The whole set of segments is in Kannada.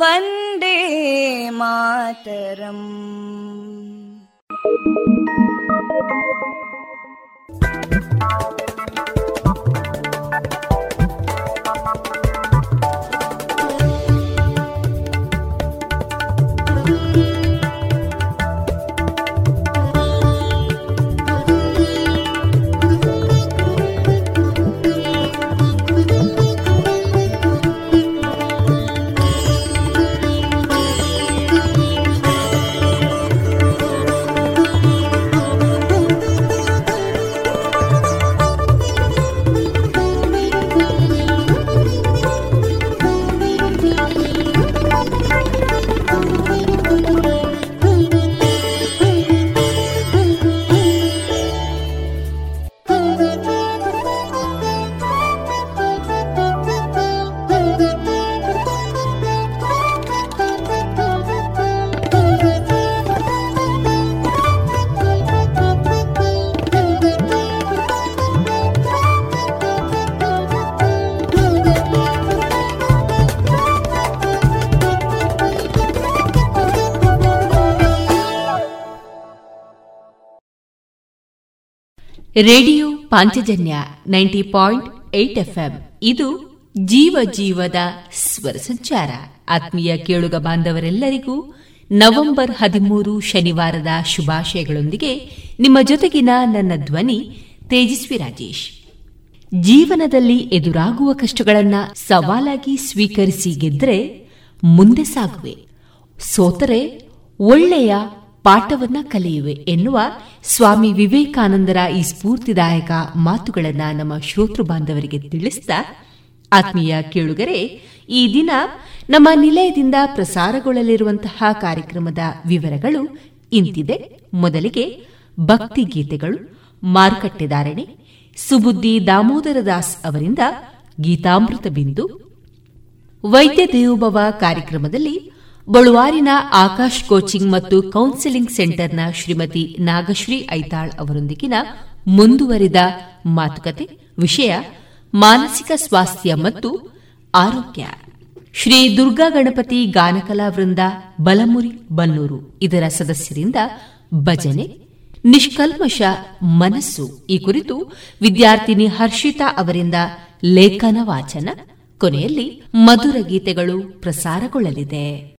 Vande Mataram Radio Panchajanya ninety point eight FM. ಇದು ಜೀವ ಜೀವದ ಸ್ವರ ಸಂಚಾರ. ಆತ್ಮೀಯ ಕೇಳುಗ ಬಾಂಧವರೆಲ್ಲರಿಗೂ ನವೆಂಬರ್ ಹದಿಮೂರು ಶನಿವಾರದ ಶುಭಾಶಯಗಳೊಂದಿಗೆ ನಿಮ್ಮ ಜೊತೆಗಿನ ನನ್ನ ಧ್ವನಿ ತೇಜಸ್ವಿ ರಾಜೇಶ್. ಜೀವನದಲ್ಲಿ ಎದುರಾಗುವ ಕಷ್ಟಗಳನ್ನ ಸವಾಲಾಗಿ ಸ್ವೀಕರಿಸಿ ಗೆದ್ರೆ ಮುಂದೆ ಸಾಗುವೆ. ಸೋತರೆ ಒಳ್ಳೆಯ ಪಾಠವನ್ನ ಕಲಿಯುವೆ ಎನ್ನುವ ಸ್ವಾಮಿ ವಿವೇಕಾನಂದರ ಈ ಸ್ಫೂರ್ತಿದಾಯಕ ಮಾತುಗಳನ್ನು ನಮ್ಮ ಶ್ರೋತೃ ಬಾಂಧವರಿಗೆ ತಿಳಿಸಿದ ಆತ್ಮೀಯ ಕೇಳುಗರೆ, ಈ ದಿನ ನಮ್ಮ ನಿಲಯದಿಂದ ಪ್ರಸಾರಗೊಳ್ಳಲಿರುವಂತಹ ಕಾರ್ಯಕ್ರಮದ ವಿವರಗಳು ಇಂತಿದೆ. ಮೊದಲಿಗೆ ಭಕ್ತಿ ಗೀತೆಗಳು ಮಾರುಕಟ್ಟೆದಾರಣೆ ಸುಬುದ್ದಿ ದಾಮೋದರ ದಾಸ್ ಅವರಿಂದ ಗೀತಾಮೃತ ಬಿಂದು, ವೈದ್ಯ ದೇವೋಭವ ಕಾರ್ಯಕ್ರಮದಲ್ಲಿ ಬಳುವಾರಿನ ಆಕಾಶ್ ಕೋಚಿಂಗ್ ಮತ್ತು ಕೌನ್ಸೆಲಿಂಗ್ ಸೆಂಟರ್ನ ಶ್ರೀಮತಿ ನಾಗಶ್ರೀ ಐತಾಳ್ ಅವರೊಂದಿಗಿನ ಮುಂದುವರಿದ ಮಾತುಕತೆ, ವಿಷಯ ಮಾನಸಿಕ ಸ್ವಾಸ್ಥ್ಯ ಮತ್ತು ಆರೋಗ್ಯ. ಶ್ರೀ ದುರ್ಗಾ ಗಣಪತಿ ಗಾನಕಲಾ ವೃಂದ ಬಲಮುರಿ ಬನ್ನೂರು ಇದರ ಸದಸ್ಯರಿಂದ ಭಜನೆ, ನಿಷ್ಕಲ್ಮಶ ಮನಸ್ಸು ಈ ಕುರಿತು ವಿದ್ಯಾರ್ಥಿನಿ ಹರ್ಷಿತಾ ಅವರಿಂದ ಲೇಖನ ವಾಚನ, ಕೊನೆಯಲ್ಲಿ ಮಧುರ ಗೀತೆಗಳು ಪ್ರಸಾರಗೊಳ್ಳಲಿದೆ.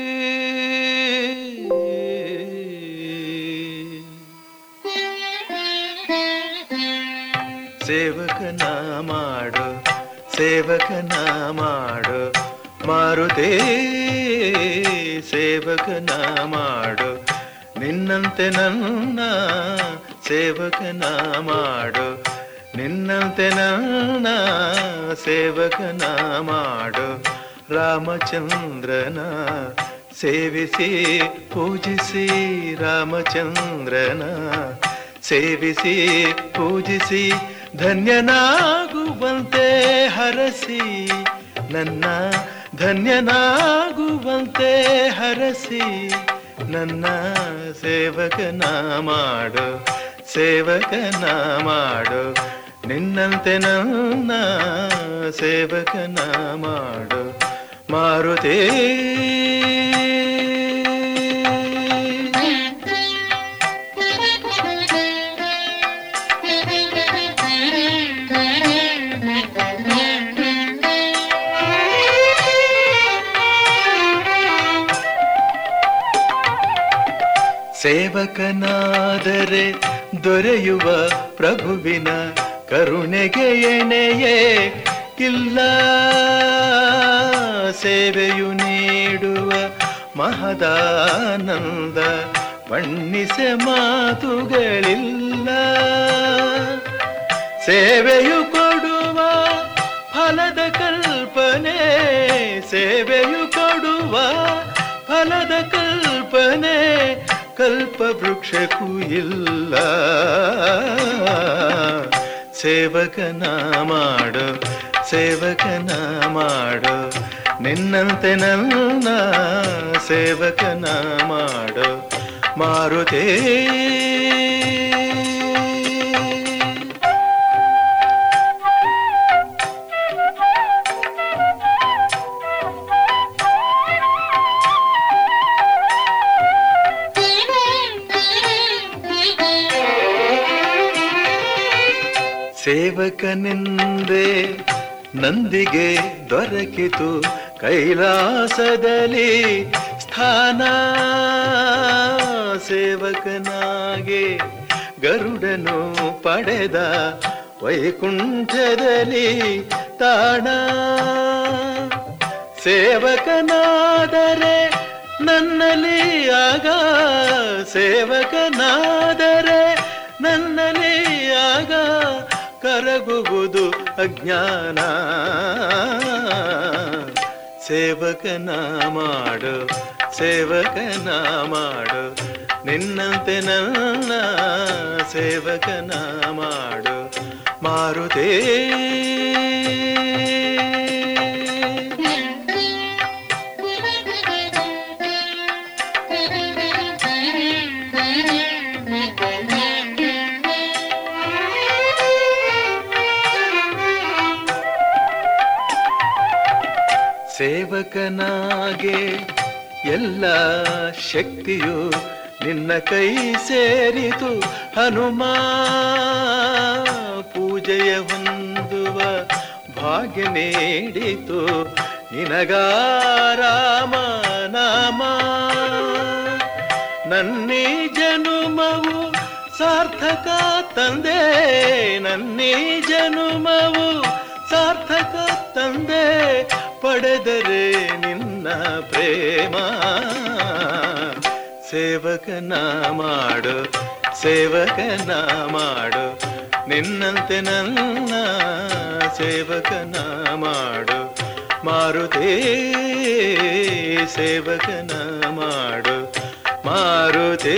ಸೇವಕನ ಮಾಡು ಸೇವಕನ ಮಾಡು. ಮಾರುತೇ, ಸೇವಕನ ಮಾಡು. ನಿನ್ನಂತೆ ನನ್ನ ಸೇವಕನ ಮಾಡು. ನಿನ್ನಂತೆ ನನ್ನ ಸೇವಕನ ಮಾಡು. ರಾಮಚಂದ್ರನ ಸೇವಿಸಿ, ಪೂಜಿಸಿ, ರಾಮಚಂದ್ರನ ಸೇವಿಸಿ, ಪೂಜಿಸಿ ಧನ್ಯನಾಗುವಂತೆ ಹರಸಿ, ನನ್ನ ಧನ್ಯನಾಗುವಂತೆ ಹರಸಿ, ನನ್ನ ಸೇವಕನ ಮಾಡು ಸೇವಕನ ಮಾಡು, ನಿನ್ನಂತೆ ನನ್ನ ಸೇವಕನ ಮಾಡು, ಮಾರುತೇ. ಸೇವಕನಾದರೆ ದೊರೆಯುವ ಪ್ರಭುವಿನ ಕರುಣೆಗೆ ಎಣೆಯೇ ಇಲ್ಲ. ಸೇವೆಯು ನೀಡುವ ಮಹದಾನಂದ ಬಣ್ಣಿಸೆ ಮಾತುಗಳಿಲ್ಲ. ಸೇವೆಯು ಕೊಡುವ ಫಲದ ಕಲ್ಪನೆ, ಸೇವೆಯು ಕೊಡುವ ಫಲದ ಕಲ್ಪನೆ ಕಲ್ಪವೃಕ್ಷಕ್ಕೂ ಇಲ್ಲ. ಸೇವಕನ ಮಾಡು ಸೇವಕನ ಮಾಡು. ನಿನ್ನಂತೆ ನನ್ನ ಸೇವಕನ ಮಾಡು. ಮಾರುತೇ ಸೇವಕನೆಂದೇ ನಂದಿಗೆ ದೊರಕಿತು ಕೈಲಾಸದಲ್ಲಿ ಸ್ಥಾನ. ಸೇವಕನಾಗೆ ಗರುಡನು ಪಡೆದ ವೈಕುಂಠದಲ್ಲಿ ತಾಣ. ಸೇವಕನಾದರೆ ನನ್ನಲ್ಲಿ ಆಗ. ಸೇವಕನಾದರೆ ನನ್ನಲ್ಲಿ ಆಗ. ಕರಗುವುದು ಅಜ್ಞಾನ. ಸೇವಕನ ಮಾಡು ಸೇವಕನ ಮಾಡು. ನಿನ್ನಂತೆ ನನ್ನ ಸೇವಕನ ಮಾಡು. ಮಾರುತೇ. ಸೇವಕನಾಗೆ ಎಲ್ಲ ಶಕ್ತಿಯು ನಿನ್ನ ಕೈ ಸೇರಿತು. ಹನುಮ, ಪೂಜೆಯ ಹೊಂದುವ ಭಾಗ್ಯ ನೀಡಿತು. ನಿನಗಾರಾಮ ನಾಮ ನನ್ನಿ ಜನುಮವು ಸಾರ್ಥಕ ತಂದೆ. ನನ್ನಿ ಜನುಮವು ಸಾರ್ಥಕ ತಂದೆ. ಪಡೆದರೆ ನಿನ್ನ ಪ್ರೇಮ. ಸೇವಕನ ಮಾಡು ಸೇವಕನ ಮಾಡು, ನಿನ್ನಂತೆ ನನ್ನ ಸೇವಕನ ಮಾಡು. ಮಾರುತೇ, ಸೇವಕನ ಮಾಡು, ಮಾರುತೇ.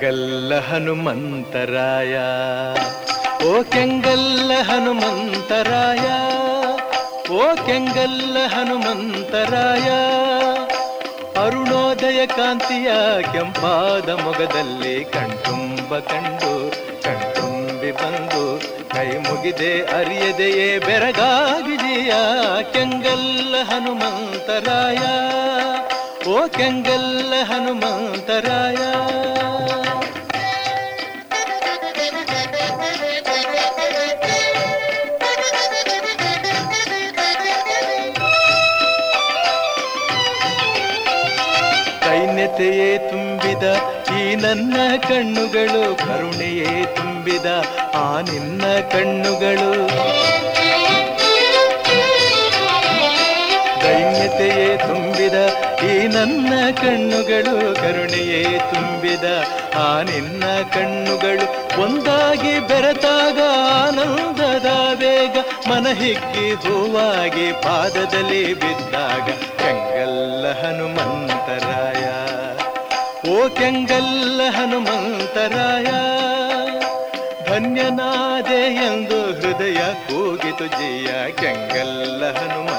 ಕೆಂಗಲ್ಲ ಹನುಮಂತರಾಯ. ಓ ಕೆಂಗಲ್ಲ ಹನುಮಂತರಾಯ. ಓ ಕೆಂಗಲ್ಲ ಹನುಮಂತರಾಯ. ಅರುಣೋದಯ ಕಾಂತಿಯ ಕೆಂಪಾದ ಮೊಗದಲ್ಲಿ ಕಣ್ತುಂಬ ಕಂಡು, ಕಣ್ತುಂಬಿ ಬಂದು, ಕೈ ಮುಗಿದೆ ಅರಿಯದೆಯೇ ಬೆರಗಾಗಿದೆಯ ಕೆಂಗಲ್ಲ ಹನುಮಂತರಾಯ. ಓ ಕೆಂಗಲ್ಲ ಹನುಮಂತರಾಯ. ಈ ನನ್ನ ಕಣ್ಣುಗಳು ಕರುಣೆಯೇ ತುಂಬಿದ, ಆ ನಿನ್ನ ಕಣ್ಣುಗಳು. ದೈನ್ಯತೆಯೇ ತುಂಬಿದ, ಈ ನನ್ನ ಕಣ್ಣುಗಳು ಕರುಣೆಯೇ ತುಂಬಿದ, ಆ ನಿನ್ನ ಕಣ್ಣುಗಳು ಒಂದಾಗಿ ಬೆರೆತಾಗ ಆನಂದದ ಬೇಗ ಮನ ಹಿಕ್ಕಿ ಹೂವಾಗಿ ಪಾದದಲ್ಲಿ ಬಿದ್ದಾಗ, ಕಂಗಲ್ಲ ಹನುಮಂತರಾಯ. ಓ ಕೆಂಗಲ್ಲ ಹನುಮಂತರಾಯ ಧನ್ಯನಾದೆ ಎಂದು ಹೃದಯ ಕೂಗಿತು ಜಿಯ ಕೆಂಗಲ್ಲ ಹನುಮಂತರಾಯ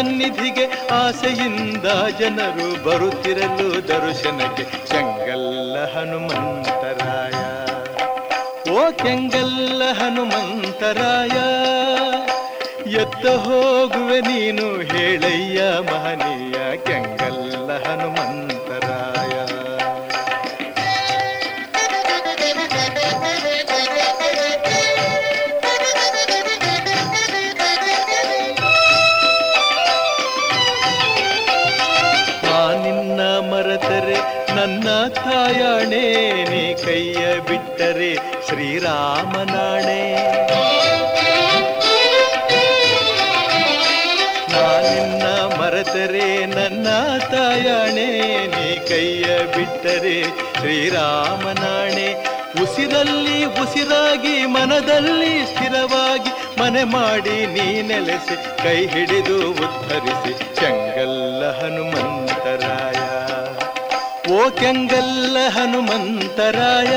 ಸನ್ನಿಧಿಗೆ ಆಸೆಯಿಂದ ಜನರು ಬರುತ್ತಿರಲು ದರ್ಶನಕ್ಕೆ ಚೆಂಗಲ್ಲ ಹನುಮಂತರಾಯ. ಓ ಕೆಂಗಲ್ಲ ಹನುಮಂತರಾಯ, ಎತ್ತ ಹೋಗುವೆ ನೀನು ಹೇಳಯ್ಯ ಮಹನೀಯ ಕೆಂಗಲ್ಲ ಹನುಮಂತರಾಯ. ಉಸಿರಾಗಿ ಮನದಲ್ಲಿ ಸ್ಥಿರವಾಗಿ ಮನೆ ಮಾಡಿ ನೀ ನೆಲೆಸಿ, ಕೈ ಹಿಡಿದು ಉದ್ಧರಿಸಿ ಚೆಂಗಲ್ಲ ಹನುಮಂತರಾಯ. ಓ ಕೆಂಗಲ್ಲ ಹನುಮಂತರಾಯ,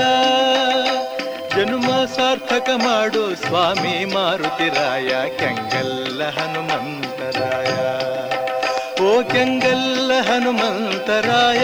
ಜನ್ಮ ಸಾರ್ಥಕ ಮಾಡು ಸ್ವಾಮಿ ಮಾರುತಿರಾಯ, ಕೆಂಗಲ್ಲ ಹನುಮಂತರಾಯ. ಓ ಕೆಂಗಲ್ಲ ಹನುಮಂತರಾಯ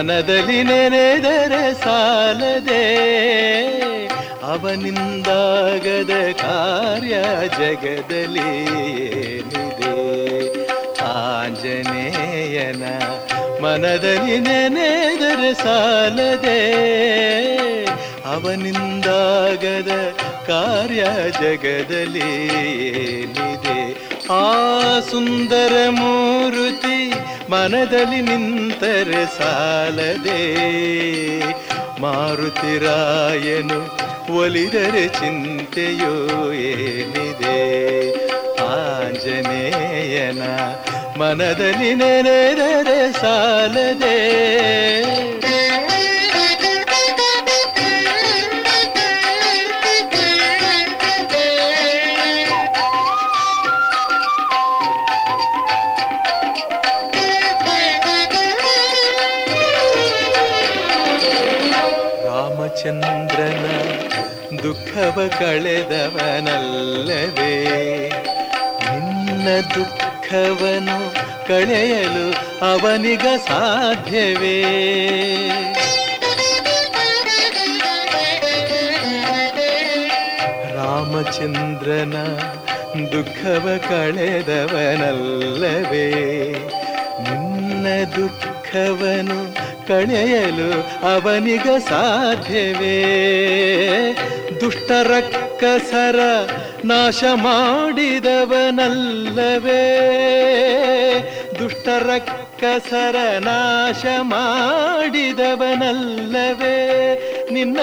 ಮನದಲ್ಲಿ ನೆನೆದರೆ ಸಾಲದೆ ಅವನಿಂದಾಗದ ಕಾರ್ಯ ಜಗದಲ್ಲಿ ಏನಿದೆ? ಆಂಜನೇಯನ ಮನದಲ್ಲಿ ನೆನೆದರೆ ಸಾಲದೆ ಅವನಿಂದಾಗದ ಕಾರ್ಯ ಜಗದಲ್ಲಿ ಏನಿದೆ? ಆ ಸುಂದರ ಮೂರುತಿ ಮನದಲ್ಲಿ ನಿಂತರೆ ಸಾಲದೆ. ಮಾರುತಿರಾಯನು ಒಲಿದರೆ ಚಿಂತೆಯೋ ಏನಿದೆ. ಆಂಜನೇಯನ ಮನದಲ್ಲಿ ನೆನೆದರೆ ಸಾಲದೆ. ದುಃಖವ ಕಳೆದವನಲ್ಲವೇ ನಿನ್ನ ದುಃಖವನು ಕಳೆಯಲು ಅವನಿಗ ಸಾಧ್ಯವೇ? ರಾಮಚಂದ್ರನ ದುಃಖವ ಕಳೆದವನಲ್ಲವೇ ನಿನ್ನ ದುಃಖವನು ಕಳೆಯಲು ಅವನಿಗ ಸಾಧ್ಯವೇ? ದುಷ್ಟರಕ್ಕಸರ ನಾಶ ಮಾಡಿದವನಲ್ಲವೇ? ದುಷ್ಟರಕ್ಕಸರ ನಾಶ ಮಾಡಿದವನಲ್ಲವೇ? ನಿನ್ನ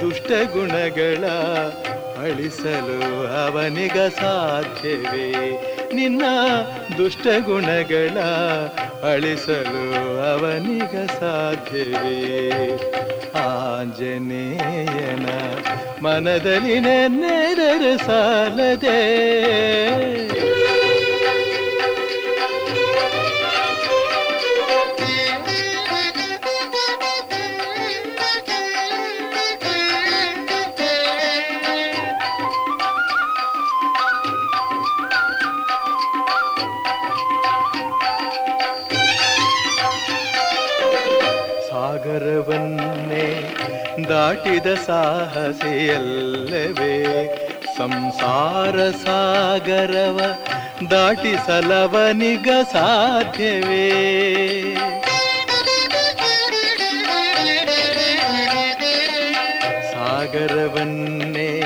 ದುಷ್ಟ ಗುಣಗಳ ಅಳಿಸಲು ಅವನಿಗ ಸಾಧ್ಯವೇ? ನಿನ್ನ ದುಷ್ಟ ಗುಣಗಳ ಅಳಿಸಲು ಅವನಿಗ ಸಾಧ್ಯವೇ? ಆಂಜನೇಯನ ಮನದಲ್ಲಿ ನೆನೆದರೆ ಸಾಲದೆ ದಾಟಿದ ಸಾಹಸಿಯಲ್ಲವೇ? ಸಂಸಾರ ಸಾಗರವ ದಾಟಿಸಲವನಿಗ ಸಾಧ್ಯವೇ? ಸಾಗರವನ್ನೇ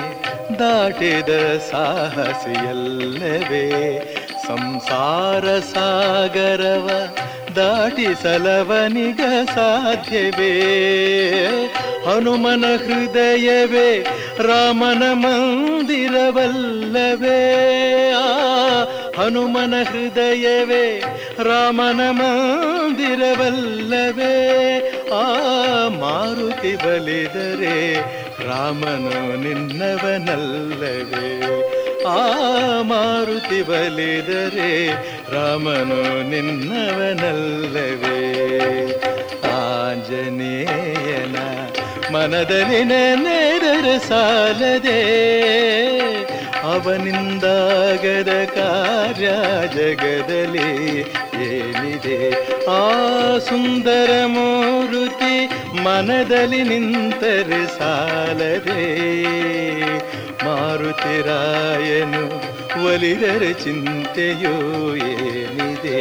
ದಾಟಿದ ಸಾಹಸಿಯಲ್ಲವೇ? ಸಂಸಾರ ಸಾಗರವ ದಾಟಿಸಲವನಿಗ ಸಾಧ್ಯವೇ? ಹನುಮನ ಹೃದಯವೇ, ರಾಮನ ಮಂದಿರವಲ್ಲವೇ. ಆ, ಹನುಮನ ಹೃದಯವೇ, ರಾಮನ ಮಂದಿರವಲ್ಲವೇ. ಆ, ಮಾರುತಿ ಬಲಿದರೆ ರಾಮನು ನಿನ್ನವನಲ್ಲವೇ. ಆ, ಮಾರುತಿ ಬಲಿದರೆ ರಾಮನು ನಿನ್ನವನಲ್ಲವೇ. ಆಂಜನೇಯನ ಮನದಲ್ಲಿ ನೆನೆದರೆ ಸಾಲದೆ ಅವನಿಂದಾಗದ ಕಾರ್ಯ ಜಗದಲ್ಲಿ ಏನಿದೆ? ಆ ಸುಂದರ ಮೂರುತಿ ಮನದಲ್ಲಿ ನಿಂತರೆ ಸಾಲದೆ. ಮಾರುತಿರಾಯನು ಒಲಿದರೆ ಚಿಂತೆಯೋ ಏನಿದೆ?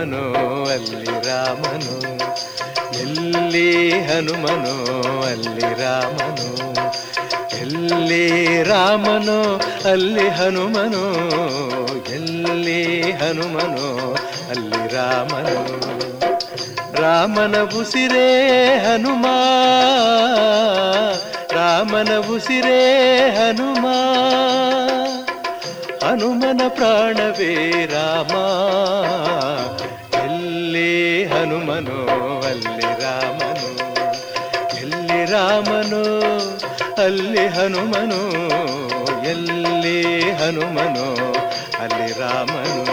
ಹನುಮನೋ, ಅಲ್ಲಿ ರಾಮನು, ಎಲ್ಲಿ ಹನುಮನೋ, ಅಲ್ಲಿ ರಾಮನು, ಎಲ್ಲಿ ರಾಮನು, ಅಲ್ಲಿ ಹನುಮನು, ಎಲ್ಲಿ ಹನುಮನು, ಅಲ್ಲಿ ರಾಮನು. ರಾಮನ ಉಸಿರೇ ಹನುಮ, ರಾಮನ ಉಸಿರೇ ಹನುಮ, ಹನುಮನ ಪ್ರಾಣವೇ ರಾಮ ಹನುಮನೋ ಅಲ್ಲಿ ರಾಮನು. ಎಲ್ಲಿ ರಾಮನು ಅಲ್ಲಿ ಹನುಮನು. ಎಲ್ಲಿ ಹನುಮನು ಅಲ್ಲಿ ರಾಮನು.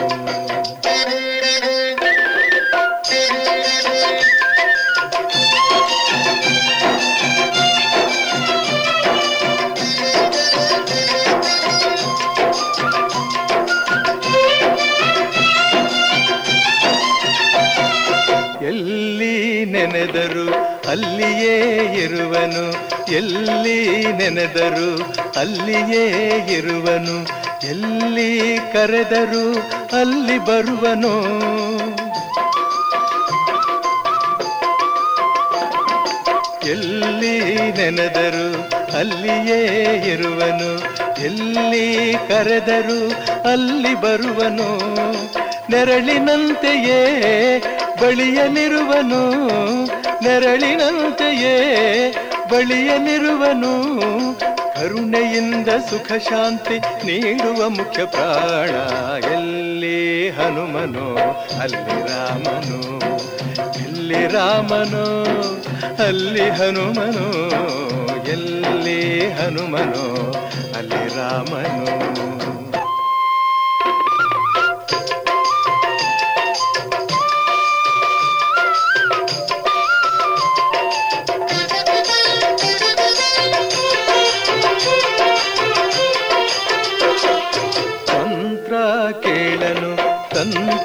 ಅಲ್ಲಿಯೇ ಇರುವನು, ಎಲ್ಲಿ ನೆನೆದರು ಅಲ್ಲಿಯೇ ಇರುವನು, ಎಲ್ಲಿ ಕರೆದರು ಅಲ್ಲಿ ಬರುವನು. ಎಲ್ಲಿ ನೆನೆದರು ಅಲ್ಲಿಯೇ ಇರುವನು, ಎಲ್ಲಿ ಕರೆದರು ಅಲ್ಲಿ ಬರುವನು. ನೆರಳಿನಂತೆಯೇ ಬಳಿಯಲಿರುವನು ನೆರಳಿನಂತೆಯೇ ಬಳಿಯಲಿರುವನು ಕರುಣೆಯಿಂದ ಸುಖ ಶಾಂತಿ ನೀಡುವ ಮುಖ್ಯ ಪ್ರಾಣ. ಎಲ್ಲಿ ಹನುಮನು, ಅಲ್ಲಿ ರಾಮನು, ಎಲ್ಲಿ ರಾಮನು, ಅಲ್ಲಿ ಹನುಮನು, ಎಲ್ಲಿ ಹನುಮನು, ಅಲ್ಲಿ ರಾಮನು.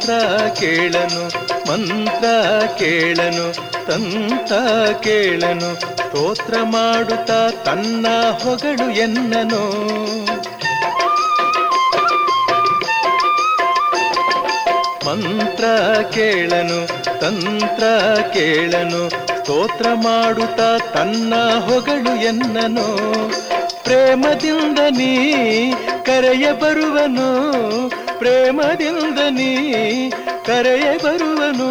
ತಂತ್ರ ಕೇಳನು, ಮಂತ್ರ ಕೇಳನು, ತಂತ ಕೇಳನು, ಸ್ತೋತ್ರ ಮಾಡುತ್ತಾ ತನ್ನ ಹೊಗಳು ಎನ್ನನು. ಮಂತ್ರ ಕೇಳನು, ತಂತ್ರ ಕೇಳನು, ಸ್ತೋತ್ರ ಮಾಡುತ್ತಾ ತನ್ನ ಹೊಗಳು ಎನ್ನನು. ಪ್ರೇಮದಿಂದ ನೀ ಕರೆಯ ಬರುವನು ಪ್ರೇಮದಿಂದ ನೀ ಕರೆಯ ಬರುವನು,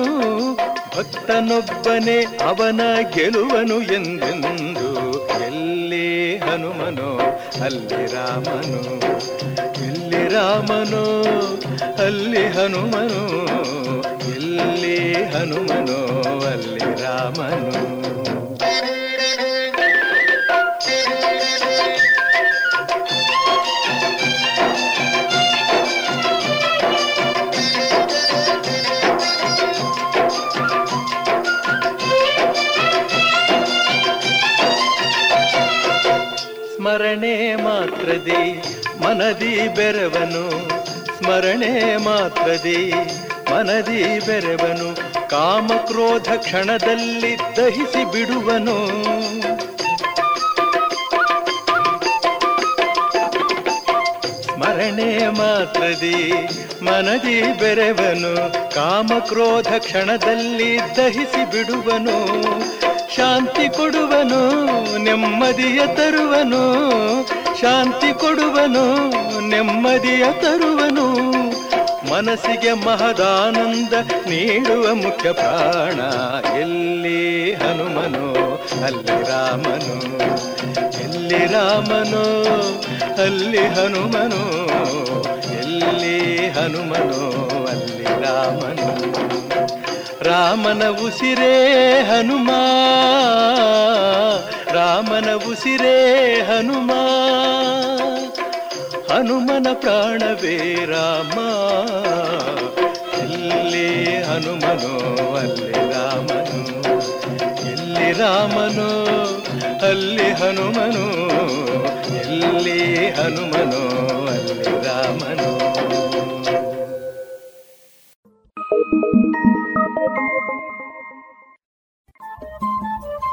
ಭಕ್ತನೊಬ್ಬನೇ ಅವನ ಗೆಲುವನು ಎಂದೆಂದು. ಎಲ್ಲಿ ಹನುಮನೋ, ಅಲ್ಲಿ ರಾಮನು, ಎಲ್ಲಿ ರಾಮನೋ, ಅಲ್ಲಿ ಹನುಮನು. ಎಲ್ಲಿ ಹನುಮನೋ, ಅಲ್ಲಿ ರಾಮನು. ಸ್ಮರಣೆ ಮಾತ್ರದಿ, ಮನದಿ ಬೆರವನು ಸ್ಮರಣೆ ಮಾತ್ರದಿ, ಮನದಿ ಬೆರವನು ಕಾಮ ಕ್ರೋಧ ಕ್ಷಣದಲ್ಲಿ ದಹಿಸಿ ಬಿಡುವನು. ಸ್ಮರಣೆ ಮಾತ್ರದಿ, ಮನದಿ ಬೆರವನು ಕಾಮ ಕ್ರೋಧ ಕ್ಷಣದಲ್ಲಿ ದಹಿಸಿ ಬಿಡುವನು. ಶಾಂತಿ ಕೊಡುವನು, ನೆಮ್ಮದಿಯ ತರುವನು. ಶಾಂತಿ ಕೊಡುವನು, ನೆಮ್ಮದಿಯ ತರುವನು. ಮನಸ್ಸಿಗೆ ಮಹದಾನಂದ ನೀಡುವ ಮುಖ್ಯ ಪ್ರಾಣ ಎಲ್ಲಿ ಹನುಮನು, ಅಲ್ಲಿ ರಾಮನು. ಎಲ್ಲಿ ರಾಮನು, ಅಲ್ಲಿ ಹನುಮನು. ಎಲ್ಲಿ ಹನುಮನು, ಅಲ್ಲಿ ರಾಮನು. ರಾಮನ ಉಸಿರೇ ಹನುಮ. ರಾಮನ ಉಸಿರೇ ಹನುಮ. ಹನುಮನ ಪ್ರಾಣವೇ ರಾಮ. ಎಲ್ಲಿ ಹನುಮನೋ, ಅಲ್ಲಿ ರಾಮನು. ಎಲ್ಲಿ ರಾಮನು, ಅಲ್ಲಿ ಹನುಮನು. ಇಲ್ಲಿ ಹನುಮನೋ, ಅಲ್ಲಿ ರಾಮನು.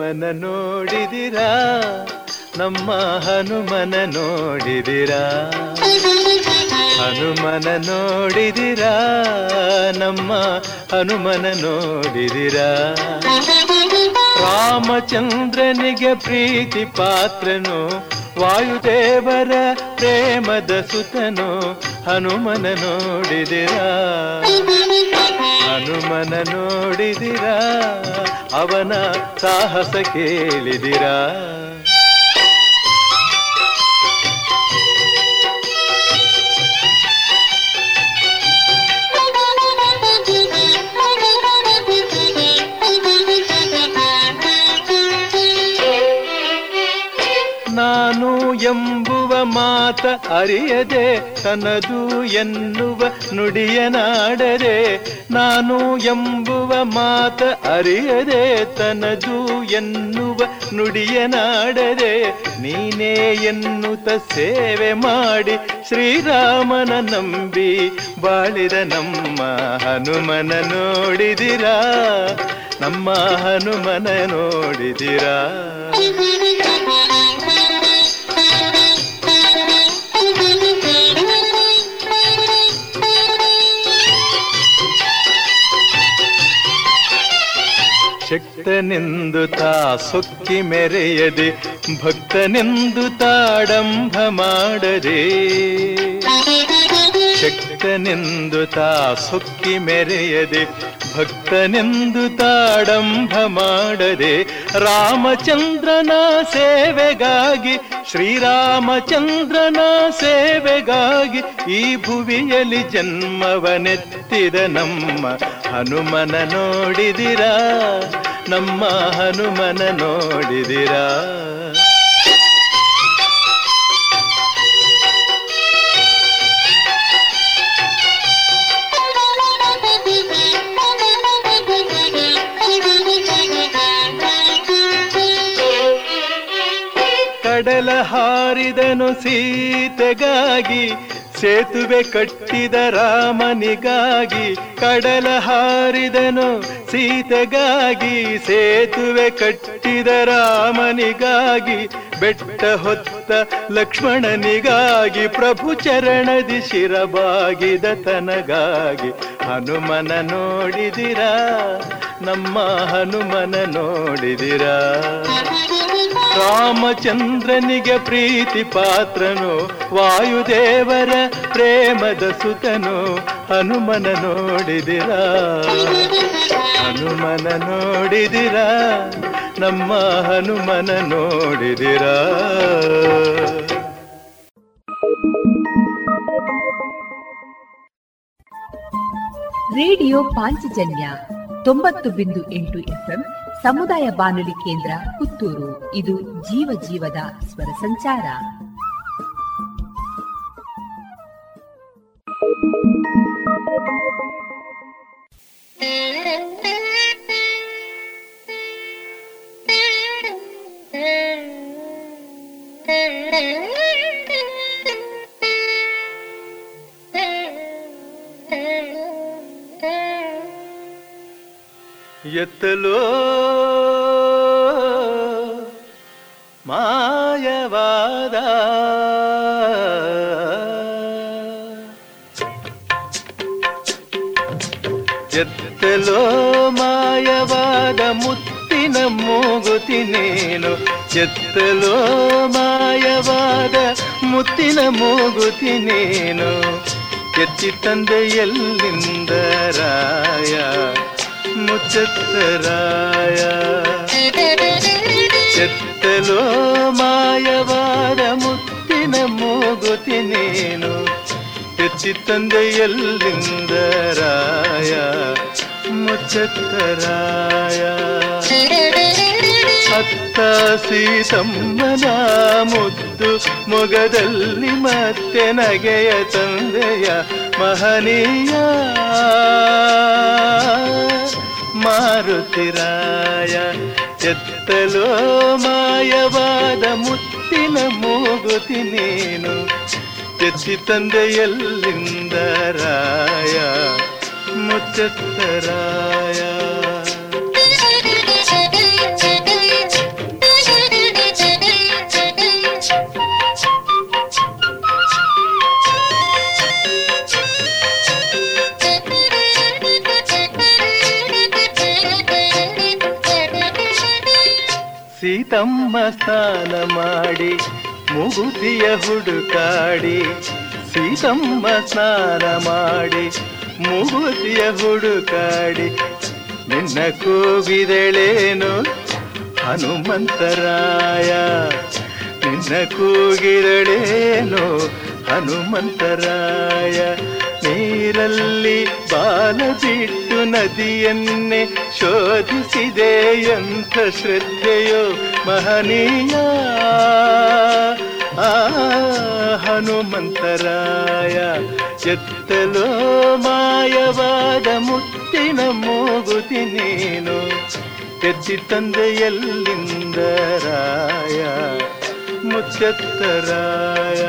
ಹನುಮನ ನೋಡಿದಿರಾ? ನಮ್ಮ ಹನುಮನ ನೋಡಿದಿರಾ? ಹನುಮನ ನೋಡಿದಿರಾ? ನಮ್ಮ ಹನುಮನ ನೋಡಿದಿರಾ? ರಾಮಚಂದ್ರನಿಗೆ ಪ್ರೀತಿ ಪಾತ್ರನು, ವಾಯುದೇವರ ಪ್ರೇಮದ ಸುತನು ಹನುಮನ ನೋಡಿದಿರಾ? ಹನುಮನ ನೋಡಿದಿರಾ? ಅವನ ಸಾಹಸ ಕೇಳಿದಿರಾ? ಮಾತ ಅರಿಯದೆ ತನದು ಎನ್ನುವ ನುಡಿಯ ನಾಡದೆ ನಾನು ಎಂಬುವ ಮಾತ ಅರಿಯದೆ ತನದು ಎನ್ನುವ ನುಡಿಯ ನಾಡದೆ ನೀನೇ ಎನ್ನುತ ಸೇವೆ ಮಾಡಿ ಶ್ರೀರಾಮನ ನಂಬಿ ಬಾಳಿದ ನಮ್ಮ ಹನುಮನ ನೋಡಿದಿರಾ. ನಮ್ಮ ಹನುಮನ ನೋಡಿದಿರಾ. ಶಕ್ತನೆಂದು ತಾ ಸೊಕ್ಕಿ ಮೆರೆಯದೆ ಭಕ್ತನೆಂದು ತಾಡಂಭ ಮಾಡದೆ. ಶಕ್ತನೆಂದು ತಾ ಸೊಕ್ಕಿ ಮೆರೆಯದೆ, ಭಕ್ತನೆಂದು ತಾಡಂಭ ಮಾಡದೆ, ರಾಮಚಂದ್ರನ ಸೇವೆಗಾಗಿ, ಶ್ರೀರಾಮಚಂದ್ರನ ಸೇವೆಗಾಗಿ ಈ ಭುವಿಯಲ್ಲಿ ಜನ್ಮವನೆತ್ತಿದ ನಮ್ಮ ಹನುಮನ ನೋಡಿದಿರಾ, ನಮ್ಮ ಹನುಮನ ನೋಡಿದಿರಾ. ಕಡಲ ಹಾರಿದನು ಸೀತೆಗಾಗಿ ಸೇತುವೆ ಕಟ್ಟಿದ ರಾಮನಿಗಾಗಿ ಕಡಲ ಹಾರಿದನು ಸೀತೆಗಾಗಿ. ಸೇತುವೆ ಕಟ್ಟಿದ ರಾಮನಿಗಾಗಿ ಬೆಟ್ಟ ಹೊತ್ತ ಲಕ್ಷ್ಮಣನಿಗಾಗಿ ಪ್ರಭು ಚರಣದಿ ಶಿರಬಾಗಿದ ತನಗಾಗಿ. ಹನುಮನ ನೋಡಿದಿರಾ? ನಮ್ಮ ಹನುಮನ ನೋಡಿದಿರಾ? ರಾಮಚಂದ್ರನಿಗೆ ಪ್ರೀತಿ ಪಾತ್ರನು ವಾಯುದೇವರ ಪ್ರೇಮದ ಸುತನು ಹನುಮನ ನೋಡಿದಿರ? ಹನುಮನ ನೋಡಿದಿರ? ನಮ್ಮ ಹನುಮನ ನೋಡಿದಿರ? ರೇಡಿಯೋ ಪಾಂಚಜನ್ಯ ತೊಂಬತ್ತು ಬಿಂದು ಎಂಟು ಎಫ್ಎಂ ಸಮುದಾಯ ಬಾನುಲಿ ಕೇಂದ್ರ ಪುತ್ತೂರು. ಇದು ಜೀವ ಜೀವದ ಸ್ವರ ಸಂಚಾರ. ಎತ್ತಲೋ ಮಾಯವಾದ ಎತ್ತಲೋ ಮಾಯವಾದ ಮುತ್ತಿನ ಮೂಗುತಿ ನೀನು. ಚೆತ್ತಲೋ ಮಾಯವಾದ ಮುತ್ತಿನ ಮೂಗುತಿ ನೀನು. ಎತ್ತಿ ತಂದೆ ಎಲ್ಲಿಂದ ರಾಯ. ಮುಚ್ಚತ್ತರಾಯ ಎತ್ತಲೋ ಮಾಯವಾದ ಮುತ್ತಿನ ಮೂಗುತಿ ನೀನು. ತಂದೆ ಎಲ್ಲಿಂದ ರಾಯ ಮುಚ್ಚತ್ತರಾಯ. ಅತ್ತ ಸೀತಮ್ಮನ ಮುದ್ದು ಮೊಗದಲ್ಲಿ ಮತ್ತೆ ನಗೆಯ ತಂದೆಯ ಮಹನೀಯ ಮಾರುತಿರಾಯ. ಎತ್ತಲೋ ಮಾಯವಾದ ಮುತ್ತಿನ ಮೂಗುತಿ ನೀನು ಎತ್ತಿ ತಂದೆ ಎಲ್ಲಿಂದ ರಾಯ ಮುಚ್ಚತ್ತರಾಯ ಸೀತಮ್ಮ ಸ್ನಾನ ಮಾಡಿ ಮುಗುತಿಯ ಹುಡುಕಾಡಿ ಸೀತಮ್ಮ ಸ್ನಾನ ಮಾಡಿ ಮುಗುತಿಯ ಹುಡುಕಾಡಿ ನಿನ್ನ ಕೂಗಿದಳೇನು? ಹನುಮಂತರಾಯ ನಿನ್ನ ಕೂಗಿದಳೇನು? ಹನುಮಂತರಾಯ. ನೀರಲ್ಲಿ ಬಾಲ ನದಿಯನ್ನೇ ಶೋಧಿಸಿದೆ ಎಂಥ ಶ್ರದ್ಧೆಯೋ ಮಹನೀಯ. ಆ ಹನುಮಂತರಾಯ, ಎತ್ತಲೋ ಮಾಯವಾದ ಮುತ್ತಿನ ಮೂಗುತಿ ನೀನು ಎತ್ತಿ ತಂದೆ ಎಲ್ಲಿಂದ ರಾಯ, ಮುಚ್ಚತ್ತರಾಯ.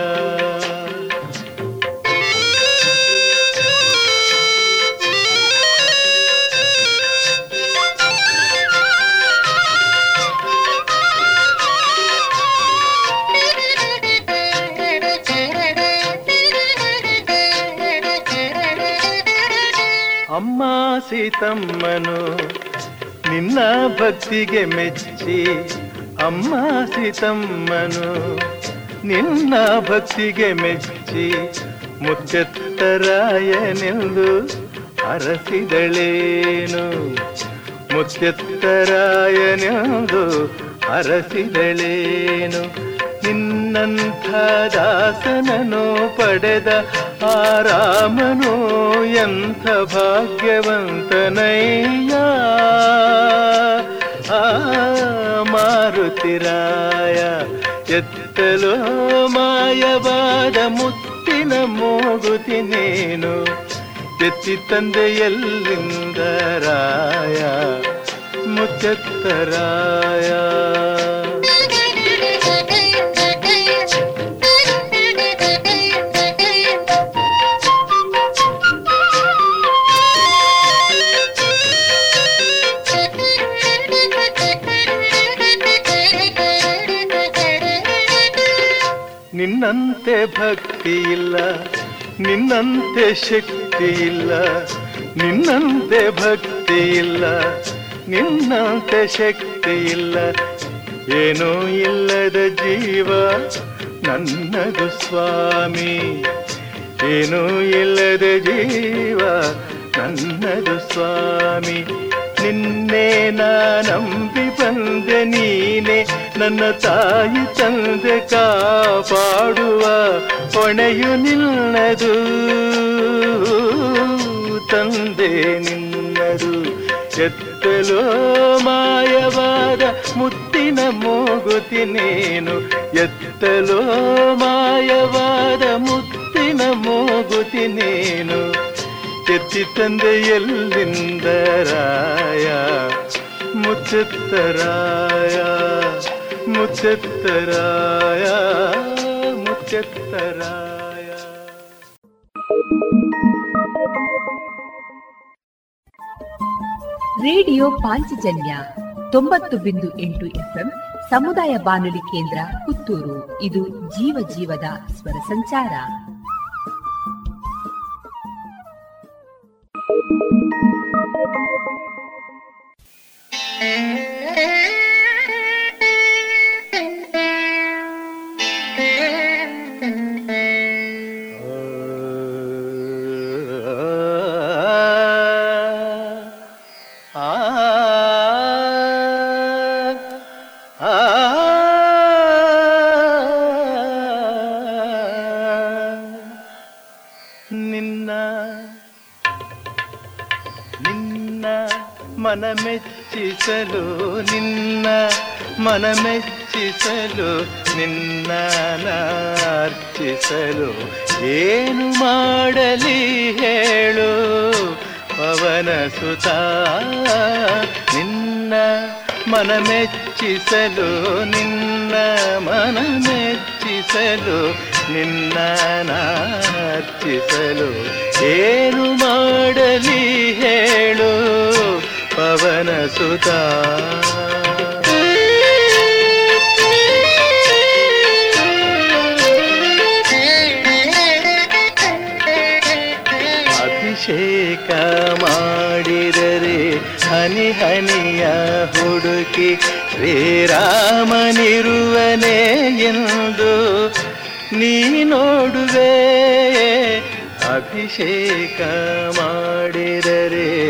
ಅಮ್ಮ ಸೀತಮ್ಮನು ನಿನ್ನ ಭಕ್ತಿಗೆ ಮೆಚ್ಚಿ ಅಮ್ಮ ಸೀತಮ್ಮನು ನಿನ್ನ ಭಕ್ತಿಗೆ ಮೆಚ್ಚಿ ಮುಚ್ಚತ್ತರಾಯನೆಂದು ಅರಸಿದಳೇನು? ಮುಚ್ಚತ್ತರಾಯನೆಂದು ಅರಸಿದಳೇನು? ನಿನ್ನಂಥ ದಾಸನನು ಪಡೆದ ಆರಾಮನು ರಾಮನು ಎಂಥ ಭಾಗ್ಯವಂತನಯ್ಯ. ಆ ಮಾರುತಿರಾಯ, ಎತ್ತಲೋ ಮಾಯವಾದ ಮುತ್ತಿನ ಮೂಗುತಿ ನೀನು ಎತ್ತಿ ತಂದೆ ಎಲ್ಲಿಂದ ರಾಯ ಮುಚ್ಚತ್ತರಾಯ ನಿನ್ನಂತೆ ಭಕ್ತಿ ಇಲ್ಲ, ನಿನ್ನಂತೆ ಶಕ್ತಿ ಇಲ್ಲ, ನಿನ್ನಂತೆ ಭಕ್ತಿ ಇಲ್ಲ, ನಿನ್ನಂತೆ ಶಕ್ತಿ ಇಲ್ಲ. ಏನೂ ಇಲ್ಲದ ಜೀವ ನನ್ನದು ಸ್ವಾಮಿ, ಏನೂ ಇಲ್ಲದ ಜೀವ ನನ್ನದು ಸ್ವಾಮಿ. ನಿನ್ನೆ ನಂಬಿ ಬಂದೆ ನೀನೆ ನನ್ನ ತಾಯಿ ತಂದೆ ಕಾಪಾಡುವ ಹೊಣೆಯು ನಿನ್ನದು. ತಂದೆ ನಿನ್ನದು. ಎತ್ತಲೋ ಮಾಯವಾದ ಮುತ್ತಿನ ಮೂಗುತಿ ನೀನು. ಎತ್ತಲೋ ಮಾಯವಾದ ಮುತ್ತಿನ ಮೂಗುತಿ ನೀನು. ಎತ್ತಿ ತಂದೆ ಮುಚ್ಚುತ್ತರಾಯ ರಾಯ. ಮುಚ್ಚತ್ತರಾಯ ಮುಚ್ಚತ್ತರಾಯ ಮುಚ್ಚತ್ತರಾಯ. ರೇಡಿಯೋ ಪಾಂಚಜನ್ಯ ತೊಂಬತ್ತು ಬಿಂದು ಎಂಟು ಎಫ್ಎಂ ಸಮುದಾಯ ಬಾನುಲಿ ಕೇಂದ್ರ ಪುತ್ತೂರು. ಇದು ಜೀವ ಜೀವದ ಸ್ವರ ಸಂಚಾರ. ಮೆಚ್ಚಿಸಲು ನಿನ್ನ, ಮನ ಮೆಚ್ಚಿಸಲು ನಿನ್ನ, ನಾರ್ಚಿಸಲು ಏನು ಮಾಡಲಿ ಹೇಳು. ಪವನ ಸುತ, ನಿನ್ನ ಮನ ಮೆಚ್ಚಿಸಲು, ನಿನ್ನ ಮನ ಮೆಚ್ಚಿಸಲು, ನಿನ್ನ, ನಾರ್ಚಿಸಲು ಏನು ಮಾಡಲಿ ಹೇಳು. ಪವನ ಸುತ. ಅಭಿಷೇಕ ಮಾಡಿದರೆ ಹನಿ ಹನಿಯ ಹುಡುಕಿ ಶ್ರೀರಾಮನಿರುವನೇ ಎಂದು ನೀ ನೋಡುವೆ. ಅಭಿಷೇಕ ಮಾಡಿದರೆ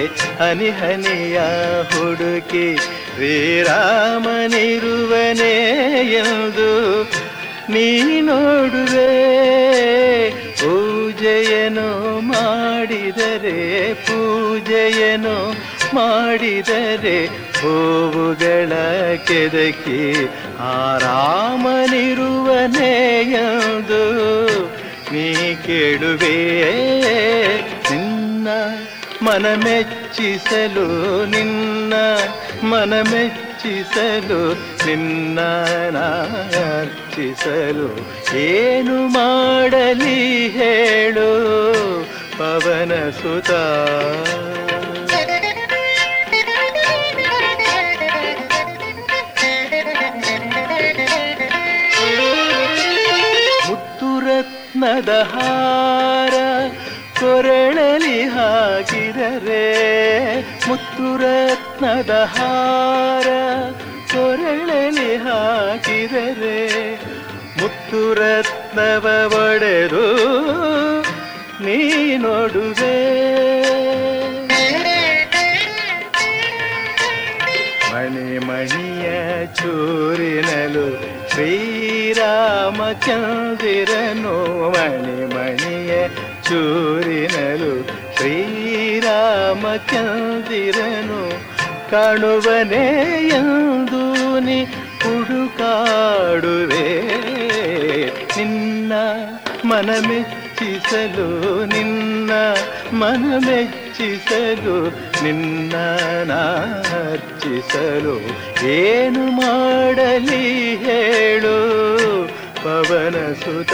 ಹನಿ ಹನಿಯ ಹುಡುಕಿ ಶ್ರೀರಾಮನಿರುವನೇ ಎಂದು ನೀ ನೋಡುವೆ. ಪೂಜೆಯನು ಮಾಡಿದರೆ ಪೂಜೆಯನು ಮಾಡಿದರೆ ಹೂವುಗಳ ಕೆದಕಿ ಆರಾಮನಿರುವನೇ ಎಂದು ನೀ ಕೇಳುವೆ ನಿನ್ನ ಮನ ಮೆಚ್ಚಿಸಲು ನಿನ್ನ ಮನ ಮೆಚ್ಚಿಸಲು ನಿನ್ನ ಅರ್ಚಿಸಲು ಏನು ಮಾಡಲಿ ಹೇಳು, ಪವನ ಸುತ ಮುತ್ತುರತ್ನದ ಹಾರ ಕೊರಳಲಿ ಹಾಕಿದರೆ ಮುತ್ತುರತ್ನದ ಹಾರ ಕೊರಳಲಿ ಹಾಕಿದರೆ ಮುತ್ತುರತ್ನವ ಒಡೆದು ನೀ ನೋಡುವೆ. ಮಣಿ ಮಣಿಯ ಚೂರಿನಲು ಶ್ರೀರಾಮಚಂದಿರನು ಮಣಿ ಮಣಿಯ ಚೂರಿನಲು ಶ್ರೀರಾಮಚಂದಿರನು ಕಾಣುವನೇ ಎಂದು ನೀ ಹುಡುಕಾಡುವೆ. ನಿನ್ನ ಮನ ಮೆಚ್ಚಿಸಲು ನಿನ್ನ ಮನ ಮೆಚ್ಚಿಸಲು ನಿನ್ನ ನಾರ್ಚಿಸಲು ಏನು ಮಾಡಲಿ ಹೇಳು ಪವನ ಸುತ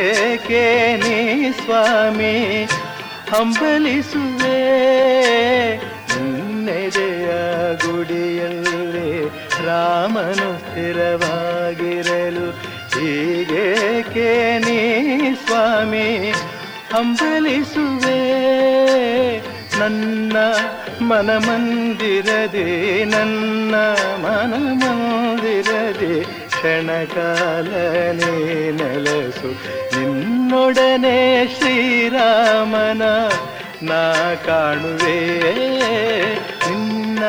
ಹೀಗೇಕೆ ನೀ ಸ್ವಾಮಿ ಹಂಬಲಿಸುವೆ? ನಿನ್ನೆದೆಯ ಗುಡಿಯಲ್ಲಿ ರಾಮನು ಸ್ಥಿರವಾಗಿರಲು ಹೀಗೇಕೆ ನೀ ಸ್ವಾಮಿ ಹಂಬಲಿಸುವೆ? ನನ್ನ ಮನ ಮಂದಿರದೆ ನನ್ನ ಮನ ಮಂದಿರದೆ ಕ್ಷಣಕಾಲ ನೀ ನೆಲಸು. ನಿನ್ನೊಡನೆ ಶ್ರೀರಾಮನ ನಾ ಕಾಣುವೆ. ನಿನ್ನ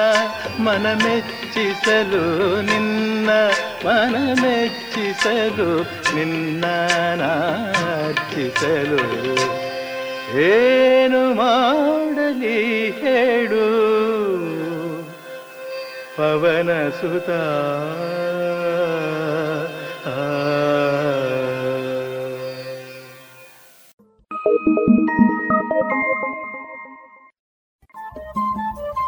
ಮನ ಮೆಚ್ಚಿಸಲು ನಿನ್ನ ಮನ ಮೆಚ್ಚಿಸಲು ನಿನ್ನ ನಾಚಿಸಲು. ಏನು ಮಾಡಲಿ ಹೇಳು. ಪವನ ಸುತ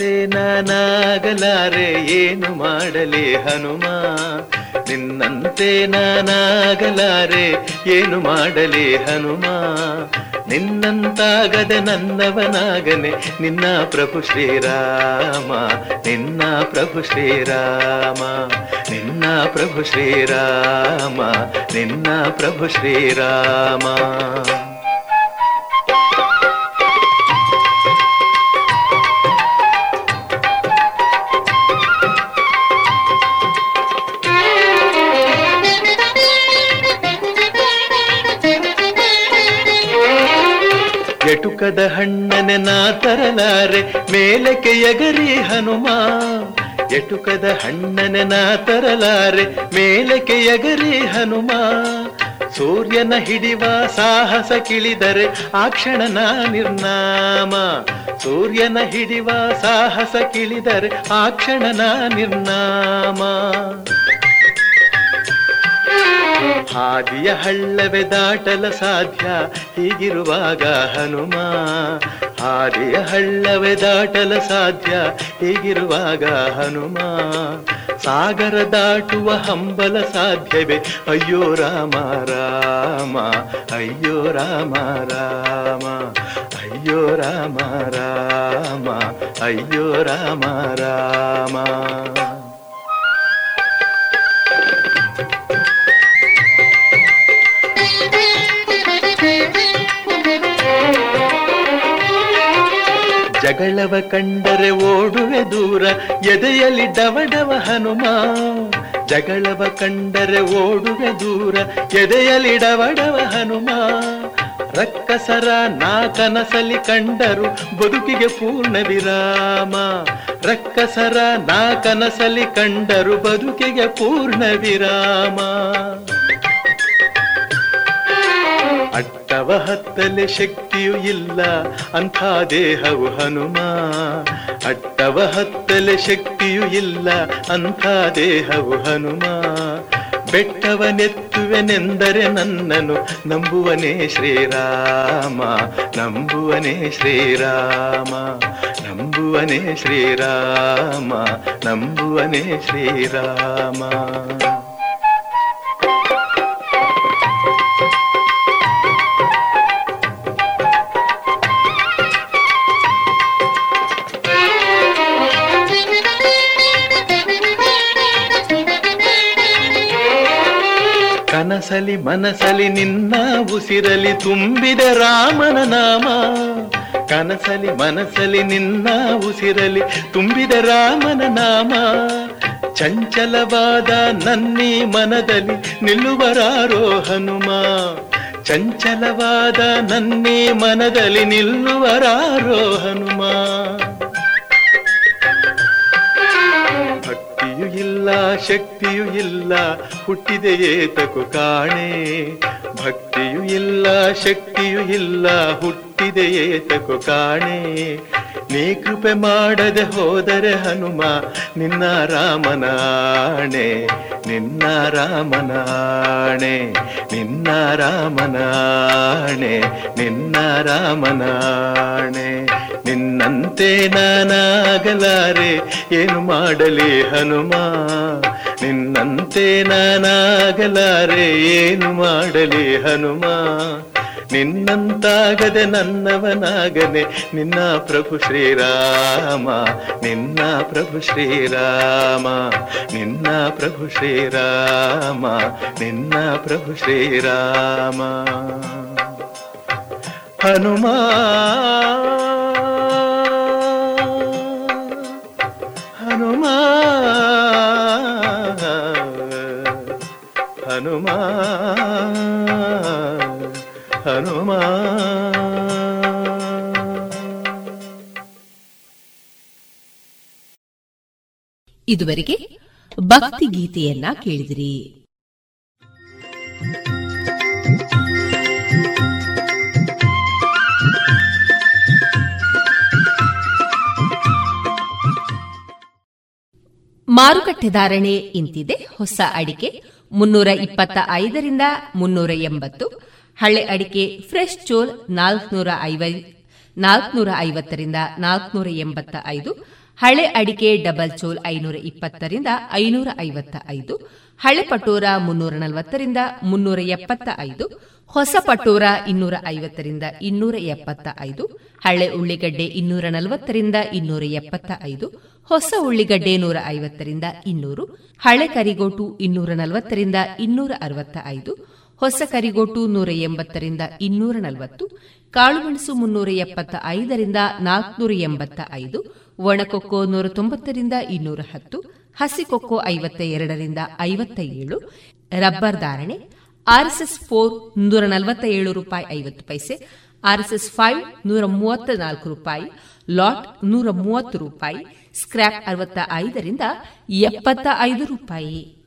ನಿನ್ನಂತೆ ನಾನಾಗಲಾರೆ ಏನು ಮಾಡಲಿ ಹನುಮ? ನಿನ್ನಂತೆ ನಾನಾಗಲಾರೆ ಏನು ಮಾಡಲಿ ಹನುಮ? ನಿನ್ನಂತಾಗದ ನನ್ನವನಾಗನೆ ನಿನ್ನ ಪ್ರಭು ಶ್ರೀರಾಮ, ನಿನ್ನ ಪ್ರಭು ಶ್ರೀರಾಮ, ನಿನ್ನ ಪ್ರಭು ಶ್ರೀರಾಮ, ನಿನ್ನ ಪ್ರಭು ಶ್ರೀರಾಮ. ಎಟುಕದ ಹಣ್ಣನೆ ನಾ ತರಲಾರೆ ಮೇಲಕ್ಕೆ ಎಗರಿ ಹನುಮ. ಎಟುಕದ ಹಣ್ಣನೆ ನಾ ತರಲಾರೆ ಮೇಲಕ್ಕೆ ಎಗರಿ ಹನುಮ. ಸೂರ್ಯನ ಹಿಡಿವ ಸಾಹಸ ಕಿಳಿದರೆ ಆ ಕ್ಷಣ ನಾ ನಿರ್ನಾಮ. ಸೂರ್ಯನ ಹಿಡಿವ ಸಾಹಸ ಕಿಳಿದರೆ ಆ ಕ್ಷಣ ನಾ ನಿರ್ನಾಮ. ಹಾದಿಯ ಹಳ್ಳವೇ ದಾಟಲ ಸಾಧ್ಯ ಹೀಗಿರುವಾಗ ಹನುಮ. ಹಾದಿಯ ಹಳ್ಳವೇ ದಾಟಲ ಸಾಧ್ಯ ಹೀಗಿರುವಾಗ ಹನುಮ. ಸಾಗರ ದಾಟುವ ಹಂಬಲ ಸಾಧ್ಯವೇ. ಅಯ್ಯೋ ರಾಮ ರಾಮ, ಅಯ್ಯೋ ರಾಮ ರಾಮ, ಅಯ್ಯೋ ರಾಮ ರಾಮ, ಅಯ್ಯೋ ರಾಮ ರಾಮ. ಜಗಳವ ಕಂಡರೆ ಓಡುವೆ ದೂರ, ಎದೆಯಲ್ಲಿ ಡವಡವ ಹನುಮ. ಜಗಳವ ಕಂಡರೆ ಓಡುವೆ ದೂರ, ಎದೆಯಲ್ಲಿ ಡವಡವ ಹನುಮ. ರಕ್ಕಸರ ನಾ ಕನಸಲಿ ಕಂಡರು ಬದುಕಿಗೆ ಪೂರ್ಣ ವಿರಾಮ. ರಕ್ಕಸರ ನಾ ಕನಸಲಿ ಕಂಡರು ಬದುಕಿಗೆ ಪೂರ್ಣ ವಿರಾಮ. ಅಟ್ಟವ ಹತ್ತಲೆ ಶಕ್ತಿಯು ಇಲ್ಲ, ಅಂಥ ದೇಹವು ಹನುಮ. ಅಟ್ಟವ ಹತ್ತಲೆ ಶಕ್ತಿಯು ಇಲ್ಲ, ಅಂಥ ದೇಹವು ಹನುಮ. ಬೆಟ್ಟವನೆತ್ತುವೆನೆಂದರೆ ನನ್ನನು, ನಂಬುವನೇ ಶ್ರೀರಾಮ ನಂಬುವನೇ ಶ್ರೀರಾಮ ನಂಬುವನೇ ಶ್ರೀರಾಮ ನಂಬುವನೇ ಶ್ರೀರಾಮ. ಕನಸಲಿ ಮನಸಲಿ ನಿನ್ನ ಉಸಿರಲಿ ತುಂಬಿದ ರಾಮನ ನಾಮ. ಕನಸಲಿ ಮನಸಲಿ ನಿನ್ನ ಉಸಿರಲಿ ತುಂಬಿದ ರಾಮನ ನಾಮ. ಚಂಚಲವಾದ ನನ್ನಿ ಮನದಲ್ಲಿ ನಿಲ್ಲುವರಾರೋ ಹನುಮ. ಚಂಚಲವಾದ ನನ್ನಿ ಮನದಲ್ಲಿ ನಿಲ್ಲುವರಾರೋ ಹನುಮ. ಇಲ್ಲ ಶಕ್ತಿಯು ಇಲ್ಲ ಹುಟ್ಟಿದೆಯೇ ತಕು ಕಾಣೆ. ಭಕ್ತಿಯೂ ಇಲ್ಲ ಶಕ್ತಿಯು ಇಲ್ಲ ಹುಟ್ಟಿದೆ ತಕು ಕಾಣೆ. ನೀ ಕೃಪೆ ಮಾಡದೆ ಹೋದರೆ ಹನುಮ, ನಿನ್ನ ರಾಮನಾಣೆ ನಿನ್ನ ರಾಮನಾಣೆ ನಿನ್ನ ರಾಮನಾಣೆ ನಿನ್ನ ರಾಮನಾಣೆ. ನಿನ್ನಂತೆ ನಾನಾಗಲಾರೆ, ಏನು ಮಾಡಲಿ ಹನುಮ? ನಿನ್ನಂತೆ ನಾನಾಗಲಾರೆ, ಏನು ಮಾಡಲಿ ಹನುಮ? ನಿನ್ನಂತಾಗದೆ ನನ್ನವನಾಗನೆ. ನಿನ್ನ ಪ್ರಭು ಶ್ರೀರಾಮ, ನಿನ್ನ ಪ್ರಭು ಶ್ರೀರಾಮ, ನಿನ್ನ ಪ್ರಭು ಶ್ರೀರಾಮ, ನಿನ್ನ ಪ್ರಭು ಶ್ರೀರಾಮ. ಹನುಮ ಹನುಮ, ಹನುಮಾ. ಹನುಮ ಇದುವರೆಗೆ ಭಕ್ತಿ ಗೀತೆಯನ್ನ ಕೇಳಿದಿರಿ. ಮಾರುಕಟ್ಟೆ ಧಾರಣೆ ಇಂತಿದೆ. ಹೊಸ ಅಡಿಕೆ ಮುನ್ನೂರ ಇಪ್ಪತ್ತ ಐದರಿಂದ ಮುನ್ನೂರ ಎಂಬತ್ತು. ಹಳೆ ಅಡಿಕೆ ಫ್ರೆಶ್ ಚೋಲ್ ನಾಲ್ಕನೂರ ಐವತ್ತರಿಂದ ನಾಲ್ಕನೂರ ಎಂಬತ್ತ ಐದು. ಹಳೆ ಅಡಿಕೆ ಡಬಲ್ ಚೋಲ್ ಐನೂರ ಇಪ್ಪತ್ತರಿಂದ ಐನೂರ ಐವತ್ತ ಐದು ಹಳೆ ಪಟೋರ ಮುನ್ನೂರ ನಲವತ್ತರಿಂದ ಮುನ್ನೂರ ಎಪ್ಪತ್ತ ಐದು ಹೊಸ ಪಟೋರ ಇನ್ನೂರ ಐವತ್ತರಿಂದ ಇನ್ನೂರ ಎಪ್ಪತ್ತ ಐದು ಹಳೆ ಉಳ್ಳಿಗಡ್ಡೆ ಇನ್ನೂರ ನಲವತ್ತರಿಂದ ಇನ್ನೂರ ಎಪ್ಪತ್ತ ಐದು ಹೊಸ ಉಳ್ಳಿಗಡ್ಡೆ ನೂರ ಐವತ್ತರಿಂದ ಇನ್ನೂರು, ಹಳೆ ಕರಿಗೋಟು ಇನ್ನೂರ ನಲವತ್ತರಿಂದ ಇನ್ನೂರ ಅರವತ್ತ ಐದು ಹೊಸ ಕರಿಗೋಟು ನೂರ ಎಂಬತ್ತರಿಂದ ಇನ್ನೂರ ನಲವತ್ತು, ಕಾಳುಮೆಣಸು ಮುನ್ನೂರ ಎಪ್ಪತ್ತ ಐದರಿಂದ ನಾಲ್ಕುನೂರ ಎಂಬತ್ತ ಐದು ಒಣಕೊಕ್ಕೋ ನೂರ ತೊಂಬತ್ತರಿಂದ ಇನ್ನೂರ ಹತ್ತು ಹಸಿಕೊಕ್ಕೋ ಐವತ್ತ ಎರಡರಿಂದ ಐವತ್ತ ಏಳು ರಬ್ಬರ್ ಧಾರಣೆ, ಆರ್ಎಸ್ಎಸ್ ಫೋರ್ ನೂರ ನಲವತ್ತ ಏಳು ರೂಪಾಯಿ ಐವತ್ತು ಪೈಸೆ, ಆರ್ಎಸ್ಎಸ್ ಫೈವ್ ನೂರ ಮೂವತ್ತ ನಾಲ್ಕು ರೂಪಾಯಿ, ಲಾಟ್ ನೂರ ಮೂವತ್ತು ರೂಪಾಯಿ, ಸ್ಕ್ರ್ಯಾಪ್ ಅರವತ್ತ ಐದರಿಂದ ಎಪ್ಪತ್ತ ಐದು ರೂಪಾಯಿ.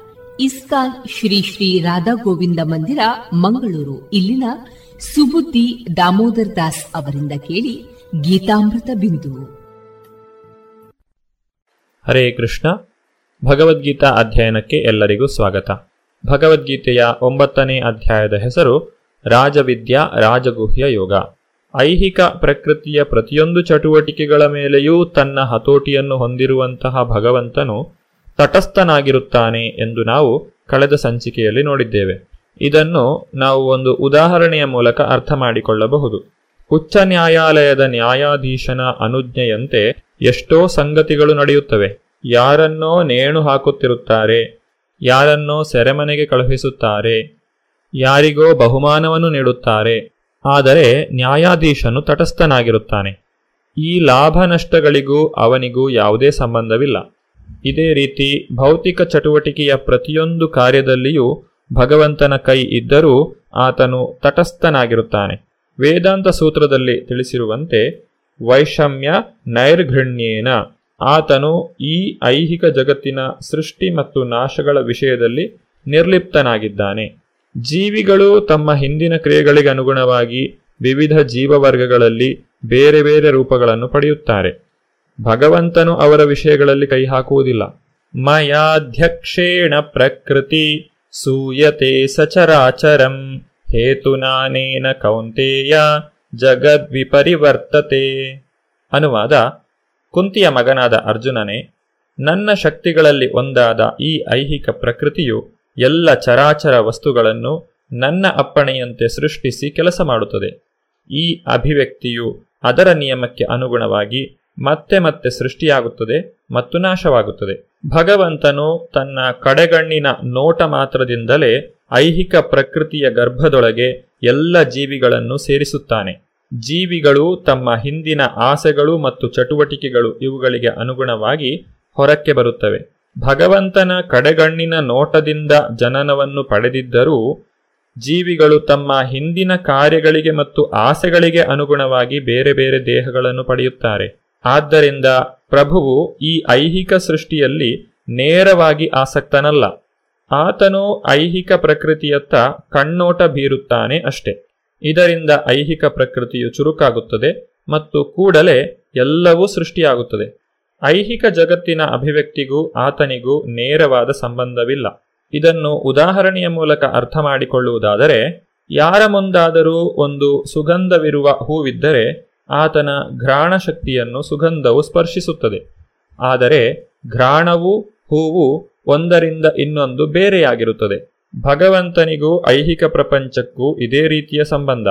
ಇಸ್ಕಾನ್ ಶ್ರೀ ಶ್ರೀ ರಾಧಾ ಗೋವಿಂದ ಮಂದಿರ, ಮಂಗಳೂರು. ಇಲ್ಲಿನ ಸುಬುದ್ದಿ ದಾಮೋದರ್ ದಾಸ್ ಅವರಿಂದ ಕೇಳಿ ಗೀತಾಮೃತ ಬಿಂದು. ಹರೇ ಕೃಷ್ಣ. ಭಗವದ್ಗೀತಾ ಅಧ್ಯಯನಕ್ಕೆ ಎಲ್ಲರಿಗೂ ಸ್ವಾಗತ. ಭಗವದ್ಗೀತೆಯ ಒಂಬತ್ತನೇ ಅಧ್ಯಾಯದ ಹೆಸರು ರಾಜವಿದ್ಯಾ ರಾಜಗುಹ್ಯ ಯೋಗ. ಐಹಿಕ ಪ್ರಕೃತಿಯ ಪ್ರತಿಯೊಂದು ಚಟುವಟಿಕೆಗಳ ಮೇಲೆಯೂ ತನ್ನ ಹತೋಟಿಯನ್ನು ಹೊಂದಿರುವಂತಹ ಭಗವಂತನು ತಟಸ್ಥನಾಗಿರುತ್ತಾನೆ ಎಂದು ನಾವು ಕಳೆದ ಸಂಚಿಕೆಯಲ್ಲಿ ನೋಡಿದ್ದೇವೆ. ಇದನ್ನು ನಾವು ಒಂದು ಉದಾಹರಣೆಯ ಮೂಲಕ ಅರ್ಥ ಮಾಡಿಕೊಳ್ಳಬಹುದು. ಉಚ್ಚ ನ್ಯಾಯಾಲಯದ ನ್ಯಾಯಾಧೀಶನ ಅನುಜ್ಞೆಯಂತೆ ಎಷ್ಟೋ ಸಂಗತಿಗಳು ನಡೆಯುತ್ತವೆ. ಯಾರನ್ನೋ ನೇಣು ಹಾಕುತ್ತಿರುತ್ತಾರೆ, ಯಾರನ್ನೋ ಸೆರೆಮನೆಗೆ ಕಳುಹಿಸುತ್ತಾರೆ, ಯಾರಿಗೋ ಬಹುಮಾನವನ್ನು ನೀಡುತ್ತಾರೆ. ಆದರೆ ನ್ಯಾಯಾಧೀಶನು ತಟಸ್ಥನಾಗಿರುತ್ತಾನೆ. ಈ ಲಾಭ ನಷ್ಟಗಳಿಗೂ ಅವನಿಗೂ ಯಾವುದೇ ಸಂಬಂಧವಿಲ್ಲ. ಇದೇ ರೀತಿ ಭೌತಿಕ ಚಟುವಟಿಕೆಯ ಪ್ರತಿಯೊಂದು ಕಾರ್ಯದಲ್ಲಿಯೂ ಭಗವಂತನ ಕೈ ಇದ್ದರೂ ಆತನು ತಟಸ್ಥನಾಗಿರುತ್ತಾನೆ. ವೇದಾಂತ ಸೂತ್ರದಲ್ಲಿ ತಿಳಿಸಿರುವಂತೆ, ವೈಷಮ್ಯ ನೈರ್ಘೃಣ್ಯೇನ. ಆತನು ಈ ಐಹಿಕ ಜಗತ್ತಿನ ಸೃಷ್ಟಿ ಮತ್ತು ನಾಶಗಳ ವಿಷಯದಲ್ಲಿ ನಿರ್ಲಿಪ್ತನಾಗಿದ್ದಾನೆ. ಜೀವಿಗಳು ತಮ್ಮ ಹಿಂದಿನ ಕ್ರಿಯೆಗಳಿಗೆ ಅನುಗುಣವಾಗಿ ವಿವಿಧ ಜೀವವರ್ಗಗಳಲ್ಲಿ ಬೇರೆ ಬೇರೆ ರೂಪಗಳನ್ನು ಪಡೆಯುತ್ತಾರೆ. ಭಗವಂತನು ಅವರ ವಿಷಯಗಳಲ್ಲಿ ಕೈ ಹಾಕುವುದಿಲ್ಲ. ಮಯಾಧ್ಯಕ್ಷೇಣ ಪ್ರಕೃತಿ ಸೂಯತೆ ಸಚರಾಚರಂ. ಹೇತುನಾನೇನ ಕೌಂತೇಯ ಜಗದ್ವಿಪರಿವರ್ತತೆ. ಅನುವಾದ, ಕುಂತಿಯ ಮಗನಾದ ಅರ್ಜುನನೇ, ನನ್ನ ಶಕ್ತಿಗಳಲ್ಲಿ ಒಂದಾದ ಈ ಐಹಿಕ ಪ್ರಕೃತಿಯು ಎಲ್ಲ ಚರಾಚರ ವಸ್ತುಗಳನ್ನು ನನ್ನ ಅಪ್ಪಣೆಯಂತೆ ಸೃಷ್ಟಿಸಿ ಕೆಲಸ ಮಾಡುತ್ತದೆ. ಈ ಅಭಿವ್ಯಕ್ತಿಯು ಅದರ ನಿಯಮಕ್ಕೆ ಅನುಗುಣವಾಗಿ ಮತ್ತೆ ಮತ್ತೆ ಸೃಷ್ಟಿಯಾಗುತ್ತದೆ ಮತ್ತು ನಾಶವಾಗುತ್ತದೆ. ಭಗವಂತನು ತನ್ನ ಕಡೆಗಣ್ಣಿನ ನೋಟ ಮಾತ್ರದಿಂದಲೇ ಐಹಿಕ ಪ್ರಕೃತಿಯ ಗರ್ಭದೊಳಗೆ ಎಲ್ಲ ಜೀವಿಗಳನ್ನು ಸೇರಿಸುತ್ತಾನೆ. ಜೀವಿಗಳು ತಮ್ಮ ಹಿಂದಿನ ಆಸೆಗಳು ಮತ್ತು ಚಟುವಟಿಕೆಗಳು ಇವುಗಳಿಗೆ ಅನುಗುಣವಾಗಿ ಹೊರಕ್ಕೆ ಬರುತ್ತವೆ. ಭಗವಂತನ ಕಡೆಗಣ್ಣಿನ ನೋಟದಿಂದ ಜನನವನ್ನು ಪಡೆದಿದ್ದರೂ ಜೀವಿಗಳು ತಮ್ಮ ಹಿಂದಿನ ಕಾರ್ಯಗಳಿಗೆ ಮತ್ತು ಆಸೆಗಳಿಗೆ ಅನುಗುಣವಾಗಿ ಬೇರೆ ಬೇರೆ ದೇಹಗಳನ್ನು ಪಡೆಯುತ್ತಾರೆ. ಆದ್ದರಿಂದ ಪ್ರಭುವು ಈ ಐಹಿಕ ಸೃಷ್ಟಿಯಲ್ಲಿ ನೇರವಾಗಿ ಆಸಕ್ತನಲ್ಲ. ಆತನು ಐಹಿಕ ಪ್ರಕೃತಿಯತ್ತ ಕಣ್ಣೋಟ ಬೀರುತ್ತಾನೆ ಅಷ್ಟೆ. ಇದರಿಂದ ಐಹಿಕ ಪ್ರಕೃತಿಯು ಚುರುಕಾಗುತ್ತದೆ ಮತ್ತು ಕೂಡಲೇ ಎಲ್ಲವೂ ಸೃಷ್ಟಿಯಾಗುತ್ತದೆ. ಐಹಿಕ ಜಗತ್ತಿನ ಅಭಿವ್ಯಕ್ತಿಗೂ ಆತನಿಗೂ ನೇರವಾದ ಸಂಬಂಧವಿಲ್ಲ. ಇದನ್ನು ಉದಾಹರಣೆಯ ಮೂಲಕ ಅರ್ಥ ಮಾಡಿಕೊಳ್ಳುವುದಾದರೆ, ಯಾರ ಮುಂದಾದರೂ ಒಂದು ಸುಗಂಧವಿರುವ ಹೂವಿದ್ದರೆ ಆತನ ಘ್ರಾಣ ಶಕ್ತಿಯನ್ನು ಸುಗಂಧವು ಸ್ಪರ್ಶಿಸುತ್ತದೆ. ಆದರೆ ಘ್ರಾಣವು ಹೂವು ಒಂದರಿಂದ ಇನ್ನೊಂದು ಬೇರೆಯಾಗಿರುತ್ತದೆ. ಭಗವಂತನಿಗೂ ಐಹಿಕ ಪ್ರಪಂಚಕ್ಕೂ ಇದೇ ರೀತಿಯ ಸಂಬಂಧ.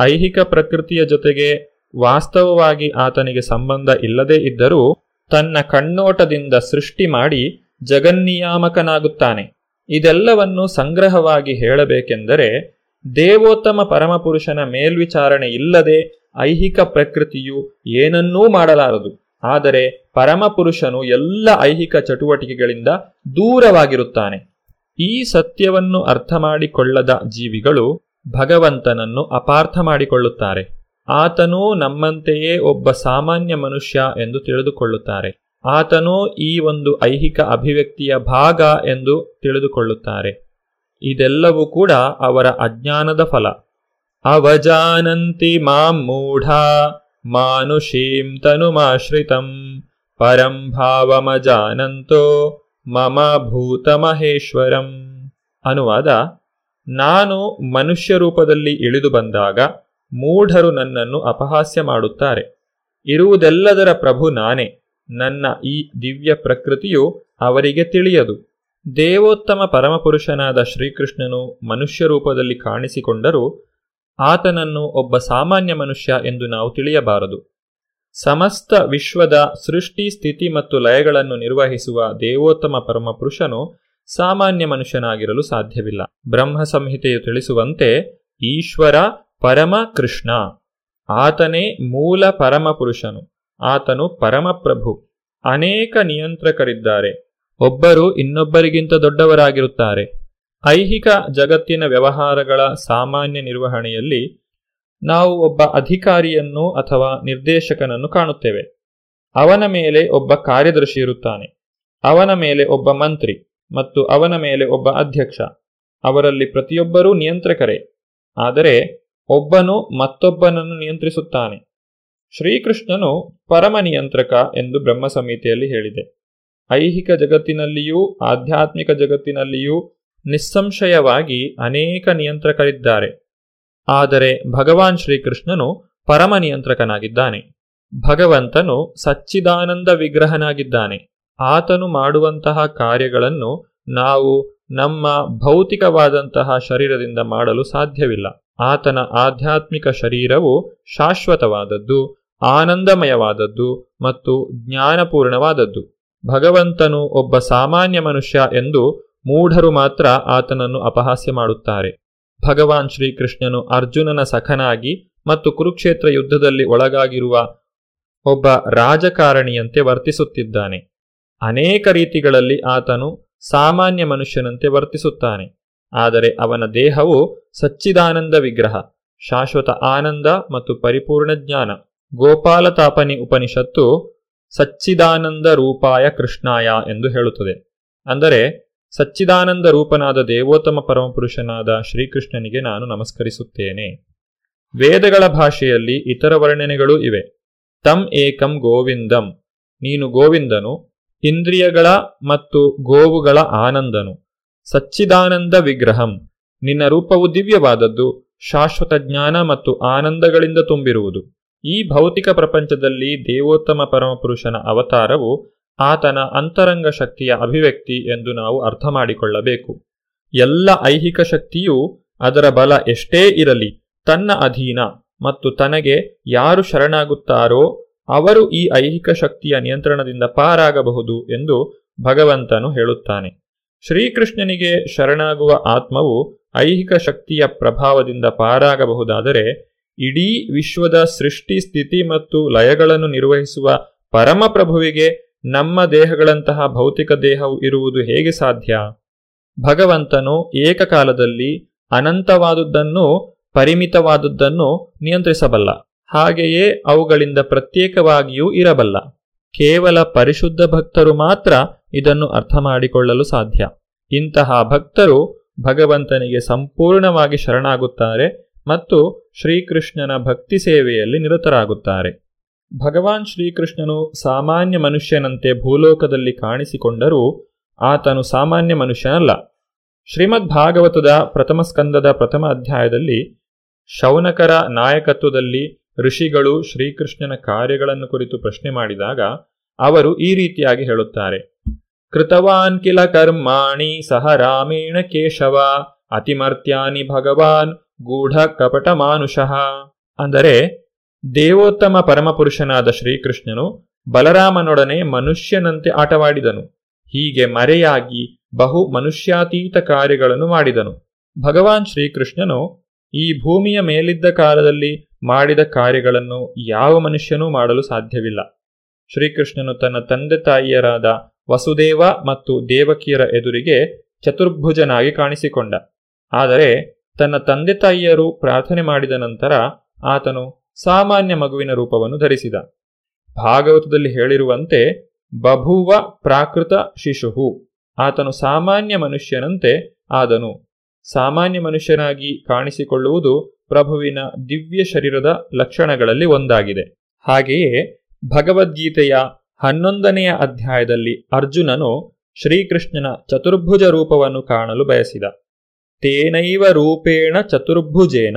ಐಹಿಕ ಪ್ರಕೃತಿಯ ಜೊತೆಗೆ ವಾಸ್ತವವಾಗಿ ಆತನಿಗೆ ಸಂಬಂಧ ಇಲ್ಲದೇ ಇದ್ದರೂ ತನ್ನ ಕಣ್ಣೋಟದಿಂದ ಸೃಷ್ಟಿ ಮಾಡಿ ಜಗನ್ನಿಯಾಮಕನಾಗುತ್ತಾನೆ. ಇದೆಲ್ಲವನ್ನು ಸಂಗ್ರಹವಾಗಿ ಹೇಳಬೇಕೆಂದರೆ ದೇವೋತ್ತಮ ಪರಮಪುರುಷನ ಮೇಲ್ವಿಚಾರಣೆ ಇಲ್ಲದೆ ಐಹಿಕ ಪ್ರಕೃತಿಯು ಏನನ್ನೂ ಮಾಡಲಾರದು. ಆದರೆ ಪರಮಪುರುಷನು ಎಲ್ಲ ಐಹಿಕ ಚಟುವಟಿಕೆಗಳಿಂದ ದೂರವಾಗಿರುತ್ತಾನೆ. ಈ ಸತ್ಯವನ್ನು ಅರ್ಥ ಮಾಡಿಕೊಳ್ಳದ ಜೀವಿಗಳು ಭಗವಂತನನ್ನು ಅಪಾರ್ಥ ಮಾಡಿಕೊಳ್ಳುತ್ತಾರೆ. ಆತನೂ ನಮ್ಮಂತೆಯೇ ಒಬ್ಬ ಸಾಮಾನ್ಯ ಮನುಷ್ಯ ಎಂದು ತಿಳಿದುಕೊಳ್ಳುತ್ತಾರೆ. ಆತನೂ ಈ ಒಂದು ಐಹಿಕ ಅಭಿವ್ಯಕ್ತಿಯ ಭಾಗ ಎಂದು ತಿಳಿದುಕೊಳ್ಳುತ್ತಾರೆ. ಇದೆಲ್ಲವೂ ಕೂಡ ಅವರ ಅಜ್ಞಾನದ ಫಲ. ಅವಜಾನಂತಿ ಮಾಂ ಮೂಢ ಮಾನುಷೀಂ ತನುಮಾಶ್ರಿತಂ ಪರಂ ಭಾವಮಜಾನಂತೋ ಮಮ ಭೂತಮಹೇಶ್ವರಂ. ಅನುವಾದ, ನಾನು ಮನುಷ್ಯ ರೂಪದಲ್ಲಿ ಇಳಿದು ಬಂದಾಗ ಮೂಢರು ನನ್ನನ್ನು ಅಪಹಾಸ್ಯ ಮಾಡುತ್ತಾರೆ. ಇರುವುದೆಲ್ಲದರ ಪ್ರಭು ನಾನೇ. ನನ್ನ ಈ ದಿವ್ಯ ಪ್ರಕೃತಿಯು ಅವರಿಗೆ ತಿಳಿಯದು. ದೇವೋತ್ತಮ ಪರಮಪುರುಷನಾದ ಶ್ರೀಕೃಷ್ಣನು ಮನುಷ್ಯ ರೂಪದಲ್ಲಿ ಕಾಣಿಸಿಕೊಂಡರೂ ಆತನನ್ನು ಒಬ್ಬ ಸಾಮಾನ್ಯ ಮನುಷ್ಯ ಎಂದು ನಾವು ತಿಳಿಯಬಾರದು. ಸಮಸ್ತ ವಿಶ್ವದ ಸೃಷ್ಟಿ, ಸ್ಥಿತಿ ಮತ್ತು ಲಯಗಳನ್ನು ನಿರ್ವಹಿಸುವ ದೇವೋತ್ತಮ ಪರಮಪುರುಷನು ಸಾಮಾನ್ಯ ಮನುಷ್ಯನಾಗಿರಲು ಸಾಧ್ಯವಿಲ್ಲ. ಬ್ರಹ್ಮ ಸಂಹಿತೆಯು ತಿಳಿಸುವಂತೆ ಈಶ್ವರ ಪರಮ ಕೃಷ್ಣ. ಆತನೇ ಮೂಲ ಪರಮಪುರುಷನು. ಆತನು ಪರಮಪ್ರಭು. ಅನೇಕ ನಿಯಂತ್ರಕರಿದ್ದಾರೆ. ಒಬ್ಬರು ಇನ್ನೊಬ್ಬರಿಗಿಂತ ದೊಡ್ಡವರಾಗಿರುತ್ತಾರೆ. ಐಹಿಕ ಜಗತ್ತಿನ ವ್ಯವಹಾರಗಳ ಸಾಮಾನ್ಯ ನಿರ್ವಹಣೆಯಲ್ಲಿ ನಾವು ಒಬ್ಬ ಅಧಿಕಾರಿಯನ್ನು ಅಥವಾ ನಿರ್ದೇಶಕನನ್ನು ಕಾಣುತ್ತೇವೆ. ಅವನ ಮೇಲೆ ಒಬ್ಬ ಕಾರ್ಯದರ್ಶಿ ಇರುತ್ತಾನೆ. ಅವನ ಮೇಲೆ ಒಬ್ಬ ಮಂತ್ರಿ ಮತ್ತು ಅವನ ಮೇಲೆ ಒಬ್ಬ ಅಧ್ಯಕ್ಷ. ಅವರಲ್ಲಿ ಪ್ರತಿಯೊಬ್ಬರೂ ನಿಯಂತ್ರಕರೇ. ಆದರೆ ಒಬ್ಬನು ಮತ್ತೊಬ್ಬನನ್ನು ನಿಯಂತ್ರಿಸುತ್ತಾನೆ. ಶ್ರೀಕೃಷ್ಣನು ಪರಮ ನಿಯಂತ್ರಕ ಎಂದು ಬ್ರಹ್ಮ ಸಮಿತಿಯಲ್ಲಿ ಹೇಳಿದೆ. ಐಹಿಕ ಜಗತ್ತಿನಲ್ಲಿಯೂ, ಆಧ್ಯಾತ್ಮಿಕ ಜಗತ್ತಿನಲ್ಲಿಯೂ ನಿಸ್ಸಂಶಯವಾಗಿ ಅನೇಕ ನಿಯಂತ್ರಕರಿದ್ದಾರೆ. ಆದರೆ ಭಗವಾನ್ ಶ್ರೀಕೃಷ್ಣನು ಪರಮ ನಿಯಂತ್ರಕನಾಗಿದ್ದಾನೆ. ಭಗವಂತನು ಸಚ್ಚಿದಾನಂದ ವಿಗ್ರಹನಾಗಿದ್ದಾನೆ. ಆತನು ಮಾಡುವಂತಹ ಕಾರ್ಯಗಳನ್ನು ನಾವು ನಮ್ಮ ಭೌತಿಕವಾದಂತಹ ಶರೀರದಿಂದ ಮಾಡಲು ಸಾಧ್ಯವಿಲ್ಲ. ಆತನ ಆಧ್ಯಾತ್ಮಿಕ ಶರೀರವು ಶಾಶ್ವತವಾದದ್ದು, ಆನಂದಮಯವಾದದ್ದು ಮತ್ತು ಜ್ಞಾನಪೂರ್ಣವಾದದ್ದು. ಭಗವಂತನು ಒಬ್ಬ ಸಾಮಾನ್ಯ ಮನುಷ್ಯ ಎಂದು ಮೂಢರು ಮಾತ್ರ ಆತನನ್ನು ಅಪಹಾಸ್ಯ ಮಾಡುತ್ತಾರೆ. ಭಗವಾನ್ ಶ್ರೀಕೃಷ್ಣನು ಅರ್ಜುನನ ಸಖನಾಗಿ ಮತ್ತು ಕುರುಕ್ಷೇತ್ರ ಯುದ್ಧದಲ್ಲಿ ಒಳಗಾಗಿರುವ ಒಬ್ಬ ರಾಜಕಾರಣಿಯಂತೆ ವರ್ತಿಸುತ್ತಿದ್ದಾನೆ. ಅನೇಕ ರೀತಿಗಳಲ್ಲಿ ಆತನು ಸಾಮಾನ್ಯ ಮನುಷ್ಯನಂತೆ ವರ್ತಿಸುತ್ತಾನೆ. ಆದರೆ ಅವನ ದೇಹವು ಸಚ್ಚಿದಾನಂದ ವಿಗ್ರಹ, ಶಾಶ್ವತ ಆನಂದ ಮತ್ತು ಪರಿಪೂರ್ಣ ಜ್ಞಾನ. ಗೋಪಾಲತಾಪನಿ ಉಪನಿಷತ್ತು ಸಚ್ಚಿದಾನಂದ ರೂಪಾಯ ಕೃಷ್ಣಾಯ ಎಂದು ಹೇಳುತ್ತದೆ. ಅಂದರೆ ಸಚ್ಚಿದಾನಂದ ರೂಪನಾದ ದೇವೋತ್ತಮ ಪರಮಪುರುಷನಾದ ಶ್ರೀಕೃಷ್ಣನಿಗೆ ನಾನು ನಮಸ್ಕರಿಸುತ್ತೇನೆ. ವೇದಗಳ ಭಾಷೆಯಲ್ಲಿ ಇತರ ವರ್ಣನೆಗಳೂ ಇವೆ. ತಂ ಏಕಂ ಗೋವಿಂದಂ. ನೀನು ಗೋವಿಂದನು, ಇಂದ್ರಿಯಗಳ ಮತ್ತು ಗೋವುಗಳ ಆನಂದನು. ಸಚ್ಚಿದಾನಂದ ವಿಗ್ರಹಂ. ನಿನ್ನ ರೂಪವು ದಿವ್ಯವಾದದ್ದು, ಶಾಶ್ವತ ಜ್ಞಾನ ಮತ್ತು ಆನಂದಗಳಿಂದ ತುಂಬಿರುವುದು. ಈ ಭೌತಿಕ ಪ್ರಪಂಚದಲ್ಲಿ ದೇವೋತ್ತಮ ಪರಮಪುರುಷನ ಅವತಾರವು ಆತನ ಅಂತರಂಗ ಶಕ್ತಿಯ ಅಭಿವ್ಯಕ್ತಿ ಎಂದು ನಾವು ಅರ್ಥ ಮಾಡಿಕೊಳ್ಳಬೇಕು. ಎಲ್ಲ ಐಹಿಕ ಶಕ್ತಿಯು ಅದರ ಬಲ ಎಷ್ಟೇ ಇರಲಿ ತನ್ನ ಅಧೀನ ಮತ್ತು ತನಗೆ ಯಾರು ಶರಣಾಗುತ್ತಾರೋ ಅವರು ಈ ಐಹಿಕ ಶಕ್ತಿಯ ನಿಯಂತ್ರಣದಿಂದ ಪಾರಾಗಬಹುದು ಎಂದು ಭಗವಂತನು ಹೇಳುತ್ತಾನೆ. ಶ್ರೀಕೃಷ್ಣನಿಗೆ ಶರಣಾಗುವ ಆತ್ಮವು ಐಹಿಕ ಶಕ್ತಿಯ ಪ್ರಭಾವದಿಂದ ಪಾರಾಗಬಹುದಾದರೆ ಇಡೀ ವಿಶ್ವದ ಸೃಷ್ಟಿ ಸ್ಥಿತಿ ಮತ್ತು ಲಯಗಳನ್ನು ನಿರ್ವಹಿಸುವ ಪರಮಪ್ರಭುವಿಗೆ ನಮ್ಮ ದೇಹಗಳಂತಹ ಭೌತಿಕ ದೇಹವು ಇರುವುದು ಹೇಗೆ ಸಾಧ್ಯ? ಭಗವಂತನು ಏಕಕಾಲದಲ್ಲಿ ಅನಂತವಾದುದನ್ನು ಪರಿಮಿತವಾದುದನ್ನು ನಿಯಂತ್ರಿಸಬಲ್ಲ. ಹಾಗೆಯೇ ಅವುಗಳಿಂದ ಪ್ರತ್ಯೇಕವಾಗಿಯೂ ಇರಬಲ್ಲ. ಕೇವಲ ಪರಿಶುದ್ಧ ಭಕ್ತರು ಮಾತ್ರ ಇದನ್ನು ಅರ್ಥ ಮಾಡಿಕೊಳ್ಳಲು ಸಾಧ್ಯ. ಇಂತಹ ಭಕ್ತರು ಭಗವಂತನಿಗೆ ಸಂಪೂರ್ಣವಾಗಿ ಶರಣಾಗುತ್ತಾರೆ ಮತ್ತು ಶ್ರೀಕೃಷ್ಣನ ಭಕ್ತಿ ಸೇವೆಯಲ್ಲಿ ನಿರತರಾಗುತ್ತಾರೆ. ಭಗವಾನ್ ಶ್ರೀಕೃಷ್ಣನು ಸಾಮಾನ್ಯ ಮನುಷ್ಯನಂತೆ ಭೂಲೋಕದಲ್ಲಿ ಕಾಣಿಸಿಕೊಂಡರೂ ಆತನು ಸಾಮಾನ್ಯ ಮನುಷ್ಯನಲ್ಲ. ಶ್ರೀಮದ್ ಭಾಗವತದ ಪ್ರಥಮ ಸ್ಕಂದದ ಪ್ರಥಮ ಅಧ್ಯಾಯದಲ್ಲಿ ಶೌನಕರ ನಾಯಕತ್ವದಲ್ಲಿ ಋಷಿಗಳು ಶ್ರೀಕೃಷ್ಣನ ಕಾರ್ಯಗಳನ್ನು ಕುರಿತು ಪ್ರಶ್ನೆ ಮಾಡಿದಾಗ ಅವರು ಈ ರೀತಿಯಾಗಿ ಹೇಳುತ್ತಾರೆ. ಕೃತವಾನ್ ಕಿಲ ಕರ್ಮಾಣಿ ಸಹ ರಾಮೇಣ ಕೇಶವ, ಅತಿಮರ್ತ್ಯಾನಿ ಭಗವಾನ್ ಗೂಢ ಕಪಟ ಮಾನುಷಃ ಅಂದರೆ ದೇವೋತ್ತಮ ಪರಮಪುರುಷನಾದ ಶ್ರೀಕೃಷ್ಣನು ಬಲರಾಮನೊಡನೆ ಮನುಷ್ಯನಂತೆ ಆಟವಾಡಿದನು. ಹೀಗೆ ಮರೆಯಾಗಿ ಬಹು ಮನುಷ್ಯಾತೀತ ಕಾರ್ಯಗಳನ್ನು ಮಾಡಿದನು. ಭಗವಾನ್ ಶ್ರೀಕೃಷ್ಣನು ಈ ಭೂಮಿಯ ಮೇಲಿದ್ದ ಕಾಲದಲ್ಲಿ ಮಾಡಿದ ಕಾರ್ಯಗಳನ್ನು ಯಾವ ಮನುಷ್ಯನೂ ಮಾಡಲು ಸಾಧ್ಯವಿಲ್ಲ. ಶ್ರೀಕೃಷ್ಣನು ತನ್ನ ತಂದೆ ತಾಯಿಯರಾದ ವಸುದೇವ ಮತ್ತು ದೇವಕಿಯರ ಎದುರಿಗೆ ಚತುರ್ಭುಜನಾಗಿ ಕಾಣಿಸಿಕೊಂಡ. ಆದರೆ ತನ್ನ ತಂದೆ ತಾಯಿಯರು ಪ್ರಾರ್ಥನೆ ಮಾಡಿದ ನಂತರ ಆತನು ಸಾಮಾನ್ಯ ಮಗುವಿನ ರೂಪವನ್ನು ಧರಿಸಿದ. ಭಾಗವತದಲ್ಲಿ ಹೇಳಿರುವಂತೆ ಬಭುವ ಪ್ರಾಕೃತ ಶಿಶುಹು. ಆತನು ಸಾಮಾನ್ಯ ಮನುಷ್ಯನಂತೆ ಆದನು. ಸಾಮಾನ್ಯ ಮನುಷ್ಯನಾಗಿ ಕಾಣಿಸಿಕೊಳ್ಳುವುದು ಪ್ರಭುವಿನ ದಿವ್ಯ ಶರೀರದ ಲಕ್ಷಣಗಳಲ್ಲಿ ಒಂದಾಗಿದೆ. ಹಾಗೆಯೇ ಭಗವದ್ಗೀತೆಯ ಹನ್ನೊಂದನೆಯ ಅಧ್ಯಾಯದಲ್ಲಿ ಅರ್ಜುನನು ಶ್ರೀಕೃಷ್ಣನ ಚತುರ್ಭುಜ ರೂಪವನ್ನು ಕಾಣಲು ಬಯಸಿದ. ತೇನೈವ ರೂಪೇಣ ಚತುರ್ಭುಜೇನ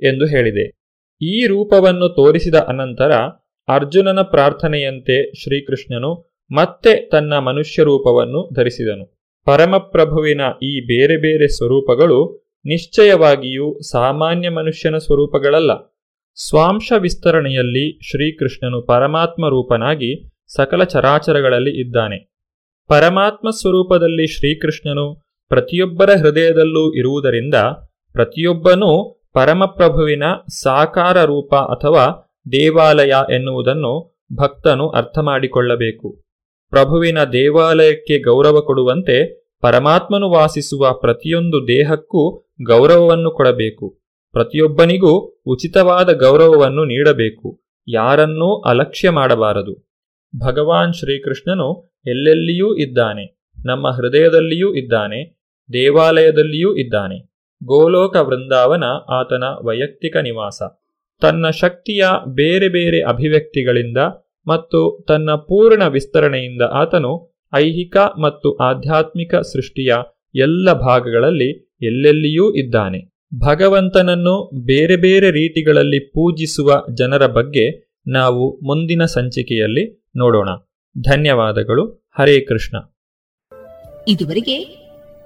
ಎಂದು ಹೇಳಿದೆ. ಈ ರೂಪವನ್ನು ತೋರಿಸಿದ ಅನಂತರ ಅರ್ಜುನನ ಪ್ರಾರ್ಥನೆಯಂತೆ ಶ್ರೀಕೃಷ್ಣನು ಮತ್ತೆ ತನ್ನ ಮನುಷ್ಯ ರೂಪವನ್ನು ಧರಿಸಿದನು. ಪರಮಪ್ರಭುವಿನ ಈ ಬೇರೆ ಬೇರೆ ಸ್ವರೂಪಗಳು ನಿಶ್ಚಯವಾಗಿಯೂ ಸಾಮಾನ್ಯ ಮನುಷ್ಯನ ಸ್ವರೂಪಗಳಲ್ಲ. ಸ್ವಾಂಶ ವಿಸ್ತರಣೆಯಲ್ಲಿ ಶ್ರೀಕೃಷ್ಣನು ಪರಮಾತ್ಮ ರೂಪನಾಗಿ ಸಕಲ ಚರಾಚರಗಳಲ್ಲಿ ಇದ್ದಾನೆ. ಪರಮಾತ್ಮ ಸ್ವರೂಪದಲ್ಲಿ ಶ್ರೀಕೃಷ್ಣನು ಪ್ರತಿಯೊಬ್ಬರ ಹೃದಯದಲ್ಲೂ ಇರುವುದರಿಂದ ಪ್ರತಿಯೊಬ್ಬನೂ ಪರಮಪ್ರಭುವಿನ ಸಾಕಾರ ರೂಪ ಅಥವಾ ದೇವಾಲಯ ಎನ್ನುವುದನ್ನು ಭಕ್ತನು ಅರ್ಥ ಮಾಡಿಕೊಳ್ಳಬೇಕು ಪ್ರಭುವಿನ ದೇವಾಲಯಕ್ಕೆ ಗೌರವ ಕೊಡುವಂತೆ ಪರಮಾತ್ಮನು ವಾಸಿಸುವ ಪ್ರತಿಯೊಂದು ದೇಹಕ್ಕೂ ಗೌರವವನ್ನು ಕೊಡಬೇಕು. ಪ್ರತಿಯೊಬ್ಬನಿಗೂ ಉಚಿತವಾದ ಗೌರವವನ್ನು ನೀಡಬೇಕು. ಯಾರನ್ನೂ ಅಲಕ್ಷ್ಯ ಮಾಡಬಾರದು. ಭಗವಾನ್ ಶ್ರೀಕೃಷ್ಣನು ಎಲ್ಲೆಲ್ಲಿಯೂ ಇದ್ದಾನೆ. ನಮ್ಮ ಹೃದಯದಲ್ಲಿಯೂ ಇದ್ದಾನೆ. ದೇವಾಲಯದಲ್ಲಿಯೂ ಇದ್ದಾನೆ. ಗೋಲೋಕ ವೃಂದಾವನ ಆತನ ವೈಯಕ್ತಿಕ ನಿವಾಸ. ತನ್ನ ಶಕ್ತಿಯ ಬೇರೆ ಬೇರೆ ಅಭಿವ್ಯಕ್ತಿಗಳಿಂದ ಮತ್ತು ತನ್ನ ಪೂರ್ಣ ವಿಸ್ತರಣೆಯಿಂದ ಆತನು ಐಹಿಕ ಮತ್ತು ಆಧ್ಯಾತ್ಮಿಕ ಸೃಷ್ಟಿಯ ಎಲ್ಲ ಭಾಗಗಳಲ್ಲಿ ಎಲ್ಲೆಲ್ಲಿಯೂ ಇದ್ದಾನೆ. ಭಗವಂತನನ್ನು ಬೇರೆ ಬೇರೆ ರೀತಿಗಳಲ್ಲಿ ಪೂಜಿಸುವ ಜನರ ಬಗ್ಗೆ ನಾವು ಮುಂದಿನ ಸಂಚಿಕೆಯಲ್ಲಿ ನೋಡೋಣ. ಧನ್ಯವಾದಗಳು. ಹರೇ ಕೃಷ್ಣ. ಇದುವರೆಗೆ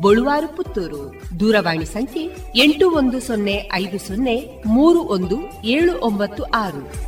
ಬಳುವಾರು ಪುತ್ತೂರು ದೂರವಾಣಿ ಸಂಖ್ಯೆ ಎಂಟು ಒಂದು ಸೊನ್ನೆ ಐದು ಸೊನ್ನೆ ಮೂರು ಒಂದು ಏಳು ಒಂಬತ್ತು ಆರು.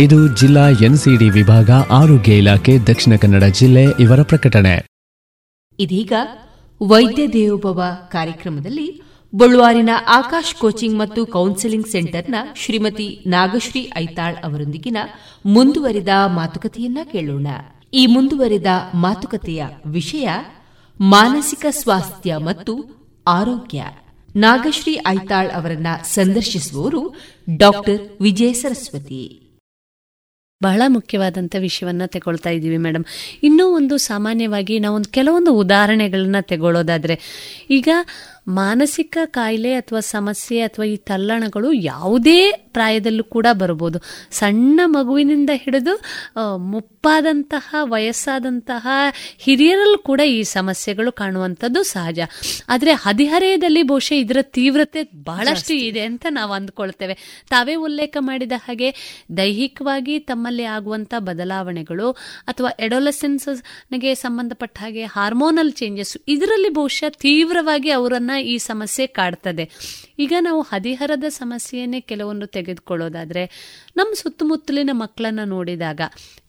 ಇದು ಜಿಲ್ಲಾ ಎನ್ಸಿಡಿ ವಿಭಾಗ ಆರೋಗ್ಯ ಇಲಾಖೆ ದಕ್ಷಿಣ ಕನ್ನಡ ಜಿಲ್ಲೆ ಇವರ ಪ್ರಕಟಣೆ. ಇದೀಗ ವೈದ್ಯ ದೇವೋಭವ ಕಾರ್ಯಕ್ರಮದಲ್ಲಿ ಬಳ್ಳುವಾರಿನ ಆಕಾಶ್ ಕೋಚಿಂಗ್ ಮತ್ತು ಕೌನ್ಸೆಲಿಂಗ್ ಸೆಂಟರ್ನ ಶ್ರೀಮತಿ ನಾಗಶ್ರೀ ಐತಾಳ್ ಅವರೊಂದಿಗಿನ ಮುಂದುವರಿದ ಮಾತುಕತೆಯನ್ನ ಕೇಳೋಣ. ಈ ಮುಂದುವರಿದ ಮಾತುಕತೆಯ ವಿಷಯ ಮಾನಸಿಕ ಸ್ವಾಸ್ಥ್ಯ ಮತ್ತು ಆರೋಗ್ಯ. ನಾಗಶ್ರೀ ಐತಾಳ್ ಅವರನ್ನ ಸಂದರ್ಶಿಸುವವರು ಡಾಕ್ಟರ್ ವಿಜಯ ಸರಸ್ವತಿ. ಬಹಳ ಮುಖ್ಯವಾದಂಥ ವಿಷಯವನ್ನ ತಗೊಳ್ತಾ ಇದ್ದೀವಿ ಮೇಡಮ್ ಇನ್ನೂ ಒಂದು ಸಾಮಾನ್ಯವಾಗಿ ನಾವೊಂದು ಕೆಲವೊಂದು ಉದಾಹರಣೆಗಳನ್ನ ತಗೊಳ್ಳೋದಾದ್ರೆ ಈಗ ಮಾನಸಿಕ ಕಾಯಿಲೆ ಅಥವಾ ಸಮಸ್ಯೆ ಅಥವಾ ಈ ತಲ್ಲಣಗಳು ಯಾವುದೇ ಪ್ರಾಯದಲ್ಲೂ ಕೂಡ ಬರಬಹುದು. ಸಣ್ಣ ಮಗುವಿನಿಂದ ಹಿಡಿದು ಮುಪ್ಪಾದಂತಹ ವಯಸ್ಸಾದಂತಹ ಹಿರಿಯರಲ್ಲೂ ಕೂಡ ಈ ಸಮಸ್ಯೆಗಳು ಕಾಣುವಂಥದ್ದು ಸಹಜ. ಆದರೆ ಹದಿಹರೆಯದಲ್ಲಿ ಬಹುಶಃ ಇದರ ತೀವ್ರತೆ ಬಹಳಷ್ಟು ಇದೆ ಅಂತ ನಾವು ಅಂದ್ಕೊಳ್ತೇವೆ. ತಾವೇ ಉಲ್ಲೇಖ ಮಾಡಿದ ಹಾಗೆ ದೈಹಿಕವಾಗಿ ತಮ್ಮಲ್ಲಿ ಆಗುವಂಥ ಬದಲಾವಣೆಗಳು ಅಥವಾ ಎಡೋಲಸೆನ್ಸ್ಗೆ ಸಂಬಂಧಪಟ್ಟ ಹಾಗೆ ಹಾರ್ಮೋನಲ್ ಚೇಂಜಸ್ ಇದರಲ್ಲಿ ಬಹುಶಃ ತೀವ್ರವಾಗಿ ಅವರನ್ನು ಈ ಸಮಸ್ಯೆ ಕಾಡ್ತದೆ. ಈಗ ನಾವು ಹದಿಹರದ ಸಮಸ್ಯೆಯನ್ನೇ ಕೆಲವೊಂದು ತೆಗೆದುಕೊಳ್ಳೋದಾದ್ರೆ ನಮ್ಮ ಸುತ್ತಮುತ್ತಲಿನ ಮಕ್ಕಳನ್ನು ನೋಡಿದಾಗ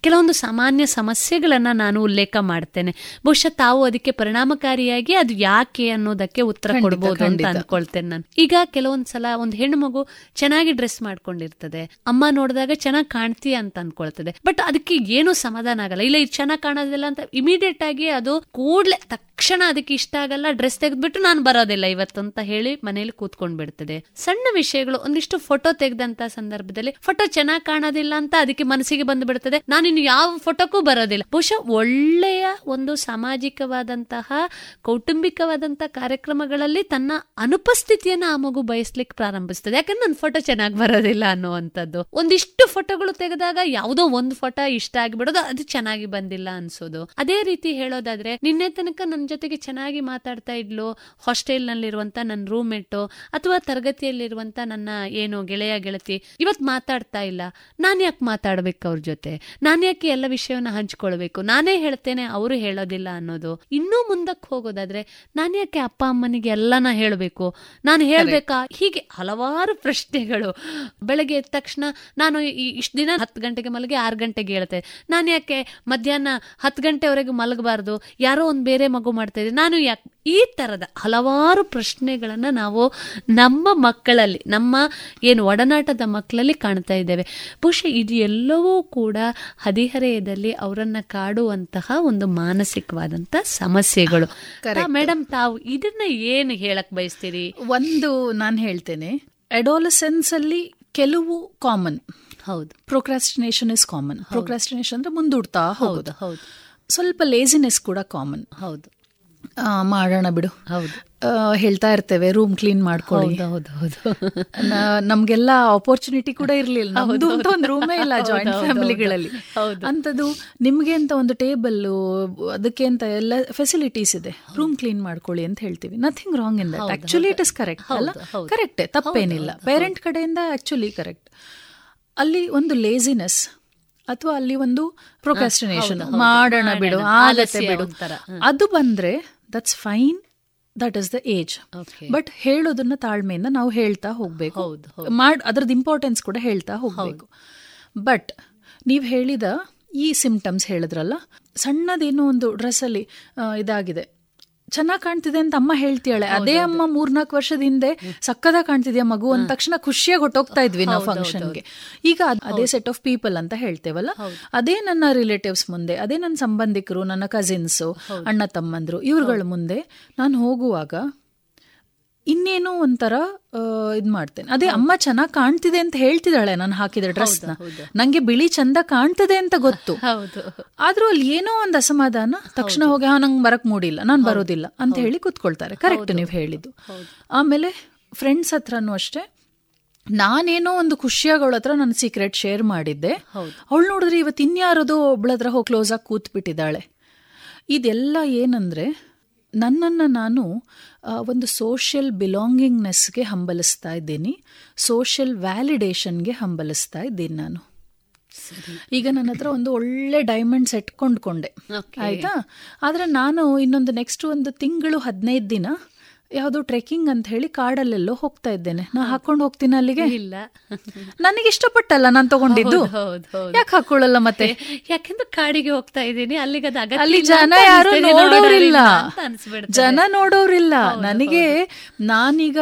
ಕೆಲವೊಂದು ಸಾಮಾನ್ಯ ಸಮಸ್ಯೆಗಳನ್ನ ನಾನು ಉಲ್ಲೇಖ ಮಾಡ್ತೇನೆ. ಬಹುಶಃ ತಾವು ಅದಕ್ಕೆ ಪರಿಣಾಮಕಾರಿಯಾಗಿ ಅದು ಯಾಕೆ ಅನ್ನೋದಕ್ಕೆ ಉತ್ತರ ಕೊಡಬಹುದು ಕೊಡ್ಬೋದು ಅಂತ ಅಂದ್ಕೊಳ್ತೇನೆ ನಾನು. ಈಗ ಕೆಲವೊಂದ್ಸಲ ಒಂದು ಹೆಣ್ಣು ಮಗು ಚೆನ್ನಾಗಿ ಡ್ರೆಸ್ ಮಾಡ್ಕೊಂಡಿರ್ತದೆ. ಅಮ್ಮ ನೋಡಿದಾಗ ಚೆನ್ನಾಗಿ ಕಾಣ್ತೀಯ ಅಂತ ಅನ್ಕೊಳ್ತದೆ. ಬಟ್ ಅದಕ್ಕೆ ಏನು ಸಮಾಧಾನ ಆಗಲ್ಲ. ಇಲ್ಲ ಇದು ಚೆನ್ನಾಗಿ ಕಾಣೋದಿಲ್ಲ ಅಂತ ಇಮಿಡಿಯೇಟ್ ಆಗಿ ಅದು ಕೂಡ್ಲೆ ತಕ್ಷಣ ಅದಕ್ಕೆ ಇಷ್ಟ ಆಗಲ್ಲ ಡ್ರೆಸ್ ತೆಗೆದ್ಬಿಟ್ಟು ನಾನು ಬರೋದಿಲ್ಲ ಇವತ್ತು ಅಂತ ಹೇಳಿ ಮನೇಲಿ ಕೂತ್ಕೊಂಡ್ ಬಿಡ್ತದೆ ಸಣ್ಣ ವಿಷಯಗಳು ಒಂದಿಷ್ಟು ಫೋಟೋ ತೆಗೆದಂತ ಸಂದರ್ಭದಲ್ಲಿ ಫೋಟೋ ಚೆನ್ನಾಗಿ ಕಾಣೋದಿಲ್ಲ ಅಂತ ಅದಕ್ಕೆ ಮನಸ್ಸಿಗೆ ಬಂದು ಬಿಡ್ತದೆ ನಾನು ಇನ್ನು ಯಾವ ಫೋಟೋಕ್ಕೂ ಬರೋದಿಲ್ಲ. ಬಹುಶಃ ಒಳ್ಳೆಯ ಒಂದು ಸಾಮಾಜಿಕವಾದಂತಹ ಕೌಟುಂಬಿಕವಾದಂತಹ ಕಾರ್ಯಕ್ರಮಗಳಲ್ಲಿ ತನ್ನ ಅನುಪಸ್ಥಿತಿಯನ್ನ ಆ ಮಗು ಬಯಸ್ಲಿಕ್ಕೆ ಪ್ರಾರಂಭಿಸ್ತದೆ. ಯಾಕಂದ್ರೆ ನನ್ನ ಫೋಟೋ ಚೆನ್ನಾಗಿ ಬರೋದಿಲ್ಲ ಅನ್ನುವಂಥದ್ದು. ಒಂದಿಷ್ಟು ಫೋಟೋಗಳು ತೆಗೆದಾಗ ಯಾವುದೋ ಒಂದು ಫೋಟೋ ಇಷ್ಟ ಆಗಿಬಿಡೋದು, ಅದು ಚೆನ್ನಾಗಿ ಬಂದಿಲ್ಲ ಅನ್ಸೋದು. ಅದೇ ರೀತಿ ಹೇಳೋದಾದ್ರೆ, ನಿನ್ನೆ ತನಕ ನನ್ನ ಜೊತೆಗೆ ಚೆನ್ನಾಗಿ ಮಾತಾಡ್ತಾ ಇದ್ಲು ಹಾಸ್ಟೆಲ್ ನಲ್ಲಿರುವಂತ ನನ್ನ ರೂಮ್ಮೇಟು ಅಥವಾ ತರಗತಿಯಲ್ಲಿರುವಂತ ನನ್ನ, ಏನು ಗೆಳೆಯ ಗೆಳತಿ ಇವತ್ ಮಾತಾಡ್ತಾ ಇಲ್ಲ. ನಾನು ಯಾಕೆ ಮಾತಾಡ್ಬೇಕು ಅವ್ರ ಜೊತೆ? ನಾನು ಯಾಕೆ ಎಲ್ಲ ವಿಷಯವನ್ನ ಹಂಚ್ಕೊಳ್ಬೇಕು? ನಾನೇ ಹೇಳ್ತೇನೆ, ಅವರು ಹೇಳೋದಿಲ್ಲ ಅನ್ನೋದು. ಇನ್ನೂ ಮುಂದಕ್ಕೆ ಹೋಗೋದಾದ್ರೆ, ನಾನು ಯಾಕೆ ಅಪ್ಪ ಅಮ್ಮನಿಗೆ ಎಲ್ಲನ ಹೇಳಬೇಕು? ನಾನು ಹೇಳ್ಬೇಕಾ? ಹೀಗೆ ಹಲವಾರು ಪ್ರಶ್ನೆಗಳು. ಬೆಳಗ್ಗೆ ಎದ್ದ ತಕ್ಷಣ ನಾನು ಇಷ್ಟು ದಿನ ಹತ್ತು ಗಂಟೆಗೆ ಮಲಗಿ ಆರು ಗಂಟೆಗೆ ಹೇಳ್ತೆ. ನಾನು ಯಾಕೆ ಮಧ್ಯಾಹ್ನ ಹತ್ತು ಗಂಟೆವರೆಗೆ ಮಲಗಬಾರ್ದು? ಯಾರೋ ಒಂದು ಬೇರೆ ಮಗು ಮಾಡ್ತಾ ಇದೆ ನಾನು ಯಾಕೆ? ಈ ತರದ ಹಲವಾರು ಪ್ರಶ್ನೆಗಳನ್ನ ನಾವು ನಮ್ಮ ಮಕ್ಕಳಲ್ಲಿ, ನಮ್ಮ ಏನು ಒಡನಾಟದ ಮಕ್ಕಳಲ್ಲಿ ಕಾಣ್ತಾ ಇದ್ದೇವೆ. ಬಹುಶಃ ಇದು ಎಲ್ಲವೂ ಕೂಡ ಹದಿಹರೆಯದಲ್ಲಿ ಅವರನ್ನ ಕಾಡುವಂತಹ ಒಂದು ಮಾನಸಿಕವಾದಂತಹ ಸಮಸ್ಯೆಗಳು. ಮೇಡಮ್ ತಾವು ಇದನ್ನ ಏನು ಹೇಳಕ್ ಬಯಸ್ತೀರಿ? ಒಂದು ನಾನು ಹೇಳ್ತೇನೆ ಅಡೋಲಸೆನ್ಸ್ ಅಲ್ಲಿ ಕೆಲವು ಕಾಮನ್ ಹೌದು. ಪ್ರೊಕ್ರಾಸ್ಟಿನೇಷನ್ ಇಸ್ ಕಾಮನ್ ಪ್ರೊಕ್ರಾಸ್ಟಿನೇಷನ್ ಅಂದ್ರೆ ಮುಂದೂಡ್ತಾ ಹೌದು ಹೌದು. ಸ್ವಲ್ಪ ಲೇಸಿನೆಸ್ ಕೂಡ ಕಾಮನ್ ಹೌದು. ಮಾಡೋಣ ಬಿಡು. ಹೌದು. ಹೇಳ್ತಾ ಇರ್ತೇವೆ ರೂಮ್ ಕ್ಲೀನ್ ಮಾಡ್ಕೊಳ್ಳಿ. ಹೌದು ಹೌದು ನಮ್ಗೆಲ್ಲ ಆಪರ್ಚುನಿಟಿ ಕೂಡ ಇರ್ಲಿಲ್ಲ. ನಮ್ದು ಅಂತ ಒಂದು ರೂಮೇ ಇಲ್ಲ ಜಾಯಿಂಟ್ ಫ್ಯಾಮಿಲಿಗಳಲ್ಲಿ. ಅಂತದ್ದು ನಿಮ್ಗೆ ಅಂತ ಒಂದು ಟೇಬಲ್ ಅದಕ್ಕೆ ಅಂತ ಎಲ್ಲ ಫೆಸಿಲಿಟೀಸ್ ಇದೆ. ರೂಮ್ ಕ್ಲೀನ್ ಮಾಡ್ಕೊಳ್ಳಿ ಅಂತ ಹೇಳ್ತೀವಿ. Nothing wrong in that actually it is correct ಅಲ್ಲ. ಕರೆಕ್ಟ್ ತಪ್ಪೇನಿಲ್ಲ. ಪೇರೆಂಟ್ ಕಡೆಯಿಂದ ಆಕ್ಚುಲಿ ಕರೆಕ್ಟ್ ಅಲ್ಲಿ ಒಂದು ಲೇಸಿನೆಸ್ ಅಥವಾ ಅಲ್ಲಿ ಒಂದು ಪ್ರೊಕ್ರಾಸ್ಟಿನೇಷನ್. ಮಾಡೋಣ. ಬಿಡು ಆಗತ್ತೆ ಬಿಡು. ಅದು ಬಂದ್ರೆ that's fine that is the age. But ಹೇಳೋದನ್ನ ತಾಳ್ಮೆಯಿಂದ ನಾವು ಹೇಳ್ತಾ ಹೋಗ್ಬೇಕು. ಮಾಡ್ ಅದ್ರದ್ದು ಇಂಪಾರ್ಟೆನ್ಸ್ ಕೂಡ ಹೇಳ್ತಾ ಹೋಗ್ಬೇಕು. ಬಟ್ ನೀವು ಹೇಳಿದ ಈ ಸಿಂಪ್ಟಮ್ಸ್ ಹೇಳಿದ್ರಲ್ಲ ಸಣ್ಣದೇನೋ ಒಂದು ಡ್ರೆಸ್ಸಲ್ಲಿ ಇದಾಗಿದೆ. ಚೆನ್ನಾಗಿ ಕಾಣ್ತಿದೆ ಅಂತ ಅಮ್ಮ ಹೇಳ್ತಿಯಾಳೆ ಅದೇ ಅಮ್ಮ ಮೂರ್ನಾಲ್ಕು ವರ್ಷದ ಹಿಂದೆ ಸಕ್ಕದ ಕಾಣ್ತಿದ್ಯಾ ಮಗು ಅಂದ ತಕ್ಷಣ ಖುಷಿಯಾಗಿ ಹೊಟ್ಟೋಗ್ತಾ ಇದ್ವಿ ನಾವು ಫಂಕ್ಷನ್ಗೆ ಈಗ ಅದೇ ಸೆಟ್ ಆಫ್ ಪೀಪಲ್ ಅಂತ ಹೇಳ್ತೇವಲ್ಲ? ಅದೇ ನನ್ನ ರಿಲೇಟಿವ್ಸ್ ಮುಂದೆ ಅದೇ ನನ್ನ ಸಂಬಂಧಿಕರು ನನ್ನ ಕಸಿನ್ಸು ಅಣ್ಣ ತಮ್ಮಂದ್ರು ಇವ್ರುಗಳ ಮುಂದೆ ನಾನು ಹೋಗುವಾಗ ಇನ್ನೇನೋ ಒಂಥರ ಇದು ಮಾಡ್ತೇನೆ. ಅದೇ ಅಮ್ಮ ಚೆನ್ನಾಗಿ ಕಾಣ್ತಿದೆ ಅಂತ ಹೇಳ್ತಿದ್ದಾಳೆ ನಾನು ಹಾಕಿದ ಡ್ರೆಸ್ನ. ನಂಗೆ ಬಿಳಿ ಚಂದ ಕಾಣ್ತದೆ ಅಂತ ಗೊತ್ತು. ಆದ್ರೂ ಅಲ್ಲಿ ಏನೋ ಒಂದು ಅಸಮಾಧಾನ ತಕ್ಷಣ ಹೋಗಿ ಹಾ ನಂಗೆ ಬರಕ್ ಮೂಡಿಲ್ಲ ನಾನು ಬರೋದಿಲ್ಲ ಅಂತ ಹೇಳಿ ಕೂತ್ಕೊಳ್ತಾರೆ. ಕರೆಕ್ಟ್ ನೀವು ಹೇಳಿದ್ದು. ಆಮೇಲೆ ಫ್ರೆಂಡ್ಸ್ ಹತ್ರನೂ ಅಷ್ಟೇ ನಾನೇನೋ ಒಂದು ಖುಷಿಯಾಗಿ ಹತ್ರ ನನ್ನ ಸೀಕ್ರೆಟ್ ಶೇರ್ ಮಾಡಿದ್ದೆ. ಅವಳು ನೋಡಿದ್ರೆ ಇವತ್ತು ಇನ್ಯಾರದೋ ಒಬ್ಳ ಹತ್ರ ಹೋಗಿ ಕ್ಲೋಸ್ ಆಗಿ ಕೂತ್ ಬಿಟ್ಟಿದ್ದಾಳೆ ಇದೆಲ್ಲ ಏನಂದ್ರೆ ನನ್ನನ್ನು ನಾನು ಒಂದು ಸೋಷಿಯಲ್ ಬಿಲಾಂಗಿಂಗ್ನೆಸ್ಗೆ ಹಂಬಲಿಸ್ತಾ ಇದ್ದೀನಿ. ಸೋಷಿಯಲ್ ವ್ಯಾಲಿಡೇಷನ್ಗೆ ಹಂಬಲಿಸ್ತಾ ಇದ್ದೀನಿ ನಾನು. ಈಗ ನನ್ನ ಹತ್ರ ಒಂದು ಒಳ್ಳೆ ಡೈಮಂಡ್ ಸೆಟ್ ಕೊಂಡ್ಕೊಂಡೆ ಆಯ್ತಾ? ಆದ್ರೆ ನಾನು ಇನ್ನೊಂದು ನೆಕ್ಸ್ಟ್ ಒಂದು ತಿಂಗಳು ಹದಿನೈದು ದಿನ ಯಾವುದೋ ಟ್ರೆಕ್ಕಿಂಗ್ ಅಂತ ಹೇಳಿ ಕಾಡಲ್ಲೆಲ್ಲೋ ಹೋಗ್ತಾ ಇದ್ದೇನೆ. ನಾ ಹಾಕೊಂಡು ಹೋಗ್ತೀನಿ ಅಲ್ಲಿಗೆ? ಇಲ್ಲ. ನನಗೆ ಇಷ್ಟಪಟ್ಟಲ್ಲ ನಾನು ತಗೊಂಡಿದ್ದು. ಯಾಕೆ ಹಾಕೊಳ್ಳಲ್ಲ ಮತ್ತೆ? ಯಾಕೆಂದ್ರೆ ಕಾಡಿಗೆ ಹೋಗ್ತಾ ಇದ್ದೀನಿ ಅಲ್ಲಿಗೆ ಅಲ್ಲಿ ಜನ ಯಾರು ನೋಡೋರಿಲ್ಲ. ಜನ ನೋಡೋರಿಲ್ಲ. ನನಗೆ ನಾನೀಗ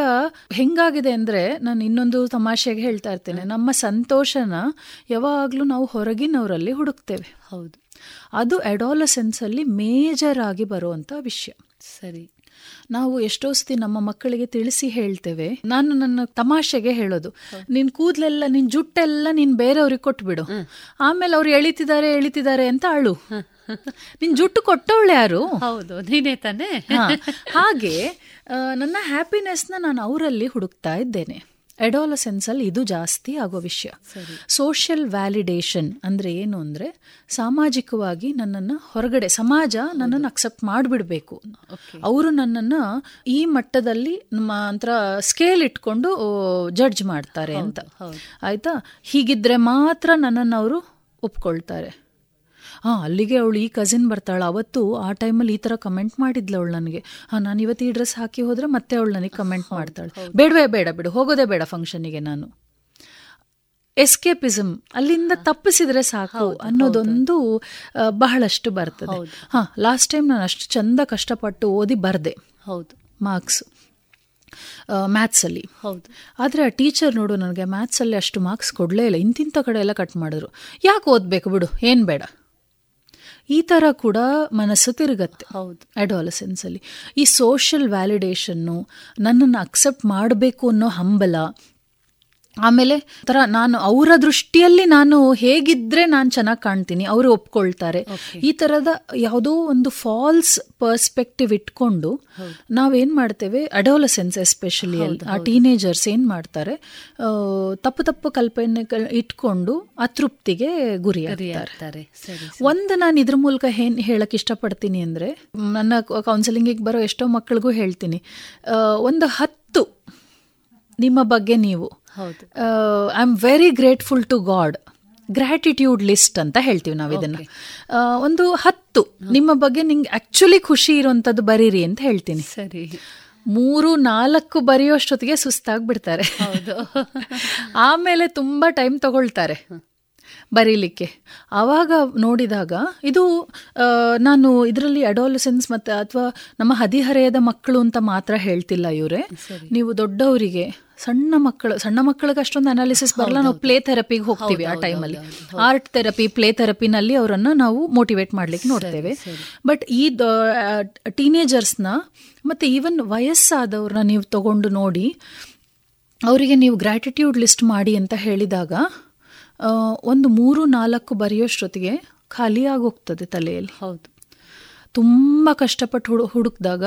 ಹೆಂಗಾಗಿದೆ ಅಂದ್ರೆ ನಾನು ಇನ್ನೊಂದು ತಮಾಷೆಗೆ ಹೇಳ್ತಾ ಇರ್ತೇನೆ. ನಮ್ಮ ಸಂತೋಷನ ಯಾವಾಗ್ಲೂ ನಾವು ಹೊರಗಿನವರಲ್ಲಿ ಹುಡುಕ್ತೇವೆ. ಹೌದು. ಅದು ಅಡಾಲಸೆನ್ಸ್ ಅಲ್ಲಿ ಮೇಜರ್ ಆಗಿ ಬರುವಂತ ವಿಷಯ. ಸರಿ. ನಾವು ಎಷ್ಟೋ ಸತಿ ನಮ್ಮ ಮಕ್ಕಳಿಗೆ ತಿಳಿಸಿ ಹೇಳ್ತೇವೆ. ನಾನು ನನ್ನ ತಮಾಷೆಗೆ ಹೇಳೋದು. ನಿನ್ ಕೂದಲೆಲ್ಲ ನಿನ್ ಜುಟ್ಟೆಲ್ಲ ನೀನ್ ಬೇರೆಯವ್ರಿಗೆ ಕೊಟ್ಬಿಡು. ಆಮೇಲೆ ಅವ್ರು ಎಳಿತಿದ್ದಾರೆ ಎಳಿತಿದ್ದಾರೆ ಅಂತ ಅಳು. ನಿನ್ ಜುಟ್ಟು ಕೊಟ್ಟವಳು ಯಾರು? ಹೌದು ನೀನೇ ತಾನೇ? ಹಾಗೆ ನನ್ನ ನ ನಾನು ಅವರಲ್ಲಿ ಹುಡುಕ್ತಾ ಇದ್ದೇನೆ. ಎಡೋಲಸೆನ್ಸ್ ಅಲ್ಲಿ ಇದು ಜಾಸ್ತಿ ಆಗೋ ವಿಷಯ. ಸೋಷಿಯಲ್ ವ್ಯಾಲಿಡೇಷನ್ ಅಂದ್ರೆ ಏನು ಅಂದ್ರೆ ಸಾಮಾಜಿಕವಾಗಿ ನನ್ನನ್ನು ಹೊರಗಡೆ ಸಮಾಜ ನನ್ನನ್ನು ಅಕ್ಸೆಪ್ಟ್ ಮಾಡಿಬಿಡ್ಬೇಕು. ಅವರು ನನ್ನನ್ನು ಈ ಮಟ್ಟದಲ್ಲಿ ನಮ್ಮ ಒಂಥರ ಸ್ಕೇಲ್ ಇಟ್ಕೊಂಡು ಜಡ್ಜ್ ಮಾಡ್ತಾರೆ ಅಂತ. ಆಯ್ತಾ? ಹೀಗಿದ್ರೆ ಮಾತ್ರ ನನ್ನನ್ನು ಅವರು ಒಪ್ಕೊಳ್ತಾರೆ. ಹಾ ಅಲ್ಲಿಗೆ ಅವಳು ಈ ಕಸಿನ್ ಬರ್ತಾಳೆ. ಅವತ್ತು ಆ ಟೈಮಲ್ಲಿ ಈ ಥರ ಕಮೆಂಟ್ ಮಾಡಿದ್ಲು ಅವಳು ನನಗೆ. ಹಾ ನಾನು ಇವತ್ತು ಈ ಡ್ರೆಸ್ ಹಾಕಿ ಹೋದ್ರೆ ಮತ್ತೆ ಅವಳು ನನಗೆ ಕಮೆಂಟ್ ಮಾಡ್ತಾಳೆ. ಬೇಡವೇ ಬೇಡ ಬಿಡು. ಹೋಗೋದೇ ಬೇಡ ಫಂಕ್ಷನಿಗೆ ನಾನು. ಎಸ್ಕೇಪಿಸಮ್ ಅಲ್ಲಿಂದ ತಪ್ಪಿಸಿದ್ರೆ ಸಾಕು ಅನ್ನೋದೊಂದು ಬಹಳಷ್ಟು ಬರ್ತದೆ. ಹಾ ಲಾಸ್ಟ್ ಟೈಮ್ ನಾನು ಅಷ್ಟು ಚಂದ ಕಷ್ಟಪಟ್ಟು ಓದಿ ಬರ್ದೆ. ಹೌದು. ಮಾರ್ಕ್ಸ್ ಮ್ಯಾಥ್ಸಲ್ಲಿ ಹೌದು. ಆದರೆ ಆ ಟೀಚರ್ ನೋಡು ನನಗೆ ಮ್ಯಾಥ್ಸಲ್ಲಿ ಅಷ್ಟು ಮಾರ್ಕ್ಸ್ ಕೊಡಲೇ ಇಲ್ಲ. ಇಂತಿಂಥ ಕಡೆ ಎಲ್ಲ ಕಟ್ ಮಾಡಿದ್ರು. ಯಾಕೆ ಓದಬೇಕು ಬಿಡು? ಏನು ಬೇಡ. ಈ ಥರ ಕೂಡ ಮನಸ್ಸು ತಿರುಗತ್ತೆ. ಹೌದು. ಅಡಾಲಸೆನ್ಸಲ್ಲಿ ಈ ಸೋಷಿಯಲ್ ವ್ಯಾಲಿಡೇಷನ್ನು ನನ್ನನ್ನು ಅಕ್ಸೆಪ್ಟ್ ಮಾಡಬೇಕು ಅನ್ನೋ ಹಂಬಲ ಆಮೇಲೆ ತರ ನಾನು ಅವರ ದೃಷ್ಟಿಯಲ್ಲಿ ನಾನು ಹೇಗಿದ್ರೆ ನಾನು ಚೆನ್ನಾಗಿ ಕಾಣ್ತೀನಿ ಅವರು ಒಪ್ಕೊಳ್ತಾರೆ. ಈ ತರದ ಯಾವುದೋ ಒಂದು ಫಾಲ್ಸ್ ಪರ್ಸ್ಪೆಕ್ಟಿವ್ ಇಟ್ಕೊಂಡು ನಾವೇನ್ ಮಾಡ್ತೇವೆ ಅಡೋಲಸೆನ್ಸ್ ಎಸ್ಪೆಷಲಿ ಆ ಟೀನೇಜರ್ಸ್ ಏನ್ ಮಾಡ್ತಾರೆ ತಪ್ಪು ತಪ್ಪು ಕಲ್ಪನೆ ಇಟ್ಕೊಂಡು ಅತೃಪ್ತಿಗೆ ಗುರಿ ಆಗ್ತಾರೆ. ಒಂದು ನಾನು ಇದ್ರ ಮೂಲಕ ಏನ್ ಹೇಳಕ್ ಇಷ್ಟಪಡ್ತೀನಿ ಅಂದ್ರೆ ನನ್ನ ಕೌನ್ಸಿಲಿಂಗಿಗೆ ಬರೋ ಎಷ್ಟೋ ಮಕ್ಕಳಿಗೂ ಹೇಳ್ತೀನಿ ಒಂದು ಹತ್ತು ನಿಮ್ಮ ಬಗ್ಗೆ ನೀವು I am very grateful to God gratitude list ಅಂತ ಹೇಳ್ತೀವಿ ನಾವು ಇದನ್ನು. ಒಂದು ಹತ್ತು. ನಿಮ್ಮ ಬಗ್ಗೆ ನಿಂಗೆ ಆಕ್ಚುಲಿ ಖುಷಿ ಇರುವಂಥದ್ದು ಬರೀರಿ ಅಂತ ಹೇಳ್ತೀನಿ. ಸರಿ. ಮೂರು ನಾಲ್ಕು ಬರೆಯೋಷ್ಟೊತ್ತಿಗೆ ಸುಸ್ತಾಗ್ಬಿಡ್ತಾರೆ. ಆಮೇಲೆ ತುಂಬ ಟೈಮ್ ತಗೊಳ್ತಾರೆ. ಬರೀಲಿಕ್ಕೆ. ಆವಾಗ ನೋಡಿದಾಗ ಇದು ನಾನು ಇದರಲ್ಲಿ ಅಡೋಲಸೆನ್ಸ್ ಮತ್ತೆ ಅಥವಾ ನಮ್ಮ ಹದಿಹರೆಯದ ಮಕ್ಕಳು ಅಂತ ಮಾತ್ರ ಹೇಳ್ತಿಲ್ಲ ಇವರೇ. ನೀವು ದೊಡ್ಡವರಿಗೆ ಸಣ್ಣ ಮಕ್ಕಳು ಸಣ್ಣ ಮಕ್ಕಳಿಗೆ ಅಷ್ಟೊಂದು ಅನಾಲಿಸಿಸ್ ಬರಲ್ಲ. ನಾವು ಪ್ಲೇ ಥೆರಪಿಗೆ ಹೋಗ್ತೀವಿ ಆ ಟೈಮಲ್ಲಿ ಆರ್ಟ್ ಥೆರಪಿ ಪ್ಲೇ ಥೆರಪಿನಲ್ಲಿ ಅವರನ್ನು ನಾವು ಮೋಟಿವೇಟ್ ಮಾಡ್ಲಿಕ್ಕೆ ನೋಡ್ತೇವೆ. ಬಟ್ ಈ ಟೀನೇಜರ್ಸ್ನ ಮತ್ತೆ ಈವನ್ ವಯಸ್ಸಾದವ್ರನ್ನ ನೀವು ತಗೊಂಡು ನೋಡಿ ಅವರಿಗೆ ನೀವು ಗ್ರ್ಯಾಟಿಟ್ಯೂಡ್ ಲಿಸ್ಟ್ ಮಾಡಿ ಅಂತ ಹೇಳಿದಾಗ ಒಂದು ಮೂರು ನಾಲ್ಕು ಬರೆಯೋಷ್ಟೊತ್ತಿಗೆ ಖಾಲಿ ಆಗೋಗ್ತದೆ ತಲೆಯಲ್ಲಿ. ಹೌದು. ತುಂಬ ಕಷ್ಟಪಟ್ಟು ಹುಡು ಹುಡುಕ್ದಾಗ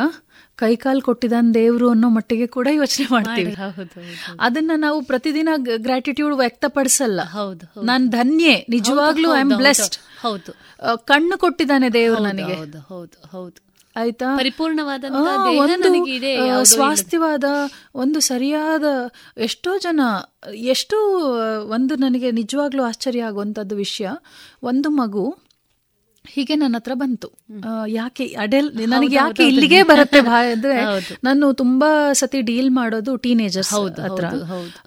ಕೈಕಾಲು ಕೊಟ್ಟಿದ್ದಾನೆ ದೇವರು ಅನ್ನೋ ಮಟ್ಟಿಗೆ ಕೂಡ ಯೋಚನೆ ಮಾಡ್ತೀವಿ. ಹೌದು ಅದನ್ನ ನಾವು ಪ್ರತಿದಿನ ಗ್ರಾಟಿಟ್ಯೂಡ್ ವ್ಯಕ್ತಪಡಿಸಲ್ಲ. ಹೌದು ನಾನು ಧನ್ಯೆ ನಿಜವಾಗ್ಲೂ ಐ ಆಮ್ ಬ್ಲೆಸ್ಡ್ ಹೌದು ಕಣ್ಣು ಕೊಟ್ಟಿದ್ದಾನೆ ದೇವರು ನನಗೆ. ಹೌದು ಹೌದು ಹೌದು. ಆಯ್ತಾ? ಪರಿಪೂರ್ಣವಾದ ಸ್ವಾಸ್ಥ್ಯವಾದ ಒಂದು ಸರಿಯಾದ ಎಷ್ಟೋ ಜನ ಎಷ್ಟು ಒಂದು ನನಗೆ ನಿಜವಾಗ್ಲೂ ಆಶ್ಚರ್ಯ ಆಗುವಂಥದ್ದು ವಿಷಯ. ಒಂದು ಮಗು ಹೀಗೆ ನನ್ನ ಹತ್ರ ಬಂತು. ಯಾಕೆ ಅಡೆಲ್ ನನಗೆ ಯಾಕೆ ಇಲ್ಲಿಗೆ ಬರುತ್ತೆ ಅಂದ್ರೆ ನಾನು ತುಂಬಾ ಸತಿ ಡೀಲ್ ಮಾಡೋದು ಟೀನೇಜರ್ಸ್ ಹತ್ರ.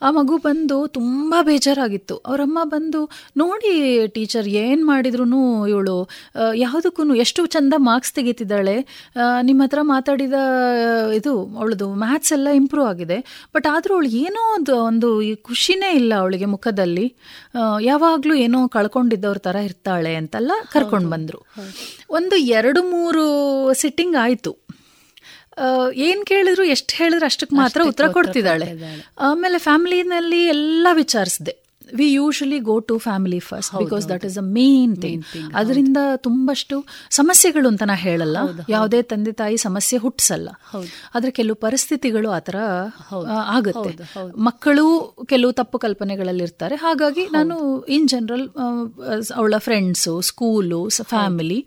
ಆ ಮಗು ಬಂದು ತುಂಬಾ ಬೇಜಾರಾಗಿತ್ತು. ಅವರಮ್ಮ ಬಂದು ನೋಡಿ ಟೀಚರ್ ಏನ್ ಮಾಡಿದ್ರು ಇವಳು ಯಾವುದಕ್ಕೂ ಎಷ್ಟು ಚಂದ ಮಾರ್ಕ್ಸ್ ತೆಗಿತಿದ್ದಾಳೆ. ನಿಮ್ಮ ಹತ್ರ ಮಾತಾಡಿದ ಇದು ಅವಳದು ಮ್ಯಾಥ್ಸ್ ಎಲ್ಲ ಇಂಪ್ರೂವ್ ಆಗಿದೆ. ಬಟ್ ಆದ್ರೂ ಅವಳು ಏನೋ ಒಂದು ಒಂದು ಖುಷಿನೇ ಇಲ್ಲ ಅವಳಿಗೆ ಮುಖದಲ್ಲಿ. ಯಾವಾಗ್ಲೂ ಏನೋ ಕಳ್ಕೊಂಡಿದ್ದವ್ರ ತರ ಇರ್ತಾಳೆ ಅಂತೆಲ್ಲ ಕರ್ಕೊಂಡು ಬಂದ್ರು ಒಂದು ಎರಡು ಮೂರು ಸಿಟ್ಟಿಂಗ್ ಆಯ್ತು. ಏನು ಏನ್ ಕೇಳಿದ್ರು ಎಷ್ಟು ಹೇಳಿದ್ರು ಅಷ್ಟಕ್ಕೆ ಮಾತ್ರ ಉತ್ತರ ಕೊಡ್ತಿದ್ದಾಳೆ. ಆಮೇಲೆ ಫ್ಯಾಮಿಲಿನಲ್ಲಿ ಎಲ್ಲ ವಿಚಾರಿಸಿದೆ. We usually go to family first because that is a main thing ಅದರಿಂದ ತುಂಬಷ್ಟು ಸಮಸ್ಯೆಗಳು ಅಂತ ನಾ ಹೇಳಲ್ಲ. ಯಾವುದೇ ತಂದೆ ತಾಯಿ ಸಮಸ್ಯೆ ಹುಟ್ಟಿಸಲ್ಲ ಆದ್ರೆ ಕೆಲವು ಪರಿಸ್ಥಿತಿಗಳು ಆತರ ಥರ ಆಗುತ್ತೆ. ಮಕ್ಕಳು ಕೆಲವು ತಪ್ಪು ಕಲ್ಪನೆಗಳಲ್ಲಿ ಇರ್ತಾರೆ ಹಾಗಾಗಿ ನಾನು ಇನ್ ಜನರಲ್ ಅವಳ ಫ್ರೆಂಡ್ಸು ಸ್ಕೂಲು ಫ್ಯಾಮಿಲಿ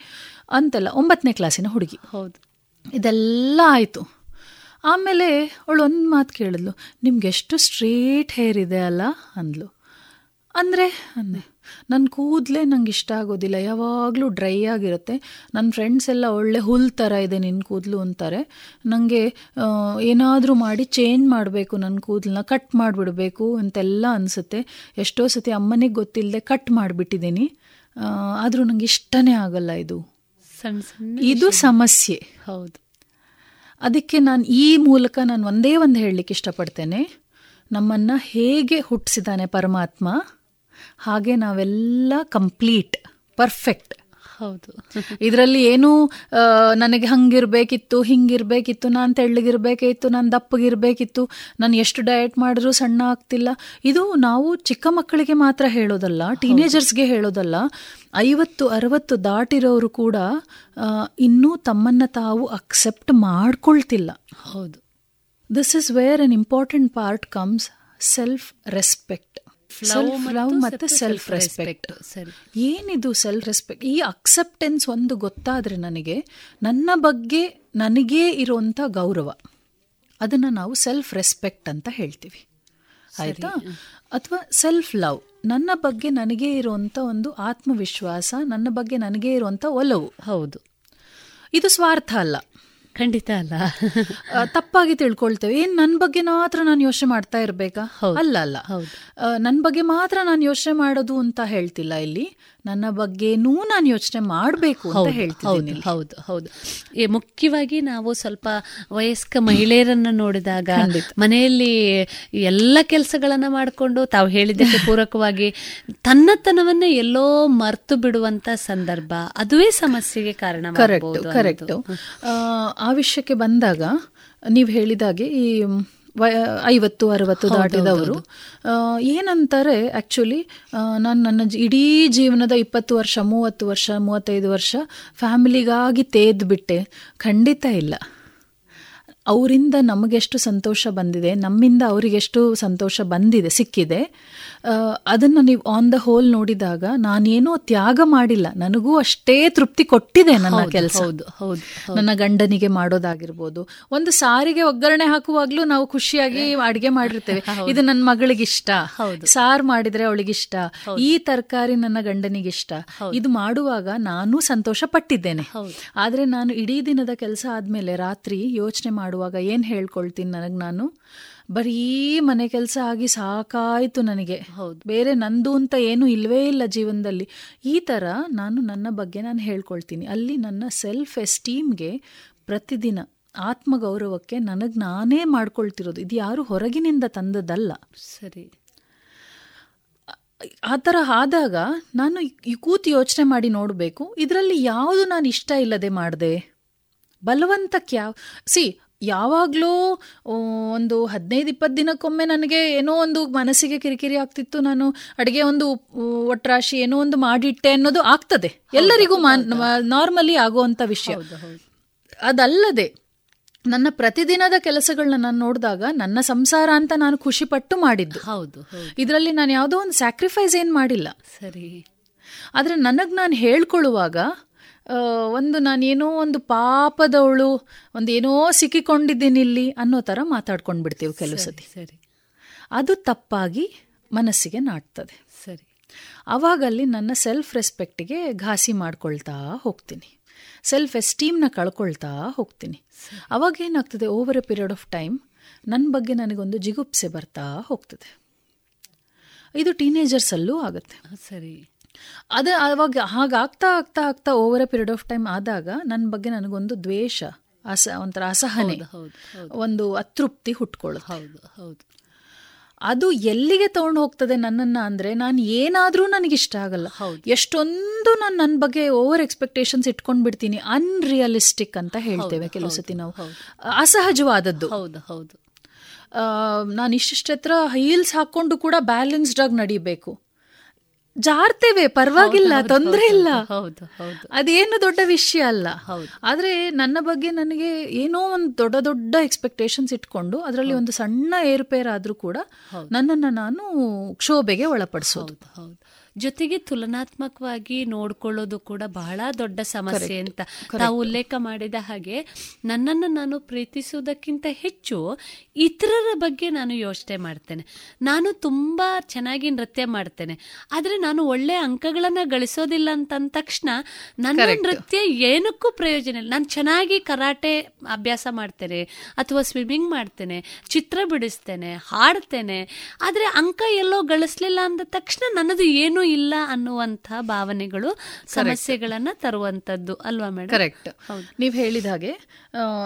ಅಂತೆಲ್ಲ ಒಂಬತ್ತನೇ ಕ್ಲಾಸಿನ ಹುಡುಗಿ. ಹೌದು. ಇದೆಲ್ಲ ಆಯಿತು. ಆಮೇಲೆ ಅವಳು ಒಂದು ಮಾತು ಕೇಳಿದ್ಲು ನಿಮ್ಗೆ ಎಷ್ಟು ಸ್ಟ್ರೇಟ್ ಹೇರ್ ಇದೆ ಅಲ್ಲ? ಅಂದ್ಲು. ಅಂದರೆ? ಅಂದೆ ನನ್ನ ಕೂದಲೇ ನಂಗೆ ಇಷ್ಟ ಆಗೋದಿಲ್ಲ. ಯಾವಾಗಲೂ ಡ್ರೈ ಆಗಿರುತ್ತೆ. ನನ್ನ ಫ್ರೆಂಡ್ಸ್ ಎಲ್ಲ ಒಳ್ಳೆ ಹುಲ್ ಥರ ಇದೆ ನಿನ್ನ ಕೂದಲು ಅಂತಾರೆ. ನನಗೆ ಏನಾದರೂ ಮಾಡಿ ಚೇಂಜ್ ಮಾಡಬೇಕು ನನ್ನ ಕೂದಲನ್ನ ಕಟ್ ಮಾಡಿಬಿಡಬೇಕು ಅಂತೆಲ್ಲ ಅನಿಸುತ್ತೆ. ಎಷ್ಟೋ ಸತಿ ಅಮ್ಮನಿಗೆ ಗೊತ್ತಿಲ್ಲದೆ ಕಟ್ ಮಾಡಿಬಿಟ್ಟಿದ್ದೀನಿ ಆದರೂ ನಂಗೆ ಇಷ್ಟನೇ ಆಗಲ್ಲ ಇದು. ಸಣ್ಣ ಸಣ್ಣ ಇದು ಸಮಸ್ಯೆ. ಹೌದು. ಅದಕ್ಕೆ ನಾನು ಈ ಮೂಲಕ ನಾನು ಒಂದೇ ಒಂದು ಹೇಳಲಿಕ್ಕೆ ಇಷ್ಟಪಡ್ತೇನೆ. ನಮ್ಮನ್ನು ಹೇಗೆ ಹುಟ್ಟಿಸಿದ್ದಾನೆ ಪರಮಾತ್ಮ? ಹಾಗೆ ನಾವೆಲ್ಲ ಕಂಪ್ಲೀಟ್ ಪರ್ಫೆಕ್ಟ್. ಹೌದು. ಇದರಲ್ಲಿ ಏನು ನನಗೆ ಹಂಗಿರ್ಬೇಕಿತ್ತು ಹಿಂಗಿರ್ಬೇಕಿತ್ತು ನಾನು ತೆಳ್ಳಗಿರ್ಬೇಕಿತ್ತು ನಾನು ದಪ್ಪಗಿರ್ಬೇಕಿತ್ತು ನಾನು ಎಷ್ಟು ಡಯಟ್ ಮಾಡಿದ್ರೂ ಸಣ್ಣ ಆಗ್ತಿಲ್ಲ. ಇದು ನಾವು ಚಿಕ್ಕ ಮಕ್ಕಳಿಗೆ ಮಾತ್ರ ಹೇಳೋದಲ್ಲ ಟೀನೇಜರ್ಸ್ಗೆ ಹೇಳೋದಲ್ಲ ಐವತ್ತು ಅರವತ್ತು ದಾಟಿರೋರು ಕೂಡ ಇನ್ನೂ ತಮ್ಮನ್ನ ತಾವು ಅಕ್ಸೆಪ್ಟ್ ಮಾಡ್ಕೊಳ್ತಿಲ್ಲ. ಹೌದು. This is where an important part comes self respect self love ಮತ್ತು ಸೆಲ್ಫ್ ರೆಸ್ಪೆಕ್ಟ್ ಏನಿದು ಸೆಲ್ಫ್ ರೆಸ್ಪೆಕ್ಟ್ ಈ ಅಕ್ಸೆಪ್ಟೆನ್ಸ್ ಒಂದು ಗೊತ್ತಾದ್ರೆ ನನಗೆ ನನ್ನ ಬಗ್ಗೆ ನನಗೇ ಇರುವಂತ ಗೌರವ. ಅದನ್ನ ನಾವು ಸೆಲ್ಫ್ ರೆಸ್ಪೆಕ್ಟ್ ಅಂತ ಹೇಳ್ತೀವಿ. ಆಯ್ತಾ? ಅಥವಾ ಸೆಲ್ಫ್ ಲವ್ ನನ್ನ ಬಗ್ಗೆ ನನಗೆ ಇರುವಂತ ಒಂದು ಆತ್ಮವಿಶ್ವಾಸ ನನ್ನ ಬಗ್ಗೆ ನನಗೆ ಇರುವಂತ ಒಲವು. ಹೌದು. ಇದು ಸ್ವಾರ್ಥ ಅಲ್ಲ. ಖಂಡಿತ ಅಲ್ಲ. ತಪ್ಪಾಗಿ ತಿಳ್ಕೊಳ್ತೇವೆ. ಏನ್ ನನ್ನ ಬಗ್ಗೆ ಮಾತ್ರ ನಾನು ಯೋಚನೆ ಮಾಡ್ತಾ ಇರ್ಬೇಕಾ? ಅಲ್ಲ ಅಲ್ಲ. ನನ್ನ ಬಗ್ಗೆ ಮಾತ್ರ ನಾನು ಯೋಚನೆ ಮಾಡೋದು ಅಂತ ಹೇಳ್ತಿಲ್ಲ ಇಲ್ಲಿ. ನನ್ನ ಬಗ್ಗೆನೂ ನಾನು ಯೋಚನೆ ಮಾಡಬೇಕು ಅಂತ ಹೌದು ಹೇಳ್ತಿದ್ದೀನಿ. ಹೌದು ಹೌದು ಮುಖ್ಯವಾಗಿ ನಾವು ಸ್ವಲ್ಪ ವಯಸ್ಕ ಮಹಿಳೆಯರನ್ನ ನೋಡಿದಾಗ ಮನೆಯಲ್ಲಿ ಎಲ್ಲ ಕೆಲಸಗಳನ್ನ ಮಾಡಿಕೊಂಡು ತಾವು ಹೇಳಿದ್ದಕ್ಕೆ ಪೂರಕವಾಗಿ ತನ್ನತನವನ್ನೇ ಎಲ್ಲೋ ಮರ್ತು ಬಿಡುವಂತ ಸಂದರ್ಭ ಅದುವೇ ಸಮಸ್ಯೆಗೆ ಕಾರಣ ಕರೆಕ್ಟ್ ಕರೆಕ್ಟ್ ಆ ವಿಷಯಕ್ಕೆ ಬಂದಾಗ ನೀವು ಹೇಳಿದಾಗೆ ಈ ಐವತ್ತು ಅರವತ್ತು ದಾಟಿದವರು. ಏನಂತಾರೆ ಆ್ಯಕ್ಚುಲಿ ನಾನು ನನ್ನ ಇಡೀ ಜೀವನದ ಇಪ್ಪತ್ತು ವರ್ಷ ಮೂವತ್ತು ವರ್ಷ ಮೂವತ್ತೈದು ವರ್ಷ ಫ್ಯಾಮಿಲಿಗಾಗಿ ತೇದ್ಬಿಟ್ಟೆ. ಖಂಡಿತ ಇಲ್ಲ. ಅವರಿಂದ ನಮಗೆಷ್ಟು ಸಂತೋಷ ಬಂದಿದೆ ನಮ್ಮಿಂದ ಅವರಿಗೆಷ್ಟು ಸಂತೋಷ ಬಂದಿದೆ ಸಿಕ್ಕಿದೆ. ಅದನ್ನ ನೀವು ಆನ್ ದ ಹೋಲ್ ನೋಡಿದಾಗ ನಾನೇನೋ ತ್ಯಾಗ ಮಾಡಿಲ್ಲ. ನನಗೂ ಅಷ್ಟೇ ತೃಪ್ತಿ ಕೊಟ್ಟಿದೆ ನನ್ನ ಕೆಲಸ. ಹೌದು, ಹೌದು, ನನ್ನ ಗಂಡನಿಗೆ ಮಾಡೋದಾಗಿರ್ಬೋದು. ಒಂದು ಸಾರಿಗೆ ಒಗ್ಗರಣೆ ಹಾಕುವಾಗ್ಲೂ ನಾವು ಖುಷಿಯಾಗಿ ಅಡಿಗೆ ಮಾಡಿರ್ತೇವೆ. ಇದು ನನ್ನ ಮಗಳಿಗಿಷ್ಟ. ಸಾರ್ ಮಾಡಿದ್ರೆ ಅವಳಿಗಿಷ್ಟ. ಈ ತರಕಾರಿ ನನ್ನ ಗಂಡನಿಗಿಷ್ಟ. ಇದು ಮಾಡುವಾಗ ನಾನು ಸಂತೋಷ ಪಟ್ಟಿದ್ದೇನೆ ಆದ್ರೆ ನಾನು ಇಡೀ ದಿನದ ಕೆಲಸ ಆದ್ಮೇಲೆ ರಾತ್ರಿ ಯೋಚನೆ ಮಾಡುವಾಗ ಏನ್ ಹೇಳ್ಕೊಳ್ತೀನಿ ನನಗ್ ನಾನು? ಬರೀ ಮನೆ ಕೆಲಸ ಆಗಿ ಸಾಕಾಯ್ತು ನನಗೆ. ಹೌದು. ಬೇರೆ ನಂದು ಅಂತ ಏನು ಇಲ್ವೇ ಇಲ್ಲ ಜೀವನದಲ್ಲಿ. ಈ ತರ ನಾನು ನನ್ನ ಬಗ್ಗೆ ನಾನು ಹೇಳ್ಕೊಳ್ತೀನಿ. ಅಲ್ಲಿ ನನ್ನ ಸೆಲ್ಫ್ ಎಸ್ಟೀಮ್ಗೆ ಪ್ರತಿದಿನ ಆತ್ಮಗೌರವಕ್ಕೆ ನನಗೆ ನಾನೇ ಮಾಡ್ಕೊಳ್ತಿರೋದು. ಇದು ಯಾರು ಹೊರಗಿನಿಂದ ತಂದದಲ್ಲ ಸರಿ. ಆ ಥರ ಆದಾಗ ನಾನು ಈ ಕೂತು ಯೋಚನೆ ಮಾಡಿ ನೋಡಬೇಕು. ಇದರಲ್ಲಿ ಯಾವುದು ನಾನು ಇಷ್ಟ ಇಲ್ಲದೆ ಮಾಡಿದೆ? ಬಲವಂತಕ್ಕೆ ಯಾವ ಸಿ ಯಾವಾಗಲೂ ಒಂದು ಹದಿನೈದು ಇಪ್ಪತ್ತು ದಿನಕ್ಕೊಮ್ಮೆ ನನಗೆ ಏನೋ ಒಂದು ಮನಸ್ಸಿಗೆ ಕಿರಿಕಿರಿ ಆಗ್ತಿತ್ತು. ನಾನು ಅಡುಗೆ ಒಂದು ಒಟ್ರಾಶಿ ಏನೋ ಒಂದು ಮಾಡಿಟ್ಟೆ ಅನ್ನೋದು ಆಗ್ತದೆ. ಎಲ್ಲರಿಗೂ ನಾರ್ಮಲಿ ಆಗುವಂಥ ವಿಷಯ. ಅದಲ್ಲದೆ ನನ್ನ ಪ್ರತಿದಿನದ ಕೆಲಸಗಳನ್ನ ನಾನು ನೋಡಿದಾಗ ನನ್ನ ಸಂಸಾರ ಅಂತ ನಾನು ಖುಷಿ ಪಟ್ಟು ಮಾಡಿದ್ದು. ಹೌದು ಇದರಲ್ಲಿ ನಾನು ಯಾವುದೋ ಒಂದು ಸ್ಯಾಕ್ರಿಫೈಸ್ ಏನು ಮಾಡಿಲ್ಲ. ಸರಿ. ಆದರೆ ನನಗೆ ನಾನು ಹೇಳ್ಕೊಳ್ಳುವಾಗ ಒಂದು ನಾನೇನೋ ಒಂದು ಪಾಪದವಳು ಒಂದು ಏನೋ ಸಿಕ್ಕಿಕೊಂಡಿದ್ದೀನಿ ಇಲ್ಲಿ ಅನ್ನೋ ಥರ ಮಾತಾಡ್ಕೊಂಡು ಬಿಡ್ತೀವಿ ಕೆಲವು ಸತಿ. ಸರಿ. ಅದು ತಪ್ಪಾಗಿ ಮನಸ್ಸಿಗೆ ನಾಟ್ತದೆ. ಸರಿ. ಅವಾಗಲ್ಲಿ ನನ್ನ ಸೆಲ್ಫ್ ರೆಸ್ಪೆಕ್ಟಿಗೆ ಘಾಸಿ ಮಾಡ್ಕೊಳ್ತಾ ಹೋಗ್ತೀನಿ. ಸೆಲ್ಫ್ ಎಸ್ಟೀಮ್ನ ಕಳ್ಕೊಳ್ತಾ ಹೋಗ್ತೀನಿ. ಅವಾಗ ಏನಾಗ್ತದೆ over a period of time ನನ್ನ ಬಗ್ಗೆ ನನಗೊಂದು ಜಿಗುಪ್ಸೆ ಬರ್ತಾ ಹೋಗ್ತದೆ. ಇದು ಟೀನೇಜರ್ಸಲ್ಲೂ ಆಗುತ್ತೆ. ಸರಿ. ಅದು ಅವಾಗ ಹಾಗಾಗ್ತಾ ಆಗ್ತಾ ಆಗ್ತಾ over a period of time ಆದಾಗ ನನ್ನ ಬಗ್ಗೆ ನನಗೊಂದು ದ್ವೇಷ ಅಸ ಒಂಥರ ಅಸಹನೆ ಒಂದು ಅತೃಪ್ತಿ ಹುಟ್ಕೊಳ್ಳೋದು ಹೌದು ಹೌದು. ಅದು ಎಲ್ಲಿಗೆ ತಗೊಂಡು ಹೋಗ್ತದೆ ನನ್ನನ್ನ ಅಂದ್ರೆ ನಾನು ಏನಾದ್ರೂ ನನಗಿಷ್ಟ ಆಗಲ್ಲ. ಎಷ್ಟೊಂದು ನಾನು ನನ್ನ ಬಗ್ಗೆ ಓವರ್ ಎಕ್ಸ್ಪೆಕ್ಟೇಷನ್ಸ್ ಇಟ್ಕೊಂಡು ಬಿಡ್ತೀನಿ ಅನ್ರಿಯಲಿಸ್ಟಿಕ್ ಅಂತ ಹೇಳ್ತೇವೆ ಕೆಲವು ಸತಿ ನಾವು. ಅಸಹಜವಾದದ್ದು. ಹೌದು ಹೌದು. ನಾನು ಇಷ್ಟಿಷ್ಟತ್ರ ಹೀಲ್ಸ್ ಹಾಕ್ಕೊಂಡು ಕೂಡ ಬ್ಯಾಲೆನ್ಸ್ಡ್ ಆಗಿ ನಡಿಬೇಕು. ಜಾರ್ತೇವೆ ಪರವಾಗಿಲ್ಲ ತೊಂದರೆ ಇಲ್ಲ. ಹೌದು ಹೌದು. ಅದೇನು ದೊಡ್ಡ ವಿಷಯ ಅಲ್ಲ. ಆದ್ರೆ ನನ್ನ ಬಗ್ಗೆ ನನಗೆ ಏನೋ ಒಂದು ದೊಡ್ಡ ದೊಡ್ಡ ಎಕ್ಸ್ಪೆಕ್ಟೇಷನ್ಸ್ ಇಟ್ಕೊಂಡು ಅದರಲ್ಲಿ ಒಂದು ಸಣ್ಣ ಏರುಪೇರಾದ್ರೂ ಕೂಡ ನನ್ನನ್ನು ನಾನು ಕ್ಷೋಭೆಗೆ ಒಳಪಡಿಸೋದು. ಹೌದು. ಜೊತೆಗೆ ತುಲನಾತ್ಮಕವಾಗಿ ನೋಡ್ಕೊಳ್ಳೋದು ಕೂಡ ಬಹಳ ದೊಡ್ಡ ಸಮಸ್ಯೆ ಅಂತ ತಾವು ಉಲ್ಲೇಖ ಮಾಡಿದ ಹಾಗೆ ನನ್ನನ್ನು ನಾನು ಪ್ರೀತಿಸುವುದಕ್ಕಿಂತ ಹೆಚ್ಚು ಇತರರ ಬಗ್ಗೆ ನಾನು ಯೋಚನೆ ಮಾಡ್ತೇನೆ. ನಾನು ತುಂಬಾ ಚೆನ್ನಾಗಿ ನೃತ್ಯ ಮಾಡ್ತೇನೆ. ಆದ್ರೆ ನಾನು ಒಳ್ಳೆ ಅಂಕಗಳನ್ನ ಗಳಿಸೋದಿಲ್ಲ ಅಂತಂದ ತಕ್ಷಣ ನನ್ನ ನೃತ್ಯ ಏನಕ್ಕೂ ಪ್ರಯೋಜನ ಇಲ್ಲ. ನಾನು ಚೆನ್ನಾಗಿ ಕರಾಟೆ ಅಭ್ಯಾಸ ಮಾಡ್ತೇನೆ ಅಥವಾ ಸ್ವಿಮ್ಮಿಂಗ್ ಮಾಡ್ತೇನೆ ಚಿತ್ರ ಬಿಡಿಸ್ತೇನೆ ಹಾಡ್ತೇನೆ. ಆದ್ರೆ ಅಂಕ ಎಲ್ಲೋ ಗಳಿಸ್ಲಿಲ್ಲ ಅಂದ ತಕ್ಷಣ ನನ್ನದು ಏನೂ ಇಲ್ಲ ಅನ್ನುವಂತಹ ಭಾವನೆಗಳು ಸಮಸ್ಯೆಗಳನ್ನ ತರುವಂತದ್ದು ಅಲ್ವಾ ಮೇಡಮ್ ಕರೆಕ್ಟ್ ನೀವು ಹೇಳಿದ ಹಾಗೆ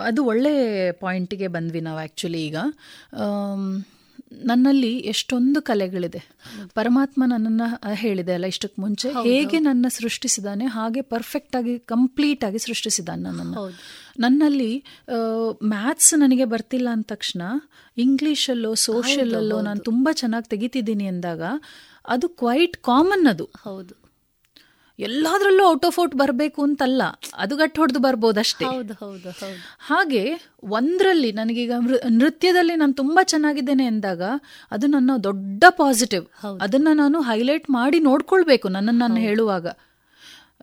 ಅದು ಒಳ್ಳೆ ಪಾಯಿಂಟಿಗೆ ಬಂದ್ವಿ ನಾವು ಆಕ್ಚುಲಿ ಈಗ. ನನ್ನಲ್ಲಿ ಎಷ್ಟೊಂದು ಕಲೆಗಳಿದೆ. ಪರಮಾತ್ಮ ನನ್ನನ್ನು ಹೇಳಿದೆ ಅಲ್ಲ ಇಷ್ಟಕ್ಕೆ ಮುಂಚೆ. ಹೇಗೆ ನನ್ನ ಸೃಷ್ಟಿಸಿದಾನೆ ಹಾಗೆ ಪರ್ಫೆಕ್ಟ್ ಆಗಿ ಕಂಪ್ಲೀಟ್ ಆಗಿ ಸೃಷ್ಟಿಸಿದಾನೆ ನನ್ನನ್ನು. ನನ್ನಲ್ಲಿ ಮ್ಯಾಥ್ಸ್ ನನಗೆ ಬರ್ತಿಲ್ಲ ಅಂದ ತಕ್ಷಣ ಇಂಗ್ಲೀಷಲ್ಲೋ ಸೋಷಿಯಲಲ್ಲೋ ನಾನು ತುಂಬಾ ಚೆನ್ನಾಗಿ ತೆಗಿತಿದ್ದೀನಿ ಅಂದಾಗ ಅದು ಕ್ವೈಟ್ ಕಾಮನ್ ಅದು. ಹೌದು. ಎಲ್ಲಾದ್ರಲ್ಲೂ ಔಟ್ ಆಫ್ ಔಟ್ ಬರಬೇಕು ಅಂತಲ್ಲ ಅದು ಗಟ್ಟು ಹೊಡೆದು ಬರ್ಬೋದಷ್ಟೇ. ಹೌದು ಹೌದು ಹೌದು. ಹಾಗೆ ಒಂದರಲ್ಲಿ ನನಗೀಗ ನೃತ್ಯದಲ್ಲಿ ನಾನು ತುಂಬಾ ಚೆನ್ನಾಗಿದ್ದೇನೆ ಎಂದಾಗ ಅದು ನನ್ನ ದೊಡ್ಡ ಪಾಸಿಟಿವ್ ಅದನ್ನ ನಾನು ಹೈಲೈಟ್ ಮಾಡಿ ನೋಡ್ಕೊಳ್ಬೇಕು ನನ್ನನ್ನು ನಾನು ಹೇಳುವಾಗ.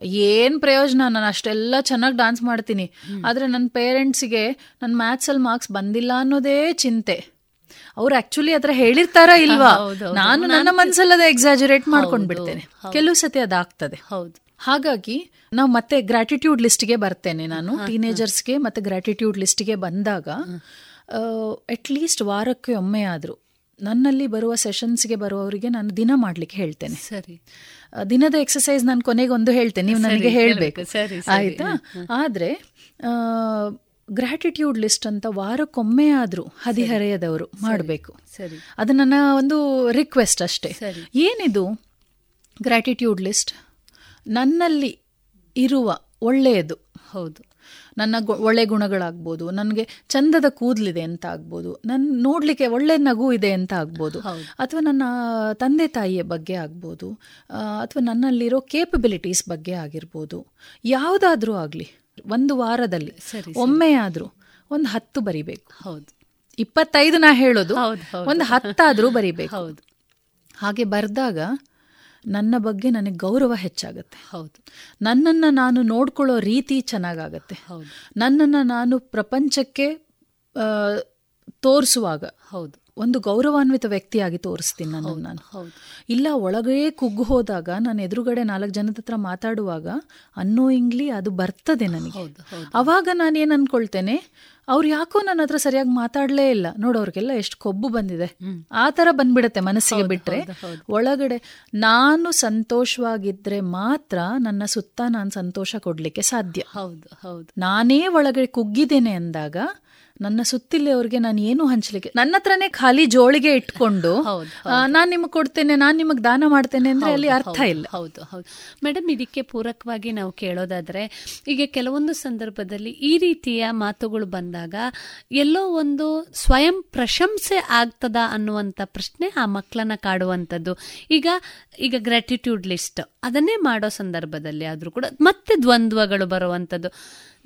ಏನ್ ಪ್ರಯೋಜನ ನಾನು ಅಷ್ಟೆಲ್ಲ ಚೆನ್ನಾಗಿ ಡಾನ್ಸ್ ಮಾಡ್ತೀನಿ. ಆದ್ರೆ ನನ್ನ ಪೇರೆಂಟ್ಸಿಗೆ ನನ್ನ ಮ್ಯಾಥ್ಸಲ್ಲಿ ಮಾರ್ಕ್ಸ್ ಬಂದಿಲ್ಲ ಅನ್ನೋದೇ ಚಿಂತೆ. ಅವ್ರು ಆಕ್ಚುಲಿ ಅದ್ರ ಹೇಳಿರ್ತಾರ ಇಲ್ವಾ? ನಾನು ನನ್ನ ಮನ್ಸಲ್ಲದ ಎಕ್ಸಾಜುರೇಟ್ ಮಾಡ್ಕೊಂಡ್ ಬಿಡ್ತೇನೆ ಕೆಲವು ಸತಿ ಅದಾಗ್ತದೆ. ಹೌದು. ಹಾಗಾಗಿ ನಾವು ಮತ್ತೆ ಗ್ರಾಟಿಟ್ಯೂಡ್ ಲಿಸ್ಟ್ಗೆ ಬರ್ತೇನೆ ನಾನು ಟೀನೇಜರ್ಸ್ಗೆ ಮತ್ತೆ ಗ್ರಾಟಿಟ್ಯೂಡ್ ಲಿಸ್ಟ್ಗೆ ಬಂದಾಗ ಅಟ್ ಲೀಸ್ಟ್ ವಾರಕ್ಕೆ ಒಮ್ಮೆ ಆದರೂ ನನ್ನಲ್ಲಿ ಬರುವ ಸೆಷನ್ಸ್ಗೆ ಬರುವವರಿಗೆ ನಾನು ದಿನ ಮಾಡ್ಲಿಕ್ಕೆ ಹೇಳ್ತೇನೆ. ಸರಿ. ದಿನದ ಎಕ್ಸಸೈಸ್ ನಾನು ಕೊನೆಗೆ ಒಂದು ಹೇಳ್ತೇನೆ. ನೀವು ನನಗೆ ಹೇಳಬೇಕು. ಆಯ್ತಾ? ಆದ್ರೆ ಗ್ರಾಟಿಟ್ಯೂಡ್ ಲಿಸ್ಟ್ ಅಂತ ವಾರಕ್ಕೊಮ್ಮೆ ಆದರೂ ಹದಿಹರೆಯದವರು ಮಾಡಬೇಕು. ಸರಿ. ಅದು ನನ್ನ ಒಂದು ರಿಕ್ವೆಸ್ಟ್ ಅಷ್ಟೇ. ಏನಿದು ಗ್ರ್ಯಾಟಿಟ್ಯೂಡ್ ಲಿಸ್ಟ್ ನನ್ನಲ್ಲಿ ಇರುವ ಒಳ್ಳೆಯದು. ಹೌದು. ನನ್ನ ಒಳ್ಳೆ ಗುಣಗಳಾಗ್ಬೋದು ನನಗೆ ಚಂದದ ಕೂದಲಿದೆ ಅಂತ ಆಗ್ಬೋದು ನನ್ನ ನೋಡಲಿಕ್ಕೆ ಒಳ್ಳೆ ನಗು ಇದೆ ಅಂತ ಆಗ್ಬೋದು ಅಥವಾ ನನ್ನ ತಂದೆ ತಾಯಿಯ ಬಗ್ಗೆ ಆಗ್ಬೋದು ಅಥವಾ ನನ್ನಲ್ಲಿರೋ ಕೇಪಬಿಲಿಟೀಸ್ ಬಗ್ಗೆ ಆಗಿರ್ಬೋದು ಯಾವುದಾದ್ರೂ ಆಗಲಿ. ಒಂದು ವಾರದಲ್ಲಿ ಒಮ್ಮೆ ಆದ್ರೂ ಒಂದು ಹತ್ತು ಬರಿಬೇಕು. ಹೌದು. ಇಪ್ಪತ್ತೈದು ನಾ ಹೇಳೋದು. ಒಂದು ಹತ್ತಾದ್ರೂ ಬರಿಬೇಕು. ಹೌದು. ಹಾಗೆ ಬರೆದಾಗ ನನ್ನ ಬಗ್ಗೆ ನನಗೆ ಗೌರವ ಹೆಚ್ಚಾಗುತ್ತೆ. ಹೌದು. ನನ್ನನ್ನು ನಾನು ನೋಡ್ಕೊಳ್ಳೋ ರೀತಿ ಚೆನ್ನಾಗಾಗತ್ತೆ. ಹೌದು. ನನ್ನನ್ನು ನಾನು ಪ್ರಪಂಚಕ್ಕೆ ತೋರಿಸುವಾಗ ಹೌದು. ಒಂದು ಗೌರವಾನ್ವಿತ ವ್ಯಕ್ತಿಯಾಗಿ ತೋರಿಸ್ತೀನಿ ನಾನು. ನಾನು ಇಲ್ಲ ಒಳಗೇ ಕುಗ್ಗು ಹೋದಾಗ ನಾನು ಎದುರುಗಡೆ ನಾಲ್ಕು ಜನದ ಹತ್ರ ಮಾತಾಡುವಾಗ ಅನ್ನೋಯಿಂಗ್ಲಿ ಅದು ಬರ್ತದೆ ನನಗೆ. ಅವಾಗ ನಾನು ಏನು ಅನ್ಕೊಳ್ತೇನೆ ಅವ್ರು ಯಾಕೋ ನನ್ನ ಹತ್ರ ಸರಿಯಾಗಿ ಮಾತಾಡ್ಲೇ ಇಲ್ಲ. ನೋಡೋರಿಗೆಲ್ಲ ಎಷ್ಟು ಕೊಬ್ಬು ಬಂದಿದೆ. ಆ ಥರ ಬಂದ್ಬಿಡತ್ತೆ ಮನಸ್ಸಿಗೆ ಬಿಟ್ಟರೆ ಒಳಗಡೆ ನಾನು ಸಂತೋಷವಾಗಿದ್ದರೆ ಮಾತ್ರ ನನ್ನ ಸುತ್ತ ನಾನು ಸಂತೋಷ ಕೊಡ್ಲಿಕ್ಕೆ ಸಾಧ್ಯ. ಹೌದು ಹೌದು. ನಾನೇ ಒಳಗಡೆ ಕುಗ್ಗಿದ್ದೇನೆ ಅಂದಾಗ ನನ್ನ ಸುತ್ತಿಲ್ಲವ್ರಿಗೆ ನಾನು ಏನು ಹಂಚಲಿಕ್ಕೆ? ನನ್ನ ಹತ್ರನೇ ಖಾಲಿ ಜೋಳಿಗೆ ಇಟ್ಕೊಂಡು ನಾನು ನಿಮಗೆ ಕೊಡ್ತೇನೆ ನಾನು ನಿಮಗೆ ದಾನ ಮಾಡ್ತೇನೆ ಅಂದ್ರೆ ಅಲ್ಲಿ ಅರ್ಥ ಇಲ್ಲ. ಹೌದು ಹೌದು. ಮೇಡಮ್ ಇದಕ್ಕೆ ಪೂರಕವಾಗಿ ನಾವು ಕೇಳೋದಾದ್ರೆ ಈಗ ಕೆಲವೊಂದು ಸಂದರ್ಭದಲ್ಲಿ ಈ ರೀತಿಯ ಮಾತುಗಳು ಬಂದಾಗ ಎಲ್ಲೋ ಒಂದು ಸ್ವಯಂ ಪ್ರಶಂಸೆ ಆಗ್ತದ ಅನ್ನುವಂಥ ಪ್ರಶ್ನೆ ಆ ಮಕ್ಕಳನ್ನ ಕಾಡುವಂಥದ್ದು. ಈಗ ಈಗ ಗ್ರಾಟಿಟ್ಯೂಡ್ ಲಿಸ್ಟ್ ಅದನ್ನೇ ಮಾಡೋ ಸಂದರ್ಭದಲ್ಲಿ ಆದ್ರೂ ಕೂಡ ಮತ್ತೆ ದ್ವಂದ್ವಗಳು ಬರುವಂಥದ್ದು.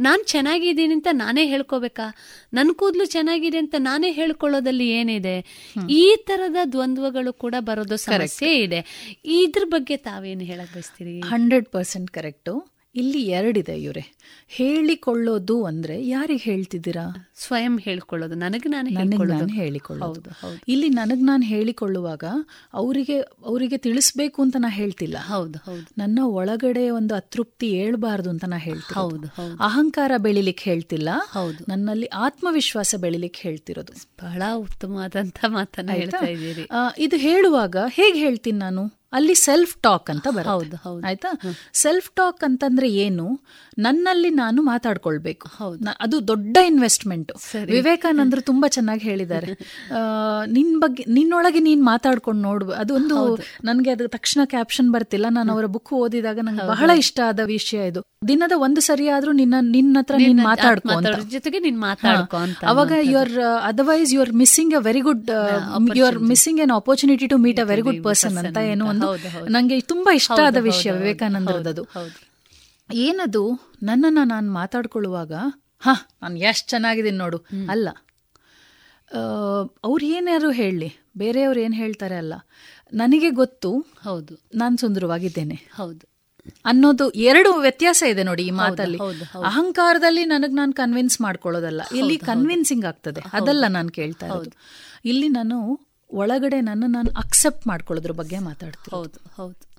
ನಾನು ಚೆನ್ನಾಗಿದ್ದೀನಿ ಅಂತ ನಾನೇ ಹೇಳ್ಕೋಬೇಕಾ? ನನ್ನ ಕೂದಲು ಚೆನ್ನಾಗಿದೆ ಅಂತ ನಾನೇ ಹೇಳ್ಕೊಳ್ಳೋದಲ್ಲಿ ಏನಿದೆ? ಈ ತರದ ದ್ವಂದ್ವಗಳು ಕೂಡ ಬರೋದು ಸಮಸ್ಯೆ ಇದೆ. ಇದ್ರ ಬಗ್ಗೆ ತಾವೇನು ಹೇಳಕ್ ಬಯಸ್ತೀರಿ? Hundred percent correct. ಇಲ್ಲಿ ಎರಡಿದೆ ಇವರೇ. ಹೇಳಿಕೊಳ್ಳೋದು ಅಂದ್ರೆ ಯಾರಿಗೆ ಹೇಳ್ತಿದ್ದೀರಾ? ಸ್ವಯಂ ಹೇಳ್ಕೊಳ್ಳೋದು. ನನಗೆ ನಾನು ಹೇಳ್ಕೊಳ್ಳೋದು. ಇಲ್ಲಿ ನನಗೆ ನಾನು ಹೇಳಿಕೊಳ್ಳುವಾಗ ಅವರಿಗೆ ಅವರಿಗೆ ತಿಳಿಸ್ಬೇಕು ಅಂತ ನಾ ಹೇಳ್ತಿಲ್ಲ. ಹೌದು ಹೌದು. ನನ್ನ ಒಳಗಡೆ ಒಂದು ಅತೃಪ್ತಿ ಹೇಳ್ಬಾರ್ದು ಅಂತ ನಾ ಹೇಳ್ತೀನಿ ಹೌದು ಅಹಂಕಾರ ಬೆಳಿಲಿಕ್ಕೆ ಹೇಳ್ತಿಲ್ಲ. ಹೌದು. ನನ್ನಲ್ಲಿ ಆತ್ಮವಿಶ್ವಾಸ ಬೆಳಿಲಿಕ್ಕೆ ಹೇಳ್ತಿರೋದು. ಬಹಳ ಉತ್ತಮವಾದಂತ ಮಾತನ್ನ ಹೇಳ್ತಾ ಇದ್ದೀರಿ. ಇದು ಹೇಳುವಾಗ ಹೇಗೆ ಹೇಳ್ತೀನಿ ನಾನು? ಅಲ್ಲಿ ಸೆಲ್ಫ್ ಟಾಕ್ ಅಂತ ಬರುತ್ತೆ. ಹೌದು ಹೌದು. ಆಯ್ತಾ? ಸೆಲ್ಫ್ ಟಾಕ್ ಅಂತಂದ್ರೆ ಏನು? ನನ್ನಲ್ಲಿ ನಾನು ಮಾತಾಡ್ಕೊಳ್ಬೇಕು. ಅದು ದೊಡ್ಡ ಇನ್ವೆಸ್ಟ್ಮೆಂಟ್ ವಿವೇಕಾನಂದರು ತುಂಬಾ ಚೆನ್ನಾಗಿ ಹೇಳಿದ್ದಾರೆ. ನಿನ್ ಬಗ್ಗೆ ನಿನ್ನೊಳಗೆ ನೀನ್ ಮಾತಾಡ್ಕೊಂಡು ನೋಡ್. ಅದು ಒಂದು ನನ್ಗೆ ಅದ್ರ ತಕ್ಷಣ ಕ್ಯಾಪ್ಷನ್ ಬರ್ತಿಲ್ಲ. ನಾನು ಅವರ ಬುಕ್ ಓದಿದಾಗ ನಂಗೆ ಬಹಳ ಇಷ್ಟ ಆದ ವಿಷಯ ಇದು. ದಿನದ ಒಂದು ಸರಿ ಆದ್ರೂ ನಿನ್ನ ನಿನ್ನ ಹತ್ರ ನೀನ್ ಮಾತಾಡ್ಕೊ ಜೊತೆಗೆ ನೀನ್ ಮಾತಾಡ್ಕೊ ಅವಾಗ you are otherwise you are missing a very good you are missing an opportunity to meet a very good person ಅಂತ ಏನು ಒಂದು. ನಂಗೆ ತುಂಬಾ ಇಷ್ಟ ಆದ ವಿಷಯ ವಿವೇಕಾನಂದರದ್ದು. ಏನದು? ನನ್ನನ್ನ ನಾನು ಮಾತಾಡ್ಕೊಳ್ಳುವಾಗ? ಹಾ ನಾನು ಎಷ್ಟು ಚೆನ್ನಾಗಿದ್ದೀನಿ ನೋಡು. ಅಲ್ಲ. ಅವ್ರು ಏನಾರು ಹೇಳಲಿ ಬೇರೆಯವ್ರು ಏನು ಹೇಳ್ತಾರೆ ಅಲ್ಲ? ನನಗೆ ಗೊತ್ತು. ಹೌದು. ನಾನು ಸುಂದರವಾಗಿದ್ದೇನೆ. ಹೌದು. ಅನ್ನೋದು ಎರಡು ವ್ಯತ್ಯಾಸ ಇದೆ ನೋಡಿ ಈ ಮಾತಲ್ಲಿ. ಅಹಂಕಾರದಲ್ಲಿ ನನಗೆ ನಾನು ಕನ್ವಿನ್ಸ್ ಮಾಡ್ಕೊಳ್ಳೋದಲ್ಲ. ಇಲ್ಲಿ ಕನ್ವಿನ್ಸಿಂಗ್ ಆಗ್ತದೆ? ಅದಲ್ಲ ನಾನು ಕೇಳ್ತಾ ಇರೋದು. ಇಲ್ಲಿ ನಾನು ಒಳಗಡೆ ನನ್ನ ನಾನು ಅಕ್ಸೆಪ್ಟ್ ಮಾಡ್ಕೊಳ್ಳೋದ್ರ ಬಗ್ಗೆ ಮಾತಾಡ್ತೀನಿ ಹೌದು ಹೌದು.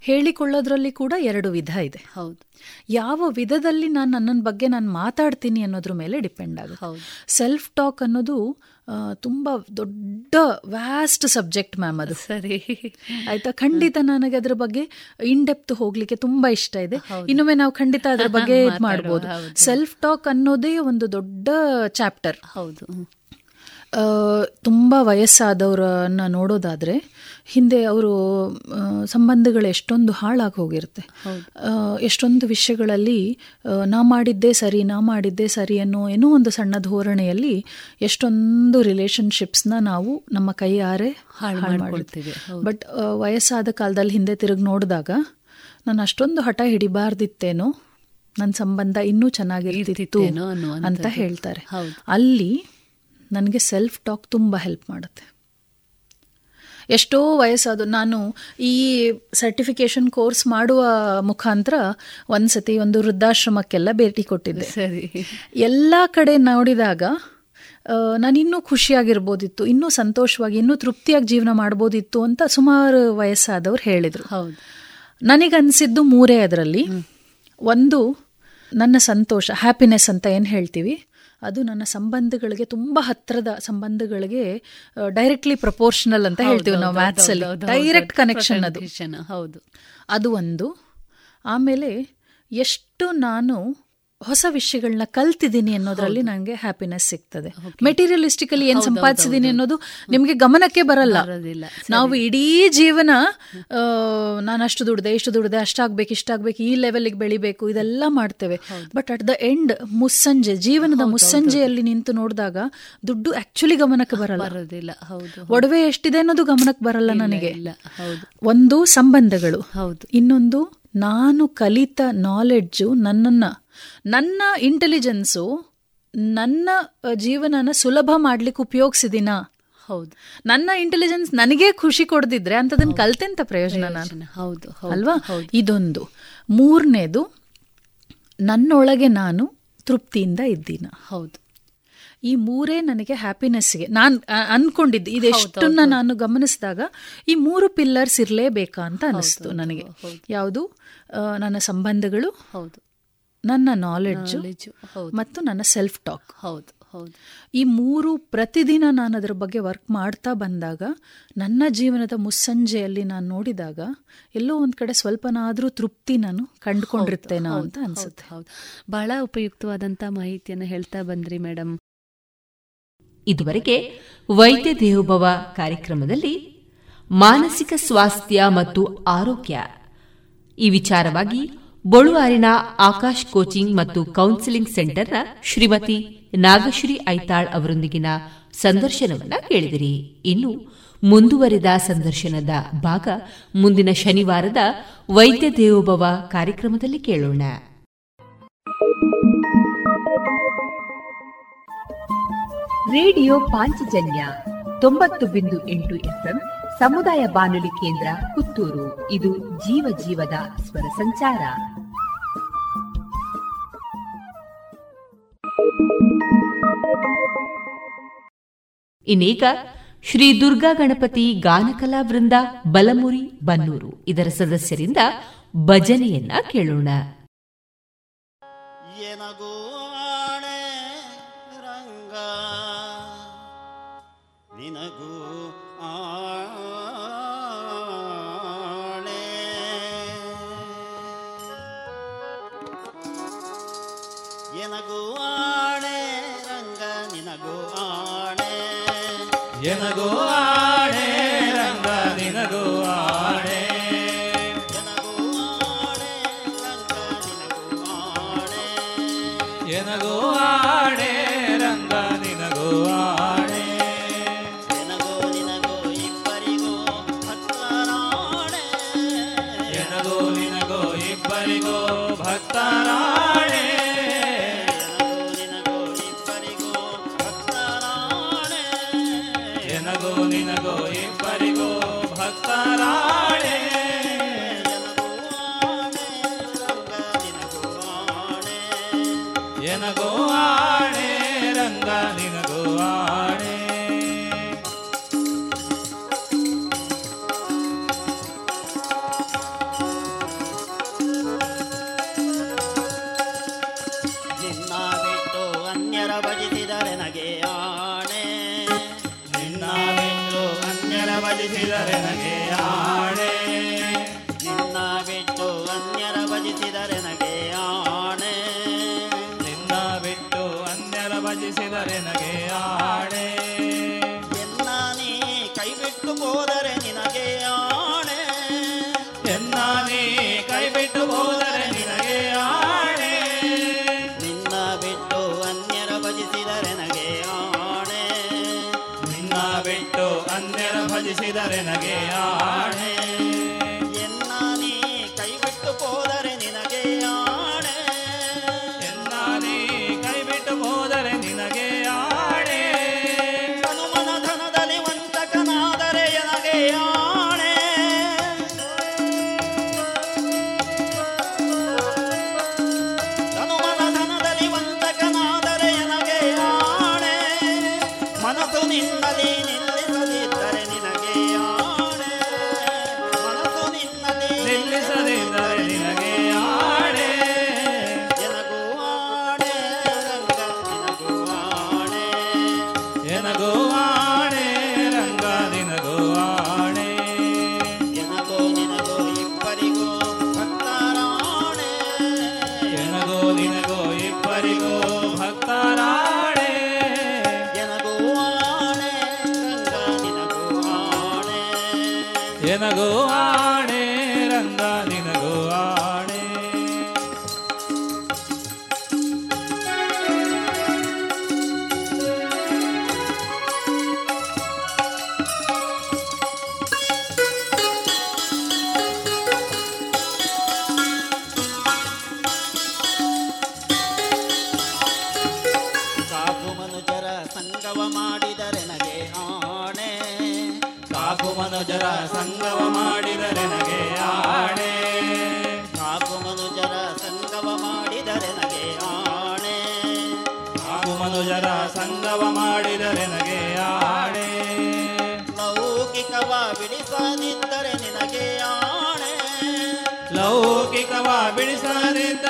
ಹೇಳಿಕೊಳ್ಳೋದ್ರಲ್ಲಿ ಕೂಡ ಎರಡು ವಿಧ ಇದೆ. ಹೌದು. ಯಾವ ವಿಧದಲ್ಲಿ ನಾನು ನನ್ನ ಬಗ್ಗೆ ನಾನು ಮಾತಾಡ್ತೀನಿ ಅನ್ನೋದ್ರ ಮೇಲೆ ಡಿಪೆಂಡ್ ಆಗುತ್ತೆ. ಸೆಲ್ಫ್ ಟಾಕ್ ಅನ್ನೋದು ತುಂಬ ದೊಡ್ಡ ವ್ಯಾಸ್ಟ್ ಸಬ್ಜೆಕ್ಟ್ ಮ್ಯಾಮ್ ಅದು. ಸರಿ. ಆಯ್ತಾ? ಖಂಡಿತ ನನಗೆ ಅದ್ರ ಬಗ್ಗೆ ಇನ್ ಡೆಪ್ತ್ ಹೋಗ್ಲಿಕ್ಕೆ ತುಂಬಾ ಇಷ್ಟ ಇದೆ. ಇನ್ನೊಮ್ಮೆ ನಾವು ಖಂಡಿತ ಅದ್ರ ಬಗ್ಗೆ ಮಾಡ್ಬೋದು. ಸೆಲ್ಫ್ ಟಾಕ್ ಅನ್ನೋದೇ ಒಂದು ದೊಡ್ಡ ಚಾಪ್ಟರ್. ಹೌದು. ತುಂಬ ವಯಸ್ಸಾದವರನ್ನ ನೋಡೋದಾದರೆ ಹಿಂದೆ ಅವರು ಸಂಬಂಧಗಳು ಎಷ್ಟೊಂದು ಹಾಳಾಗಿ ಹೋಗಿರುತ್ತೆ. ಎಷ್ಟೊಂದು ವಿಷಯಗಳಲ್ಲಿ ನಾ ಮಾಡಿದ್ದೇ ಸರಿ ನಾ ಮಾಡಿದ್ದೇ ಸರಿ ಅನ್ನೋ ಏನೋ ಒಂದು ಸಣ್ಣ ಧೋರಣೆಯಲ್ಲಿ ಎಷ್ಟೊಂದು ರಿಲೇಷನ್ಶಿಪ್ಸ್ನ ನಾವು ನಮ್ಮ ಕೈಯಾರೆ ಹಾಳ್ ಹಾಳು ಮಾಡ್ಕೊಳ್ತೀವಿ. ಬಟ್ ವಯಸ್ಸಾದ ಕಾಲದಲ್ಲಿ ಹಿಂದೆ ತಿರುಗಿ ನೋಡಿದಾಗ ನಾನು ಅಷ್ಟೊಂದು ಹಠ ಹಿಡಿಬಾರ್ದಿತ್ತೇನೋ ನನ್ನ ಸಂಬಂಧ ಇನ್ನೂ ಚೆನ್ನಾಗಿರ್ತಿತ್ತು. ಅಂತ ಹೇಳ್ತಾರೆ. ಅಲ್ಲಿ ನನಗೆ ಸೆಲ್ಫ್ ಟಾಕ್ ತುಂಬ ಹೆಲ್ಪ್ ಮಾಡುತ್ತೆ. ಎಷ್ಟೋ ವಯಸ್ಸಾದ ನಾನು ಈ ಸರ್ಟಿಫಿಕೇಶನ್ ಕೋರ್ಸ್ ಮಾಡುವ ಮುಖಾಂತರ ಒಂದ್ಸತಿ ಒಂದು ವೃದ್ಧಾಶ್ರಮಕ್ಕೆಲ್ಲ ಭೇಟಿ ಕೊಟ್ಟಿದ್ದೆ. ಸರಿ. ಎಲ್ಲ ಕಡೆ ನೋಡಿದಾಗ ನಾನಿನ್ನೂ ನಾನು ಇನ್ನೂ ಖುಷಿಯಾಗಿರ್ಬೋದಿತ್ತು ಇನ್ನೂ ಸಂತೋಷವಾಗಿ ಇನ್ನೂ ತೃಪ್ತಿಯಾಗಿ ಜೀವನ ಮಾಡ್ಬೋದಿತ್ತು ಅಂತ ಸುಮಾರು ವಯಸ್ಸಾದವ್ರು ಹೇಳಿದರು. ಹೌದು. ನನಗನ್ಸಿದ್ದು ಮೂರೇ ಅದರಲ್ಲಿ. ಒಂದು ನನ್ನ ಸಂತೋಷ ಹ್ಯಾಪಿನೆಸ್ ಅಂತ ಏನು ಹೇಳ್ತೀವಿ? ಅದು ನನ್ನ ಸಂಬಂಧಗಳಿಗೆ ತುಂಬ ಹತ್ತಿರದ ಸಂಬಂಧಗಳಿಗೆ ಡೈರೆಕ್ಟ್ಲಿ ಪ್ರಪೋರ್ಷನಲ್ ಅಂತ ಹೇಳ್ತೀವಿ ನಾವು ಮ್ಯಾಥ್ಸ್ ಅಲ್ಲಿ. ಡೈರೆಕ್ಟ್ ಕನೆಕ್ಷನ್ ಅದು. ಹೌದು. ಅದು ಒಂದು. ಆಮೇಲೆ ಎಷ್ಟು ನಾನು ಹೊಸ ವಿಷಯಗಳನ್ನ ಕಲ್ತಿದ್ದೀನಿ ಅನ್ನೋದ್ರಲ್ಲಿ ನನಗೆ ಹ್ಯಾಪಿನೆಸ್ ಸಿಗ್ತದೆ. ಮೆಟೀರಿಯಲಿಸ್ಟಿಕಲಿ ಏನ್ ಸಂಪಾದಿಸಿದ್ದೀನಿ ಅನ್ನೋದು ನಿಮಗೆ ಗಮನಕ್ಕೆ ಬರಲ್ಲ. ನಾವು ಇಡೀ ಜೀವನ ನಾನು ಅಷ್ಟು ದುಡ್ದೆ ಇಷ್ಟು ದುಡ್ದೆ ಅಷ್ಟಾಗ್ಬೇಕು ಇಷ್ಟಾಗ್ಬೇಕು ಈ ಲೆವೆಲ್ಗೆ ಬೆಳಿಬೇಕು ಇದೆಲ್ಲ ಮಾಡ್ತೇವೆ. ಬಟ್ ಅಟ್ ದ ಎಂಡ್ ಮುಸ್ಸಂಜೆ ಜೀವನದ ಮುಸ್ಸಂಜೆಯಲ್ಲಿ ನಿಂತು ನೋಡಿದಾಗ ದುಡ್ಡು ಆಕ್ಚುಲಿ ಗಮನಕ್ಕೆ ಬರಲ್ಲ. ಒಡವೆ ಎಷ್ಟಿದೆ ಅನ್ನೋದು ಗಮನಕ್ಕೆ ಬರಲ್ಲ ನನಗೆ. ಒಂದು ಸಂಬಂಧಗಳು. ಹೌದು. ಇನ್ನೊಂದು ನಾನು ಕಲಿತ ನಾಲೆಡ್ಜು ನನ್ನನ್ನ ನನ್ನ ಇಂಟೆಲಿಜೆನ್ಸು ನನ್ನ ಜೀವನನ ಸುಲಭ ಮಾಡ್ಲಿಕ್ಕೆ ಉಪಯೋಗಿಸಿದಿನ? ಹೌದು. ನನ್ನ ಇಂಟೆಲಿಜೆನ್ಸ್ ನನಗೆ ಖುಷಿ ಕೊಡದಿದ್ರೆ ಅಂತದನ್ನ ಕಲ್ತೆಂತ ಪ್ರಯೋಜನ ನಾನು? ಹೌದು ಹೌದು ಅಲ್ವಾ? ಇದೊಂದು. ಮೂರನೇದು ನನ್ನೊಳಗೆ ನಾನು ತೃಪ್ತಿಯಿಂದ ಇದ್ದೀನ. ಹೌದು. ಈ ಮೂರೇ ನನಗೆ ಹ್ಯಾಪಿನೆಸ್ಗೆ ನಾನು ಅನ್ಕೊಂಡಿದ್ದೆ. ಇದೆಷ್ಟನ್ನ ನಾನು ಗಮನಿಸಿದಾಗ ಈ ಮೂರು ಪಿಲ್ಲರ್ಸ್ ಇರಲೇಬೇಕಾ ಅಂತ ಅನಿಸ್ತು ನನಗೆ. ಯಾವುದು? ನನ್ನ ಸಂಬಂಧಗಳು. ಹೌದು. ನನ್ನ ನಾಲೆಡ್ಜ್ ಮತ್ತು ನನ್ನ ಸೆಲ್ಫ್ ಟಾಕ್ ಹೌದು ಹೌದು. ಈ ಮೂರು ಪ್ರತಿದಿನ ನಾನು ಅದರ ಬಗ್ಗೆ ವರ್ಕ್ ಮಾಡ್ತಾ ಬಂದಾಗ ನನ್ನ ಜೀವನದ ಮುಸ್ಸಂಜೆಯಲ್ಲಿ ನಾನು ನೋಡಿದಾಗ ಎಲ್ಲೋ ಒಂದು ಕಡೆ ಸ್ವಲ್ಪನಾದರೂ ತೃಪ್ತಿ ನಾನು ಕಂಡುಕೊಂಡಿರ್ತೇನೋ ಅಂತ ಅನ್ಸುತ್ತೆ. ಹೌದು ಬಹಳ ಉಪಯುಕ್ತವಾದಂಥ ಮಾಹಿತಿಯನ್ನು ಹೇಳ್ತಾ ಬಂದ್ರಿ ಮೇಡಮ್ ಇದುವರೆಗೆ ವೈದ್ಯ ದೇವೋಭವ ಕಾರ್ಯಕ್ರಮದಲ್ಲಿ ಮಾನಸಿಕ ಸ್ವಾಸ್ಥ್ಯ ಮತ್ತು ಆರೋಗ್ಯ ಈ ವಿಚಾರವಾಗಿ ಬೊಳುವಾರಿನ ಆಕಾಶ್ ಕೋಚಿಂಗ್ ಮತ್ತು ಕೌನ್ಸಿಲಿಂಗ್ ಸೆಂಟರ್ನ ಶ್ರೀಮತಿ ನಾಗಶ್ರೀ ಐತಾಳ್ ಅವರೊಂದಿಗಿನ ಸಂದರ್ಶನವನ್ನ ಕೇಳಿದಿರಿ. ಇನ್ನು ಮುಂದುವರಿದ ಸಂದರ್ಶನದ ಭಾಗ ಮುಂದಿನ ಶನಿವಾರದ ವೈದ್ಯ ದೇವೋಭವ ಕಾರ್ಯಕ್ರಮದಲ್ಲಿ ಕೇಳೋಣ. ರೇಡಿಯೋ ಪಾಂಚಜನ್ಯ ತೊಂಬತ್ತು ಬಿಂದು ಎಂಟು ಎಫ್ಎಂ ಸಮುದಾಯ ಬಾನುಲಿ ಕೇಂದ್ರ ಪುತ್ತೂರು. ಇದು ಜೀವ ಜೀವದ ಸ್ವರ ಸಂಚಾರ. ಇನ್ನೀಗ ಶ್ರೀ ದುರ್ಗಾ ಗಣಪತಿ ಗಾನಕಲಾ ವೃಂದ ಬಲಮುರಿ ಬನ್ನೂರು ಇದರ ಸದಸ್ಯರಿಂದ ಭಜನೆಯನ್ನ ಕೇಳೋಣ. ಎನಗೋ करता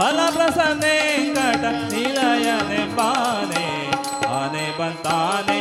ಬಲ ಪ್ರಸನ್ನೆ ಕಟ ನಿಲಯನೆ ಪಾನೆ ಆನೆ ಬಂತಾನೆ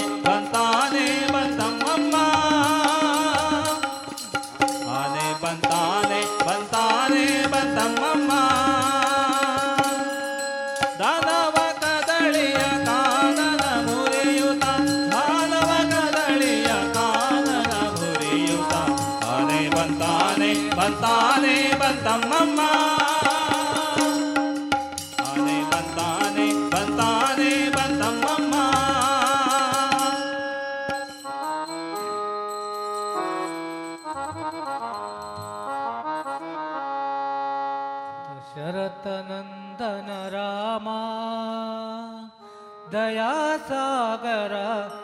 सागर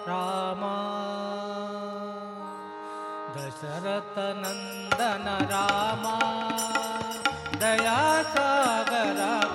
राम। दशरथनन्दन रामा। दया खगरा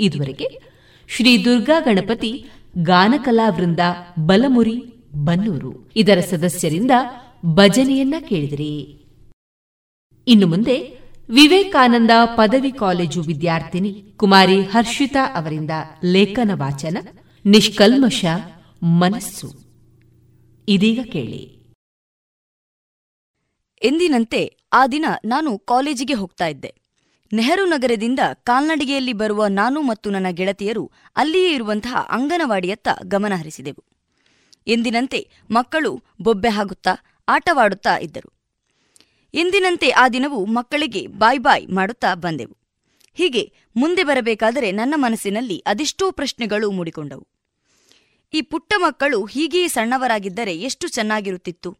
ಇದುವರೆಗೆ ಶ್ರೀ ದುರ್ಗಾ ಗಣಪತಿ ಗಾನಕಲಾ ವೃಂದ ಬಲಮುರಿ ಬನ್ನೂರು ಇದರ ಸದಸ್ಯರಿಂದ ಭಜನೆಯನ್ನ ಕೇಳಿದಿರಿ. ಇನ್ನು ಮುಂದೆ ವಿವೇಕಾನಂದ ಪದವಿ ಕಾಲೇಜು ವಿದ್ಯಾರ್ಥಿನಿ ಕುಮಾರಿ ಹರ್ಷಿತಾ ಅವರಿಂದ ಲೇಖನ ವಾಚನ ನಿಷ್ಕಲ್ಮಶ ಮನಸ್ಸು. ಇದೀಗ ಕೇಳಿ. ಎಂದಿನಂತೆ ಆ ದಿನ ನಾನು ಕಾಲೇಜಿಗೆ ಹೋಗ್ತಾ ಇದ್ದೆ. ನೆಹರು ನಗರದಿಂದ ಕಾಲ್ನಡಿಗೆಯಲ್ಲಿ ಬರುವ ನಾನು ಮತ್ತು ನನ್ನ ಗೆಳತಿಯರು ಅಲ್ಲಿಯೇ ಇರುವಂತಹ ಅಂಗನವಾಡಿಯತ್ತ ಗಮನ ಹರಿಸಿದೆವು. ಎಂದಿನಂತೆ ಮಕ್ಕಳು ಬೊಬ್ಬೆ ಹಾಗುತ್ತಾ ಆಟವಾಡುತ್ತಾ ಇದ್ದರು. ಎಂದಿನಂತೆ ಆ ದಿನವೂ ಮಕ್ಕಳಿಗೆ ಬಾಯ್ ಬಾಯ್ ಮಾಡುತ್ತಾ ಬಂದೆವು. ಹೀಗೆ ಮುಂದೆ ಬರಬೇಕಾದರೆ ನನ್ನ ಮನಸ್ಸಿನಲ್ಲಿ ಅದೆಷ್ಟೋ ಪ್ರಶ್ನೆಗಳು ಮೂಡಿಕೊಂಡವು. ಈ ಪುಟ್ಟ ಮಕ್ಕಳು ಹೀಗೆಯೇ ಸಣ್ಣವರಾಗಿದ್ದರೆ ಎಷ್ಟು ಚೆನ್ನಾಗಿರುತ್ತಿತ್ತು?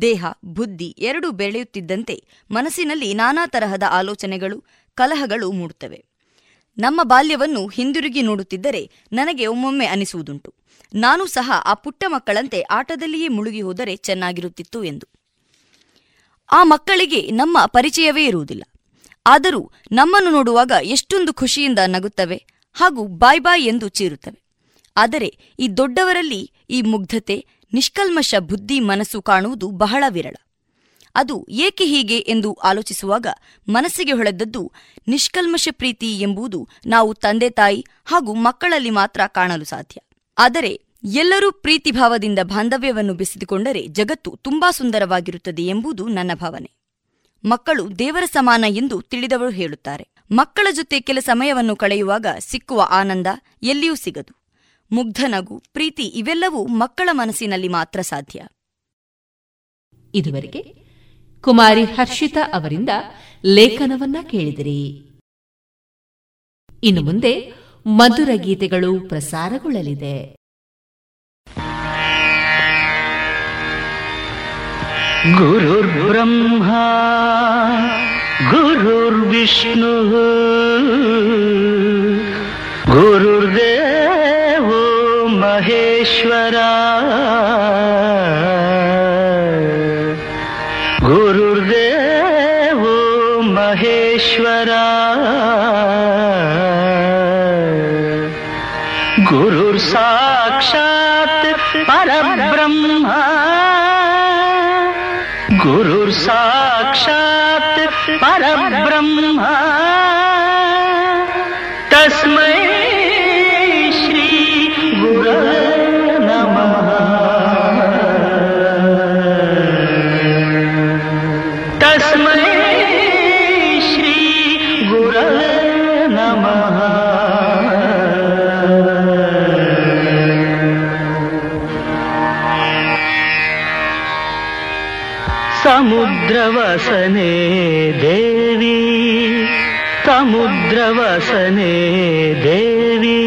ದೇಹ, ಬುದ್ಧಿ ಎರಡೂ ಬೆಳೆಯುತ್ತಿದ್ದಂತೆ ಮನಸ್ಸಿನಲ್ಲಿ ನಾನಾ ತರಹದ ಆಲೋಚನೆಗಳು, ಕಲಹಗಳು ಮೂಡುತ್ತವೆ. ನಮ್ಮ ಬಾಲ್ಯವನ್ನು ಹಿಂದಿರುಗಿ ನೋಡುತ್ತಿದ್ದರೆ ನನಗೆ ಒಮ್ಮೊಮ್ಮೆ ಅನಿಸುವುದುಂಟು. ನಾನು ಸಹ ಆ ಪುಟ್ಟ ಮಕ್ಕಳಂತೆ ಆಟದಲ್ಲಿಯೇ ಮುಳುಗಿ ಹೋದರೆ ಚೆನ್ನಾಗಿರುತ್ತಿತ್ತು ಎಂದು. ಆ ಮಕ್ಕಳಿಗೆ ನಮ್ಮ ಪರಿಚಯವೇ ಇರುವುದಿಲ್ಲ. ಆದರೂ ನಮ್ಮನ್ನು ನೋಡುವಾಗ ಎಷ್ಟೊಂದು ಖುಷಿಯಿಂದ ನಗುತ್ತವೆ ಹಾಗೂ ಬಾಯ್ ಬಾಯ್ ಎಂದು ಚೀರುತ್ತವೆ. ಆದರೆ ಈ ದೊಡ್ಡವರಲ್ಲಿ ಈ ಮುಗ್ಧತೆ ನಿಷ್ಕಲ್ಮಶ ಬುದ್ಧಿ ಮನಸ್ಸು ಕಾಣುವುದು ಬಹಳ ವಿರಳ. ಅದು ಏಕೆ ಹೀಗೆ ಎಂದು ಆಲೋಚಿಸುವಾಗ ಮನಸ್ಸಿಗೆ ಹೊಳೆದದ್ದು ನಿಷ್ಕಲ್ಮಶ ಪ್ರೀತಿ ಎಂಬುದು ನಾವು ತಂದೆ ತಾಯಿ ಹಾಗೂ ಮಕ್ಕಳಲ್ಲಿ ಮಾತ್ರ ಕಾಣಲು ಸಾಧ್ಯ. ಆದರೆ ಎಲ್ಲರೂ ಪ್ರೀತಿಭಾವದಿಂದ ಬಾಂಧವ್ಯವನ್ನು ಬೆಸೆದುಕೊಂಡರೆ ಜಗತ್ತು ತುಂಬಾ ಸುಂದರವಾಗಿರುತ್ತದೆ ಎಂಬುದು ನನ್ನ ಭಾವನೆ. ಮಕ್ಕಳು ದೇವರ ಸಮಾನ ಎಂದು ತಿಳಿದವರು ಹೇಳುತ್ತಾರೆ. ಮಕ್ಕಳ ಜೊತೆ ಕೆಲ ಸಮಯವನ್ನು ಕಳೆಯುವಾಗ ಸಿಕ್ಕುವ ಆನಂದ ಎಲ್ಲಿಯೂ ಸಿಗದು. ಮುಗ್ಧನಗು ಪ್ರೀತಿ ಇವೆಲ್ಲವೂ ಮಕ್ಕಳ ಮನಸ್ಸಿನಲ್ಲಿ ಮಾತ್ರ ಸಾಧ್ಯ. ಇದುವರೆಗೆ ಕುಮಾರಿ ಹರ್ಷಿತಾ ಅವರಿಂದ ಲೇಖನವನ್ನ ಕೇಳಿದಿರಿ. ಇನ್ನು ಮುಂದೆ ಮಧುರ ಗೀತೆಗಳು ಪ್ರಸಾರಗೊಳ್ಳಲಿದೆ. ಗುರುರ್ ಬ್ರಹ್ಮ ಗುರುರ್ ವಿಷ್ಣು ಗುರುರ್ದೇವ महेश्वरा సముద్రవసనే దేవి సముద్రవసనే దేవి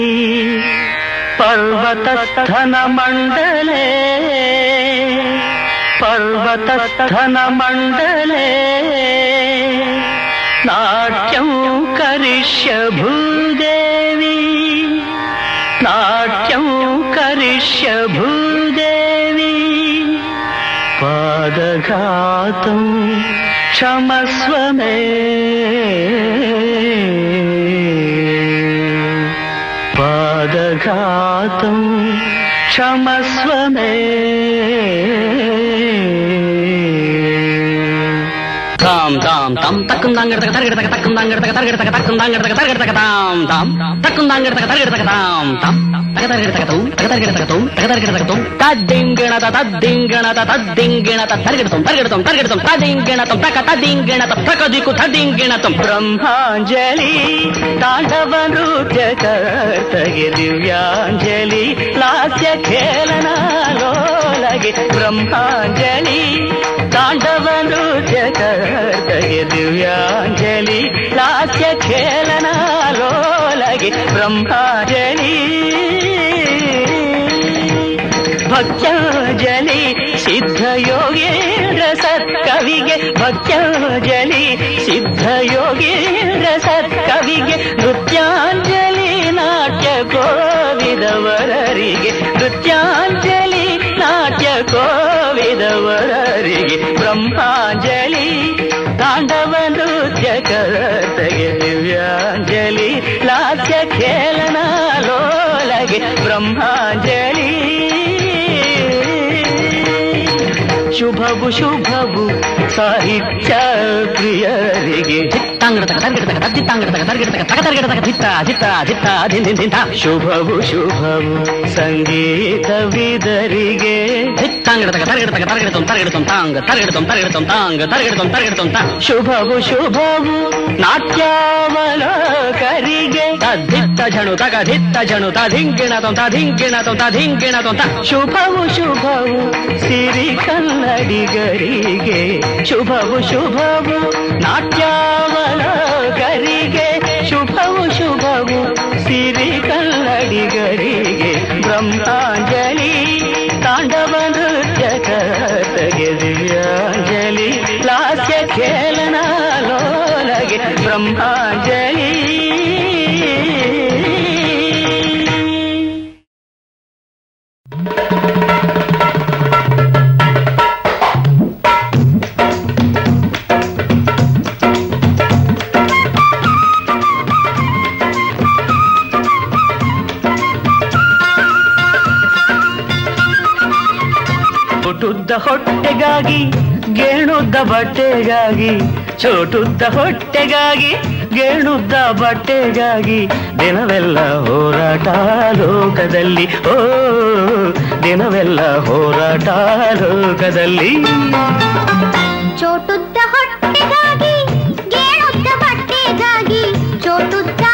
పర్వతస్థన మండలే పర్వతస్థన మండలే. నాట్యం కరిష్య భూజ ಕ್ಷಮಸ್ವಮೇ ಪಾದಘಾತಂ ಕ್ಷಮಸ್ವಮೇ బ్రహ్మాంజలి తాండవ నృత్య కర్తగి దివ్యాంజలి లాస్య ఖేళనాలోలగి బ్రహ్మాంజలి తాండవ నృత్య కర్త ಕರ್ತಗೆ ದಿವ್ಯಾಂಜಲಿ, ಲಾಸ್ಯ ಖೇಲನ ಲೋಲಗೆ ಬ್ರಹ್ಮಾಂಜಲಿ. ಭಕ್ತಾಂಜಲಿ, ಸಿದ್ಧ ಯೋಗೇಂದ್ರ ಸತ್ಕವಿಗೆ ಭಕ್ತಾಂಜಲಿ, ಸಿದ್ಧ ಯೋಗೇಂದ್ರ ಸತ್ಕವಿಗೆ ನೃತ್ಯಾಂಜಲಿ. ಶುಭವು ಶುಭವು ಸಾಹಿತ್ಯ ಪ್ರಿಯರಿಗೆ ಧಿತ್ತ ಧಿತ್ತ ಧಿತ್ತ ಶುಭವು ಶುಭವು ಸಂಗೀತ ವಿದರಿಗೆ. ತಾ. ಶುಭವು ಶುಭವು ನಾಟ್ಯಾವಲೋಕರಿಗೆ. ತದ್ದಿತ್ತ ಜಣು ತಗ ಧಿತ್ತ ಜನು ತಧಿಂಗಿಣ ತೊಂತ ಧಿಂಗಿಣ ತೊಂತ ಧಿಂಗಿಣ ತ. ಶುಭವು ಶುಭವು ಸಿರಿ ಕನ್ನಡಿಗರಿಗೆ. ಶುಭವು ಶುಭವು ನಾಟ್ಯಾವಲೋಕರಿಗೆ ಶುಭವು ಶುಭವು ಸಿರಿ ಕಲ್ಲಡಿಗರಿಗೆ ಬ್ರಹ್ಮಾಂಜಲಿ ತಾಂಡವ ನೃತ್ಯ ಕರ್ತಗೆ ದಿವ್ಯಾಂಜಲಿ ಲಾಸ್ಯ ಖೇಲನ ಲೋಲಗೆ ಬ್ರಹ್ಮಾಂಜಲಿ. ಚೋಟುದ್ದ ಹೊಟ್ಟೆಗಾಗಿ ಗೇಣುದ್ದ ಬಟ್ಟೆಗಾಗಿ ಚೋಟುದ್ದ ಹೊಟ್ಟೆಗಾಗಿ ಗೇಣುದ್ದ ಬಟ್ಟೆಗಾಗಿ, ದಿನವೆಲ್ಲ ಹೋರಾಟ ಲೋಕದಲ್ಲಿ. ಓ, ದಿನವೆಲ್ಲ ಹೋರಾಟ ಲೋಕದಲ್ಲಿ. ಚೋಟುದ್ದ ಹೊಟ್ಟೆಗಾಗಿ ಗೇಣುದ್ದ ಬಟ್ಟೆಗಾಗಿ ಚೋಟುದ್ದ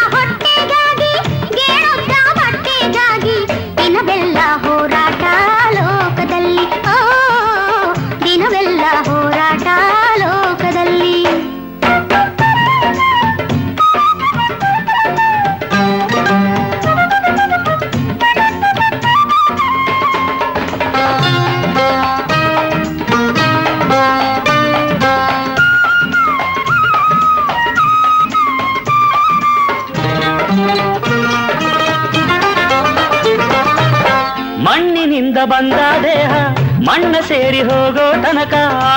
ಬಂದ ದೇಹ, ಮಣ್ಣ ಸೇರಿ ಹೋಗೋ ತನಕ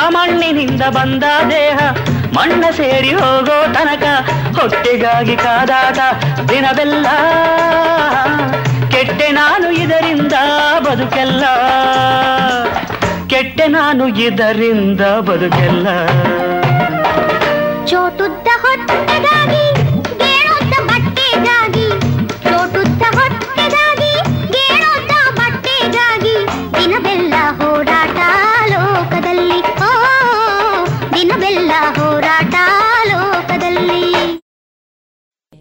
ಮಣ್ಣಿನಿಂದ ಬಂದ ದೇಹ, ಮಣ್ಣ ಸೇರಿ ಹೋಗೋ ತನಕ, ಹೊಟ್ಟೆಗಾಗಿ ಕಾದಾಟ, ದಿನವೆಲ್ಲ ಕೆಟ್ಟೆ ನಾನು ಇದರಿಂದ ಬದುಕೆಲ್ಲ. ಕೆಟ್ಟೆ ನಾನು ಇದರಿಂದ ಬದುಕೆಲ್ಲ. ಚೋಟುದ್ದ ಹೊಟ್ಟೆಗಾಗಿ